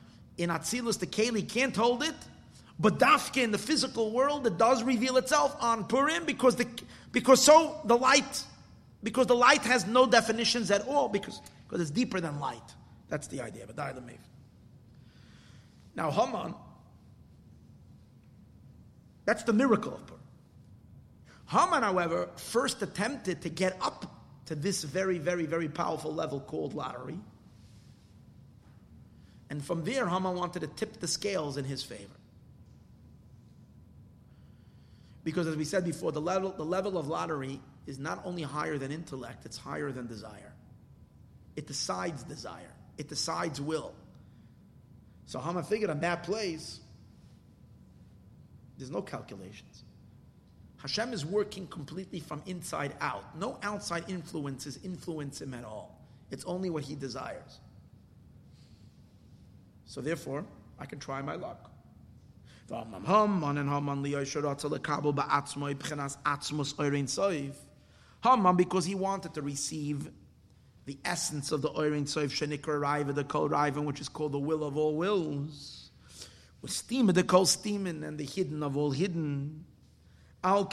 In Atzilus, the Keli can't hold it. But Dafka in the physical world, it does reveal itself on Purim because the because so the light because the light has no definitions at all because because it's deeper than light. That's the idea. But now, Haman, that's the miracle of Purim. Haman, however, first attempted to get up to this very, very, very powerful level called lottery. And from there, Haman wanted to tip the scales in his favor. Because as we said before, the level, the level of lottery is not only higher than intellect, it's higher than desire. It decides desire, it decides will. So Haman figured on that place, there's no calculations. Hashem is working completely from inside out. No outside influences influence him at all. It's only what he desires. So therefore, I can try my luck. Because he wanted to receive the essence of the oirin soiv shenikra raiva, the kol raiva, which is called the will of all wills. With steam the kol steaming and the hidden of all hidden. You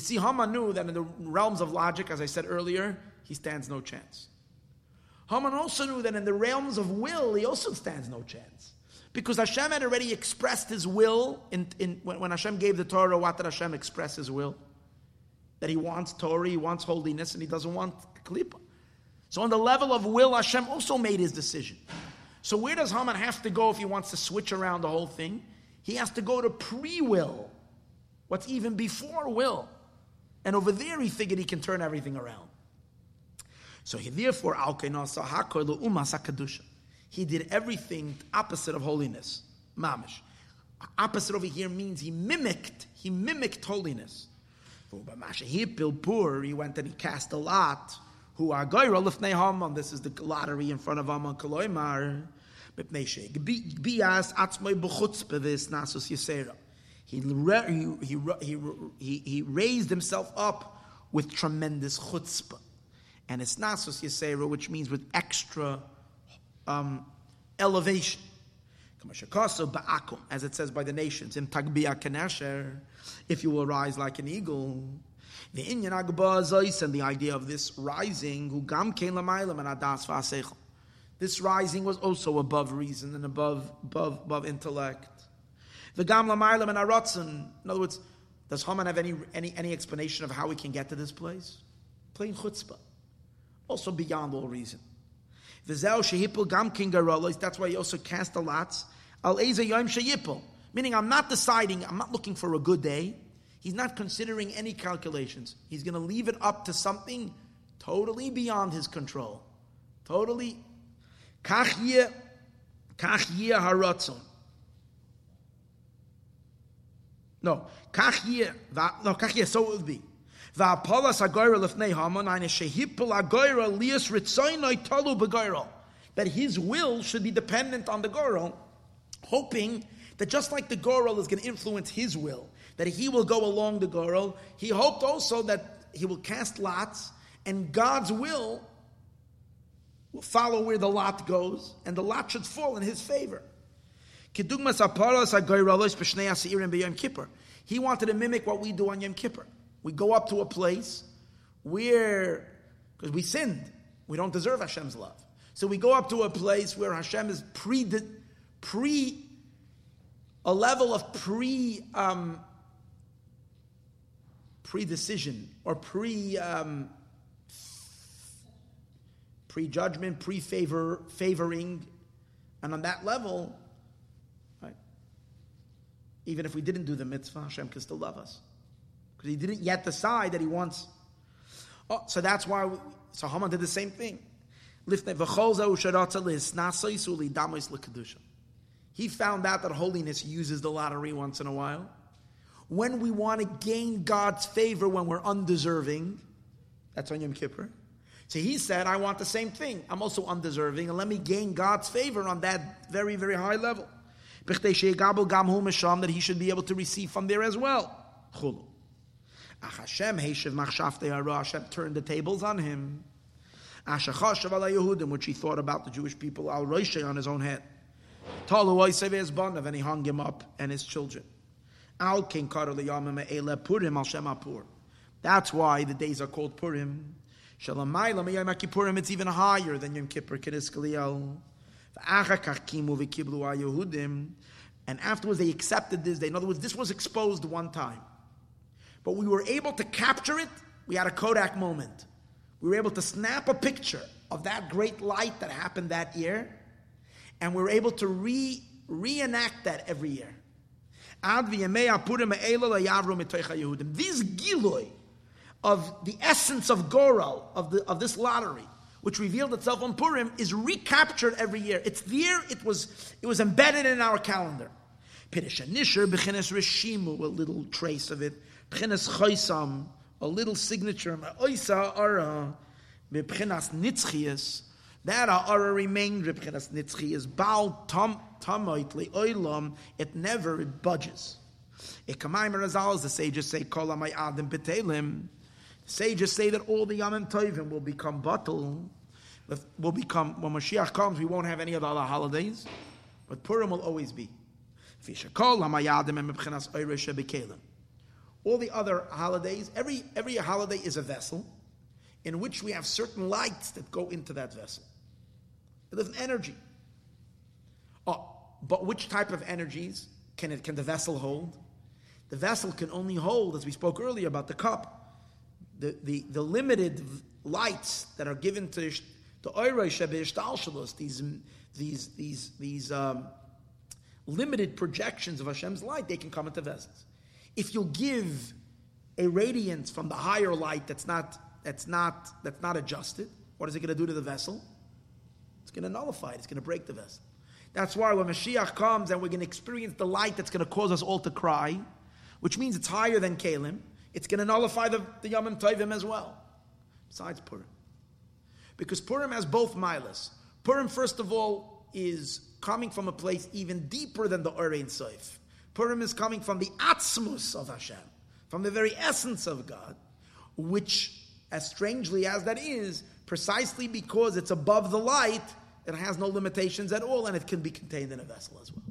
see, Haman knew that in the realms of logic, as I said earlier, he stands no chance. Haman also knew that in the realms of will, he also stands no chance. Because Hashem had already expressed his will in, in, when, when Hashem gave the Torah. What did Hashem express his will? That he wants Torah, he wants holiness, and he doesn't want klipa. So on the level of will, Hashem also made his decision. So where does Haman have to go if he wants to switch around the whole thing? He has to go to pre-will, what's even before will. And over there he figured he can turn everything around. So he therefore, he did everything opposite of holiness. Mamish. Opposite over here means he mimicked, he mimicked holiness. He went and he cast a lot. Who are Goyra Lifnei Haman? This is the lottery in front of Haman Kaloimar. He, he, he, he raised himself up with tremendous chutzpah. And it's nasus yisera, which means with extra um, elevation. As it says by the nations, in if you will rise like an eagle. The Inyan Agba and the idea of this rising, this rising was also above reason and above, above, above intellect. The Gam Lamailam and Aratzen. In other words, does Haman have any, any, any explanation of how we can get to this place? Plain chutzpah. Also beyond all reason. Gam. That's why he also cast the lots. Al. Meaning, I'm not deciding. I'm not looking for a good day. He's not considering any calculations. He's going to leave it up to something totally beyond his control. Totally. Haratzon. No, no, so it would be. That his will should be dependent on the gorel, hoping that just like the gorel is going to influence his will, that he will go along the gorel, he hoped also that he will cast lots, and God's will will follow where the lot goes, and the lot should fall in his favor. He wanted to mimic what we do on Yom Kippur. We go up to a place where, because we sinned, we don't deserve Hashem's love. So we go up to a place where Hashem is pre, pre a level of pre um, pre-decision or pre um, pre-judgment, pre-favor, favoring, and on that level, right, even if we didn't do the mitzvah, Hashem can still love us because he didn't yet decide that he wants. Oh, so that's why. We, so Haman did the same thing. He found out that holiness uses the lottery once in a while. When we want to gain God's favor when we're undeserving, that's on Yom Kippur. So he said, I want the same thing. I'm also undeserving, and let me gain God's favor on that very, very high level. That he should be able to receive from there as well. Hashem Hashem turned the tables on him. which he thought about the Jewish people, al on his own head. and he hung him up and his children. Al King Purim al That's why the days are called Purim. Purim, it's even higher than Yom Kippur, And afterwards they accepted this. They, in other words, this was exposed one time but we were able to capture it. We had a Kodak moment. We were able to snap a picture of that great light that happened that year, and we were able to re, reenact that every year. This giloi of the essence of Goral, of, the, of this lottery, which revealed itself on Purim, is recaptured every year. It's there, it was, it was embedded in our calendar. a little trace of it. B'chinas choisam, a little signature, oisa ara, b'chinas nitzchias, that ara remained b'chinas nitzchias, bal tom it never budges. Ikamayim Razal, the sages say, Kol Adam Betelim. Sages say that all the Yamim Tovim will become bottle, will become, when Mashiach comes, we won't have any other holidays, but Purim will always be. All the other holidays, every, every holiday is a vessel in which we have certain lights that go into that vessel. There's an energy. Oh, but which type of energies can, it, can the vessel hold? The vessel can only hold, as we spoke earlier about the cup, the, the, the limited lights that are given to the Oirei Shebe these, these, these, these um, limited projections of Hashem's light, they can come into vessels. If you'll give a radiance from the higher light that's not, that's not, that's not adjusted, what is it going to do to the vessel? It's going to nullify it, it's going to break the vessel. That's why when Mashiach comes and we're going to experience the light that's going to cause us all to cry, which means it's higher than Kalim, it's going to nullify the, the Yom Tovim as well, besides Purim. Because Purim has both milas. Purim, first of all, is coming from a place even deeper than the Orein Seif. Purim is coming from the Atzmus of Hashem, from the very essence of God, which, as strangely as that is, precisely because it's above the light, it has no limitations at all, and it can be contained in a vessel as well.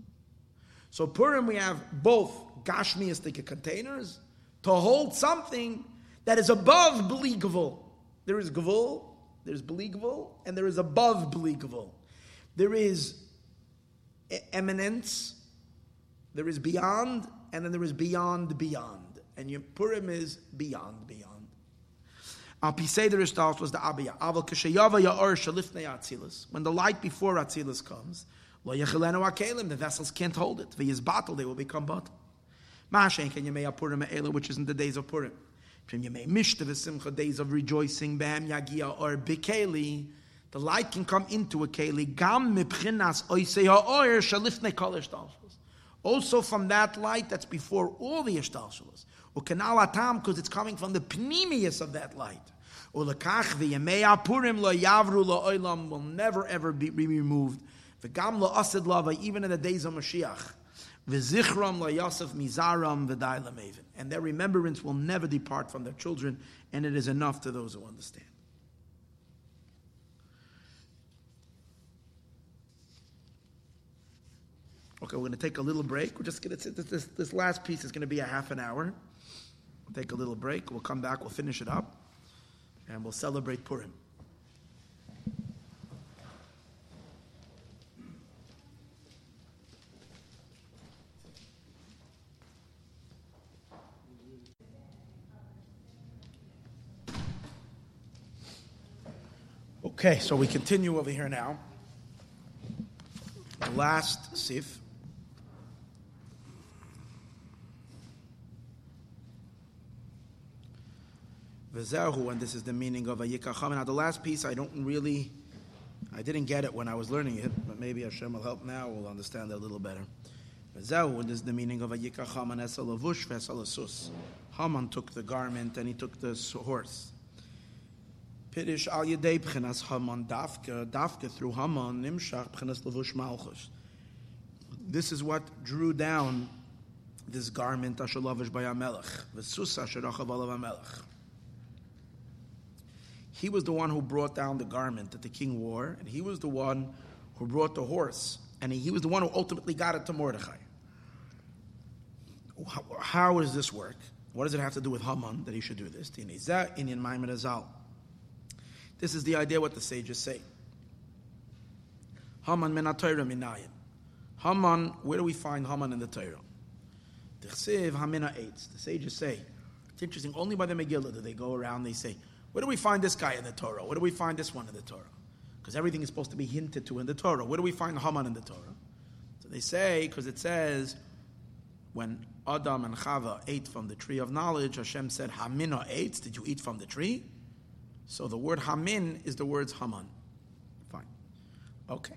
So Purim, we have both Gashmiistic containers to hold something that is above Bli There is Gavul, there's believable, and there is above believable. There is eminence, there is beyond, and then there is beyond beyond. And your Purim is beyond beyond. Al Piseder Ishtalos was the Abiyah. Aval Kashayava Ya'or Shalifnei Atzilus. When the light before Atzilus comes, Lo Yechilenu Akelim, the vessels can't hold it. V'yiz battle, they will become bottle. Ma'ashen Ken Yemei Purim E'ela, which is in the days of Purim. Days of rejoicing, Bam Yagia or Bikeli, the light can come into a Keli, Gam Mipchinas Oisei Ha'or Shalifne Kol Also from that light that's before all the Ishtalshalas. Ukanal Atam, because it's coming from the Pnimius of that light. Ulakach v'yemei Purim lo yavru lo oilam will never ever be, removed. V'gam lo asid lava, even in the days of Mashiach. V'zichram la Yosef mizaram lamevin. And their remembrance will never depart from their children, and it is enough to those who understand. Okay, we're going to take a little break. We're just going to this, this last piece is going to be a half an hour. We'll take a little break. We'll come back. We'll finish it up, and we'll celebrate Purim. Okay, so we continue over here now. The last sif. V'zehu, and this is the meaning of a yikacham. Now, the last piece, I don't really, I didn't get it when I was learning it, but maybe Hashem will help now. We'll understand it a little better. V'zehu, and this is the meaning of a yikacham and esalavush v'esalasus. Haman took the garment and he took the horse. Pirish al yedei b'chinas Haman dafka, dafka through Haman nimshach b'chinas levush malchus. This is what drew down this garment asher lavish by Amelech, v'sus asher alav Amelech. He was the one who brought down the garment that the king wore, and he was the one who brought the horse, and he, was the one who ultimately got it to Mordechai. How, how does this work? What does it have to do with Haman that he should do this? This is the idea what the sages say. Haman min minayin. Haman, where do we find Haman in the Torah? The sages say, it's interesting, only by the Megillah do they go around, they say, where do we find this guy in the Torah? Where do we find this one in the Torah? Because everything is supposed to be hinted to in the Torah. Where do we find Haman in the Torah? So they say, because it says, when Adam and Chava ate from the tree of knowledge, Hashem said, Hamina ate. Did you eat from the tree? So the word Hamin is the words Haman. Fine. Okay.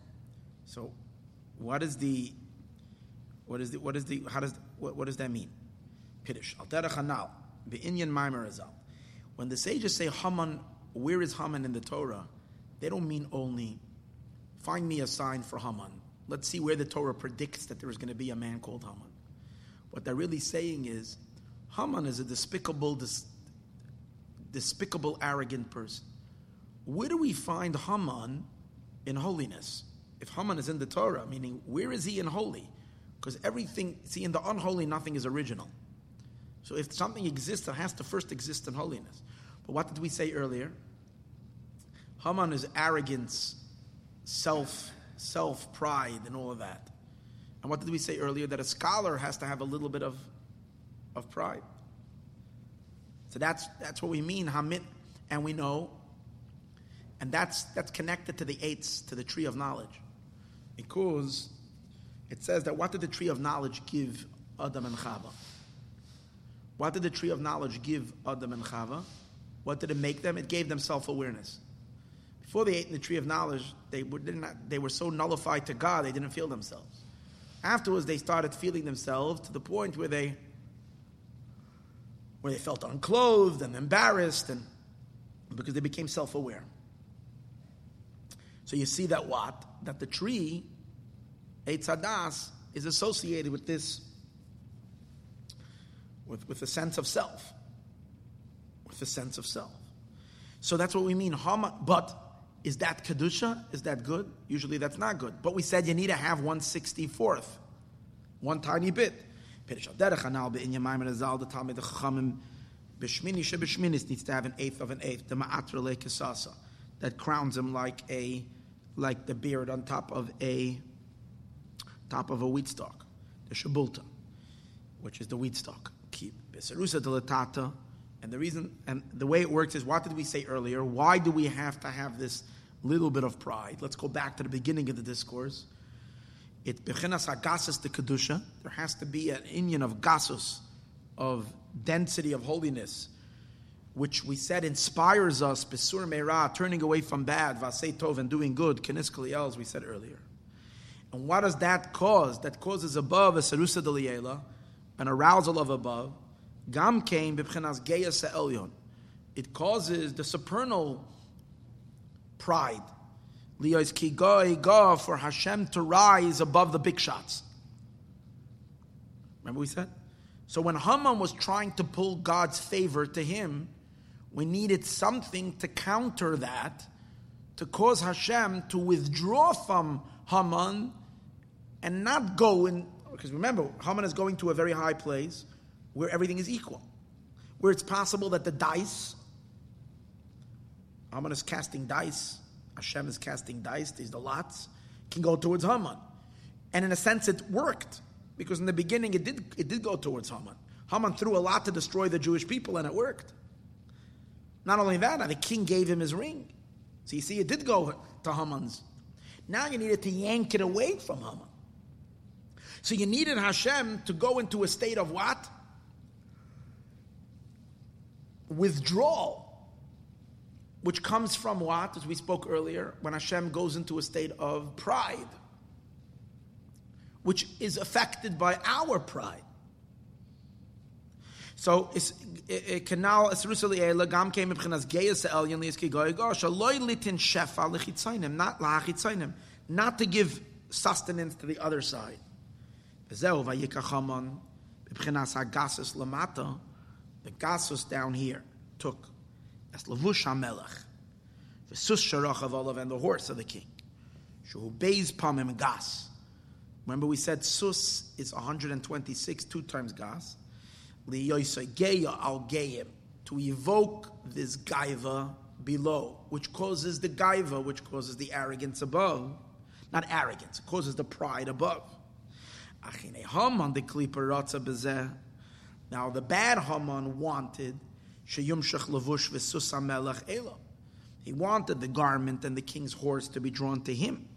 So what is the what is the what is the how does what, what does that mean? Piddish. Al Hanal. The Inyan Maimer Azal. When the sages say Haman, where is Haman in the Torah? They don't mean only find me a sign for Haman Let's see where the Torah predicts that there is going to be a man called Haman. What they're really saying is Haman is a despicable, dis- despicable, arrogant person. Where do we find Haman in holiness? If Haman is in the Torah, meaning where is he in holy? Because everything, see, in the unholy, nothing is original. So if something exists, it has to first exist in holiness. But what did we say earlier? Haman is arrogance, self, self pride, and all of that. And what did we say earlier? That a scholar has to have a little bit of, of pride. So that's that's what we mean, Hamit, and we know, and that's that's connected to the eights, to the tree of knowledge, because it says that what did the tree of knowledge give Adam and Chava? What did the tree of knowledge give Adam and Chava? What did it make them? It gave them self awareness. Before they ate in the tree of knowledge, they were, not, they were so nullified to God, they didn't feel themselves. Afterwards, they started feeling themselves to the point where they, where they felt unclothed and embarrassed, and because they became self aware. So you see that what? That the tree, Eitz Hadas, is associated with this, with, with a sense of self. With a sense of self. So that's what we mean. But is that Kedusha? Is that good? Usually that's not good. But we said you need to have 164th, one tiny bit. Needs to have an eighth of an eighth, the Ma'atra Lekasasa, that crowns him like a like the beard on top of a top of a wheat stalk, the Shabulta, which is the wheat stalk. Keep Besarusa Delatata. And the reason and the way it works is what did we say earlier? Why do we have to have this little bit of pride. Let's go back to the beginning of the discourse. It bechinas hagasus the kedusha. There has to be an inyan of gasus, of density of holiness, which we said inspires us besur meira, turning away from bad, vasei tov, and doing good. Kenis as we said earlier. And what does that cause? That causes above a serusa deliyela, an arousal of above. Gam came bechinas geya elyon. It causes the supernal pride. Leo's kigoy go for Hashem to rise above the big shots. Remember we said? So when Haman was trying to pull God's favor to him, we needed something to counter that, to cause Hashem to withdraw from Haman and not go in. Because remember, Haman is going to a very high place where everything is equal, where it's possible that the dice Haman is casting dice. Hashem is casting dice. These the lots can go towards Haman, and in a sense, it worked because in the beginning it did it did go towards Haman. Haman threw a lot to destroy the Jewish people, and it worked. Not only that, the king gave him his ring. So you see, it did go to Haman's. Now you needed to yank it away from Haman. So you needed Hashem to go into a state of what? Withdrawal which comes from what, as we spoke earlier, when Hashem goes into a state of pride, which is affected by our pride. So canal esrusali gam came ibchinas geyas elyon liski goy gosh aloy litin shefa lechitzainim not lachitzainim not to give sustenance to the other side. Zeu vayikachaman ibchinas hagasus lamata the gasus down here took as Lavush HaMelech, the Sus Sharach of Olav, and the horse of the king. Shu Beis Pamim Gas. Remember we said Sus is 126, two times Gas. Geya al Geyim, to evoke this Gaiva below, which causes the Gaiva, which causes the arrogance above. Not arrogance, it causes the pride above. Now the bad Haman wanted he wanted the garment and the king's horse to be drawn to him.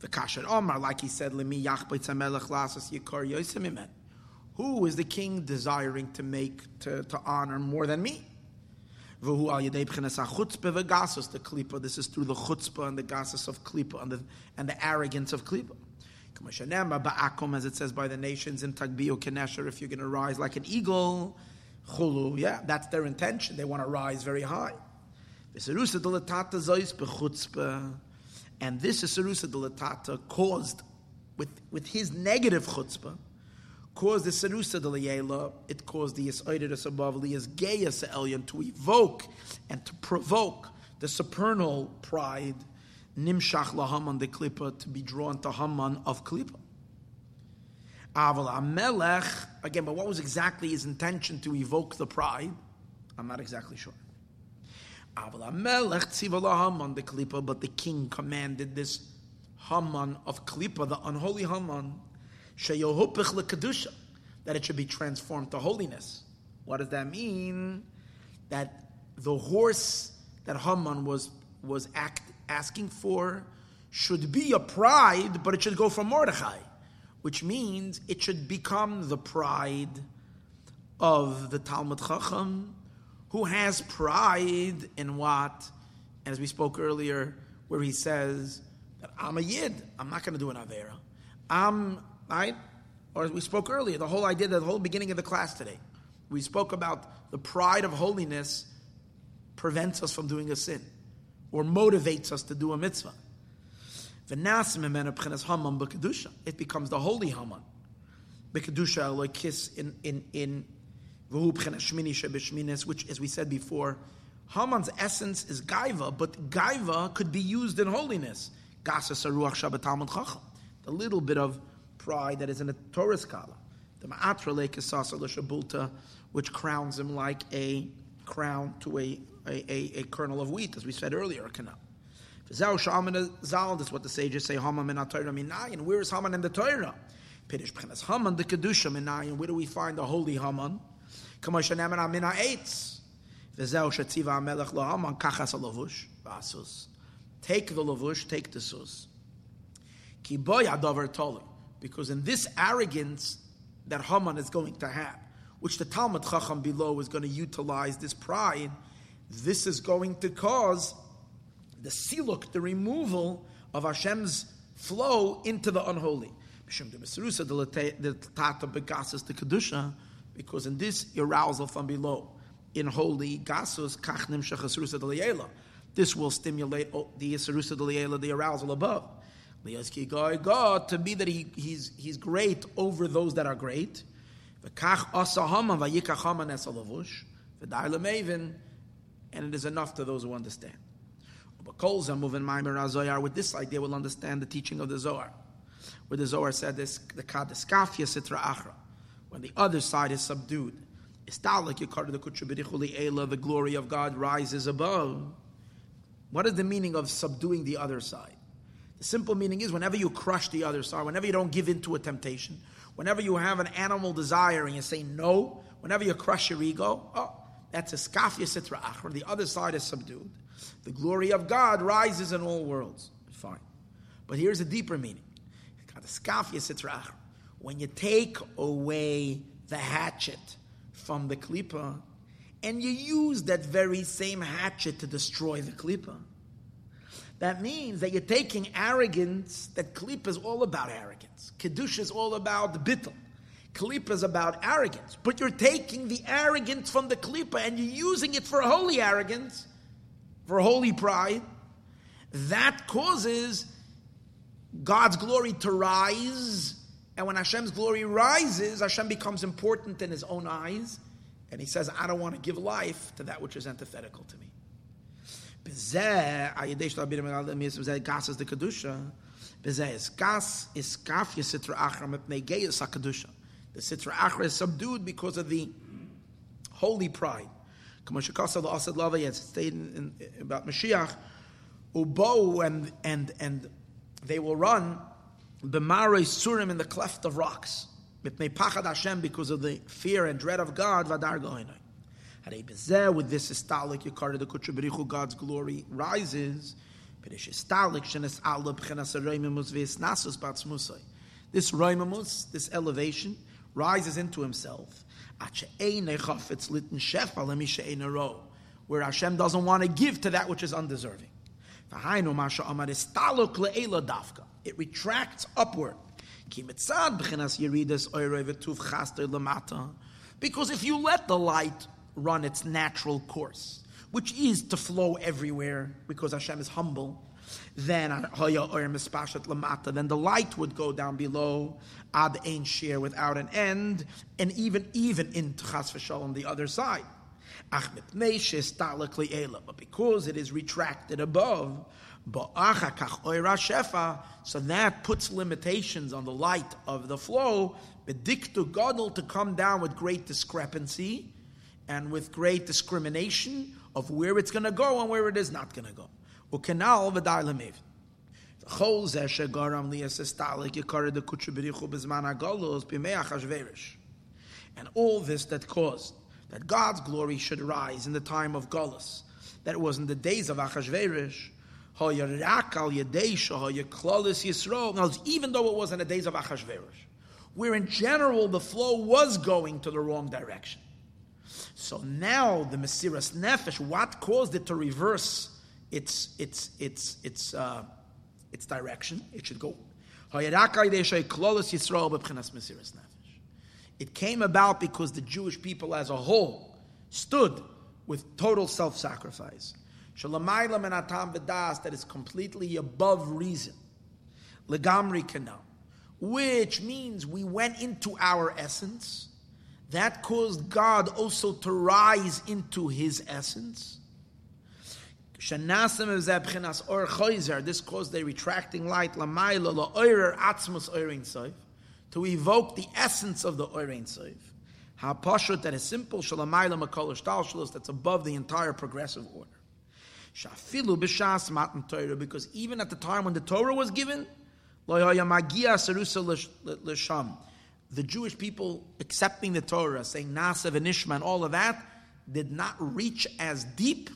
The kasher Omar, like he said, Who is the king desiring to make to, to honor more than me? The. This is through the chutzpah and the gasus of klipa and the, and the arrogance of klipa. As it says by the nations in Tagbio Kenesher, if you're going to rise like an eagle, Chulu, yeah, that's their intention. They want to rise very high. And this is Sarusa Delatata caused with, with his negative chutzpah, caused the Sarusa Delayela, it caused the Yisaidus above Lias Gaius Elyon to evoke and to provoke the supernal pride, Nimshach Lahaman the Klippa, to be drawn to Haman of Klippa. Aval Amelech, again, but what was exactly his intention to evoke the pride? I'm not exactly sure. Aval Amelech Tzivala Haman the Klippa, but the king commanded this Haman of Klippa, the unholy Haman, that it should be transformed to holiness. What does that mean? That the horse that Haman was, was act, asking for should be a pride, but it should go from Mordechai, which means it should become the pride of the Talmud Chacham, who has pride in what, as we spoke earlier, where he says that I'm a Yid, I'm not going to do an Avera. I'm right? Or as we spoke earlier, the whole idea, the whole beginning of the class today, we spoke about the pride of holiness prevents us from doing a sin or motivates us to do a mitzvah. It becomes the holy Haman. Bekadusha kiss in in in which, as we said before, Haman's essence is gaiva, but gaiva could be used in holiness. The little bit of pride that is in a Torah scholar. The Ma'atra which crowns him like a crown to a, a, a, a kernel of wheat, as we said earlier, a canal. Zal, that's what the sages say, Haman min Torah minayin. Where is Haman in the Torah? Pirish b'chenas Haman the Kedusha minayin. Where do we find the holy Haman? Kamosh nemen min ha'etz. V'zeu shetziva ha'melech lo Haman kachas ha'lavush v'asus. Take the lavush, take the sus. Ki boy tolu because in this arrogance that Haman is going to have, which the Talmud Chacham below is going to utilize this pride, this is going to cause the siluk, the removal of Hashem's flow into the unholy. Because in this arousal from below, in holy gasus, this will stimulate oh, the the arousal above. God to be that he, he's, he's great over those that are great. And it is enough to those who understand. With this idea, we'll understand the teaching of the Zohar. Where the Zohar said this, the Kadaskafia Sitra Achra, when the other side is subdued. The glory of God rises above. What is the meaning of subduing the other side? The simple meaning is whenever you crush the other side, whenever you don't give in to a temptation, whenever you have an animal desire and you say no, whenever you crush your ego, oh, that's a skafia sitra achra. The other side is subdued. The glory of God rises in all worlds. Fine. But here's a deeper meaning. When you take away the hatchet from the klipa, and you use that very same hatchet to destroy the klipa, that means that you're taking arrogance, that Klippa is all about arrogance. Kedusha is all about the bittel. Klippa is about arrogance. But you're taking the arrogance from the Klippa and you're using it for holy arrogance, for holy pride. That causes God's glory to rise. And when Hashem's glory rises, Hashem becomes important in his own eyes. And he says, I don't want to give life to that which is antithetical to me. Is kaf yisitra. The sitra achra is subdued because of the holy pride. Kamashakasa Lava has stated in, in, about Mashiach, Ubo and and and they will run b'marei surim in the cleft of rocks. Hashem because of the fear and dread of God. Vadar goinai. With this istalik yikar the kutriberichu God's glory rises. This roimamus, this elevation, rises into himself. Where Hashem doesn't want to give to that which is undeserving. It retracts upward. Because if you let the light run its natural course, which is to flow everywhere because Hashem is humble. Then then the light would go down below ad ein shear without an end, and even even in chas on the other side. But because it is retracted above, so that puts limitations on the light of the flow, bediktu gadol to come down with great discrepancy and with great discrimination of where it's going to go and where it is not going to go. Shegaram liyasestalik yikar de kutshabirichu bezman agalos b'mei achashverish. And all this that caused that God's glory should rise in the time of Golas, that was in the days of Achashverosh, even though it was in the days of Achashverosh, where in general the flow was going to the wrong direction. So now the Mesiras Nefesh, what caused it to reverse its its its its uh, its direction? It should go. It came about because the Jewish people as a whole stood with total self-sacrifice. That is completely above reason. Legamri. Which means we went into our essence. That caused God also to rise into his essence. This caused a retracting light to evoke the essence of the Orein Seif. Ha'pashut that is simple, shalamayla makolish talshalos, that's above the entire progressive order. Shafilu b'shas matan Torah, because even at the time when the Torah was given, magia sarusa l'sham, the Jewish people accepting the Torah, saying Nasav and Ishma and all of that, did not reach as deep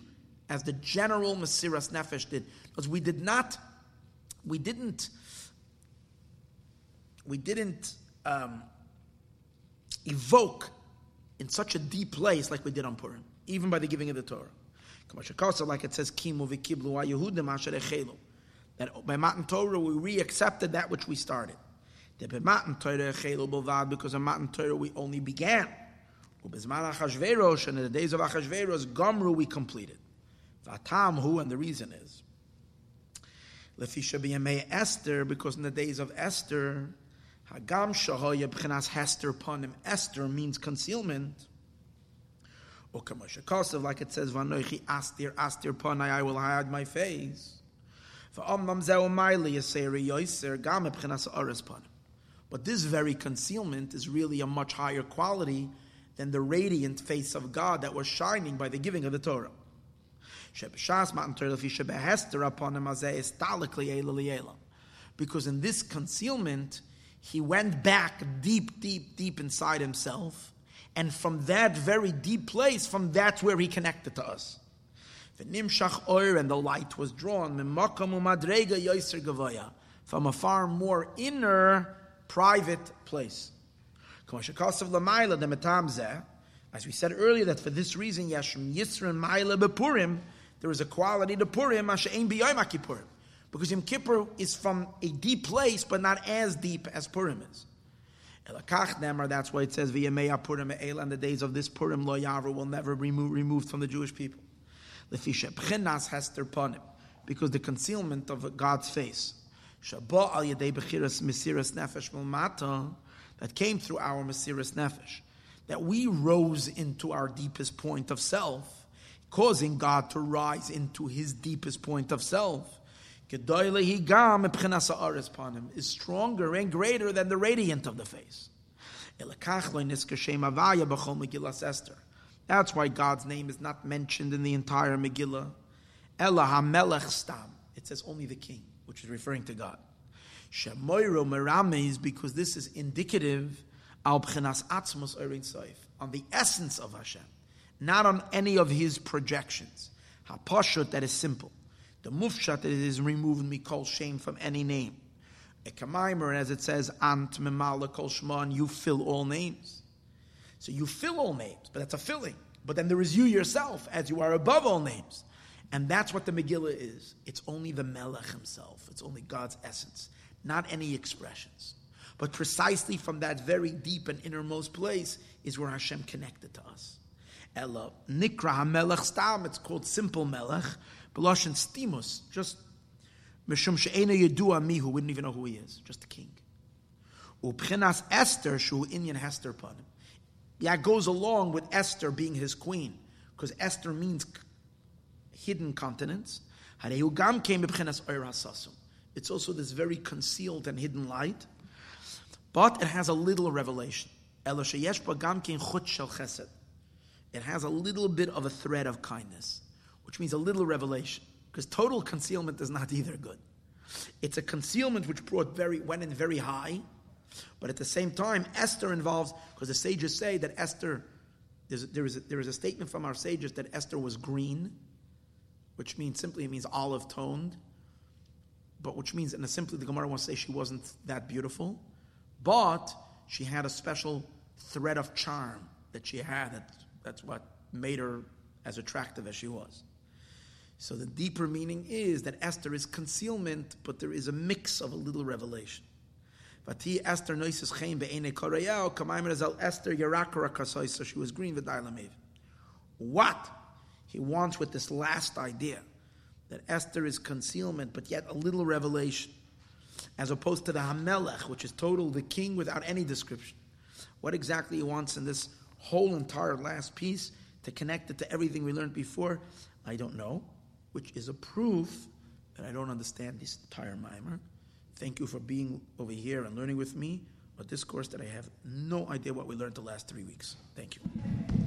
as the general Mesiras Nefesh did. Because we did not, we didn't we didn't um, evoke in such a deep place like we did on Purim, even by the giving of the Torah. Like it says, that by Matan Torah we re-accepted that which we started. Because in Matan Torah we only began. And in the days of Achashverosh, Gomru we completed. Vatam who, and the reason is. Lefisha Esther, because in the days of Esther, Hagam shahoya b'chinas hester panim. Esther means concealment. Or kamasha kosev, like it says, vanoichi astir astir panai, I will hide my face. But this very concealment is really a much higher quality than the radiant face of God that was shining by the giving of the Torah. Because in this concealment, he went back deep, deep, deep inside himself. And from that very deep place, from that's where he connected to us. The nimshach oir and the light was drawn from a far more inner, private place. As we said earlier, that for this reason, Yashim Yisran Maila Bepurim, there is a quality to Purim, Masha'im B'yom Kippurim because Yom Kippur is from a deep place, but not as deep as Purim is. That's why it says V'yameya Purim and the days of this Purim lo Yavru will never be removed from the Jewish people. Lefisha Hester Panim, because the concealment of God's face. Al Mesiras Nefesh that came through our Mesiras Nefesh, that we rose into our deepest point of self, causing God to rise into His deepest point of self is stronger and greater than the radiant of the face. That's why God's name is not mentioned in the entire Megillah. It says only the king, which is referring to God. Shemoiro because this is indicative on the essence of Hashem, not on any of his projections. Hapashut, that is simple. The mufshat is removed mikol shame from any name. A kamaimer, as it says, ant memala kol shman, you fill all names. So you fill all names, but that's a filling. But then there is you yourself, as you are above all names. And that's what the Megillah is. It's only the Melech himself. It's only God's essence, not any expressions. But precisely from that very deep and innermost place is where Hashem connected to us. Ella, Nikra HaMelech Stam, it's called simple Melech, Beloshin stimus, just Mishum she'ena yedua mi, who wouldn't even know who he is, just a king. Ubchinas Esther shu inyan Hester panim. Yeah, goes along with Esther being his queen, because Esther means hidden continents. Harehu gam came b'chinas oir It's also this very concealed and hidden light, but it has a little revelation. Elo sheyesh gam kin chut shel chesed. It has a little bit of a thread of kindness, which means a little revelation, because total concealment is not either good. It's a concealment which brought very went in very high, but at the same time, Esther involves, because the sages say that Esther, there is, a, there is a statement from our sages that Esther was green, which means simply it means olive toned, but which means, and simply the Gemara wants to say she wasn't that beautiful, but she had a special thread of charm that she had. That, that's what made her as attractive as she was. So the deeper meaning is that Esther is concealment, but there is a mix of a little revelation. Esther so she was green with v'dailamev. What he wants with this last idea, that Esther is concealment, but yet a little revelation, as opposed to the Hamelech, which is total, the king without any description. What exactly he wants in this whole entire last piece to connect it to everything we learned before, I don't know, which is a proof that I don't understand this entire maimer. Thank you for being over here and learning with me a discourse that I have no idea what we learned the last three weeks. Thank you.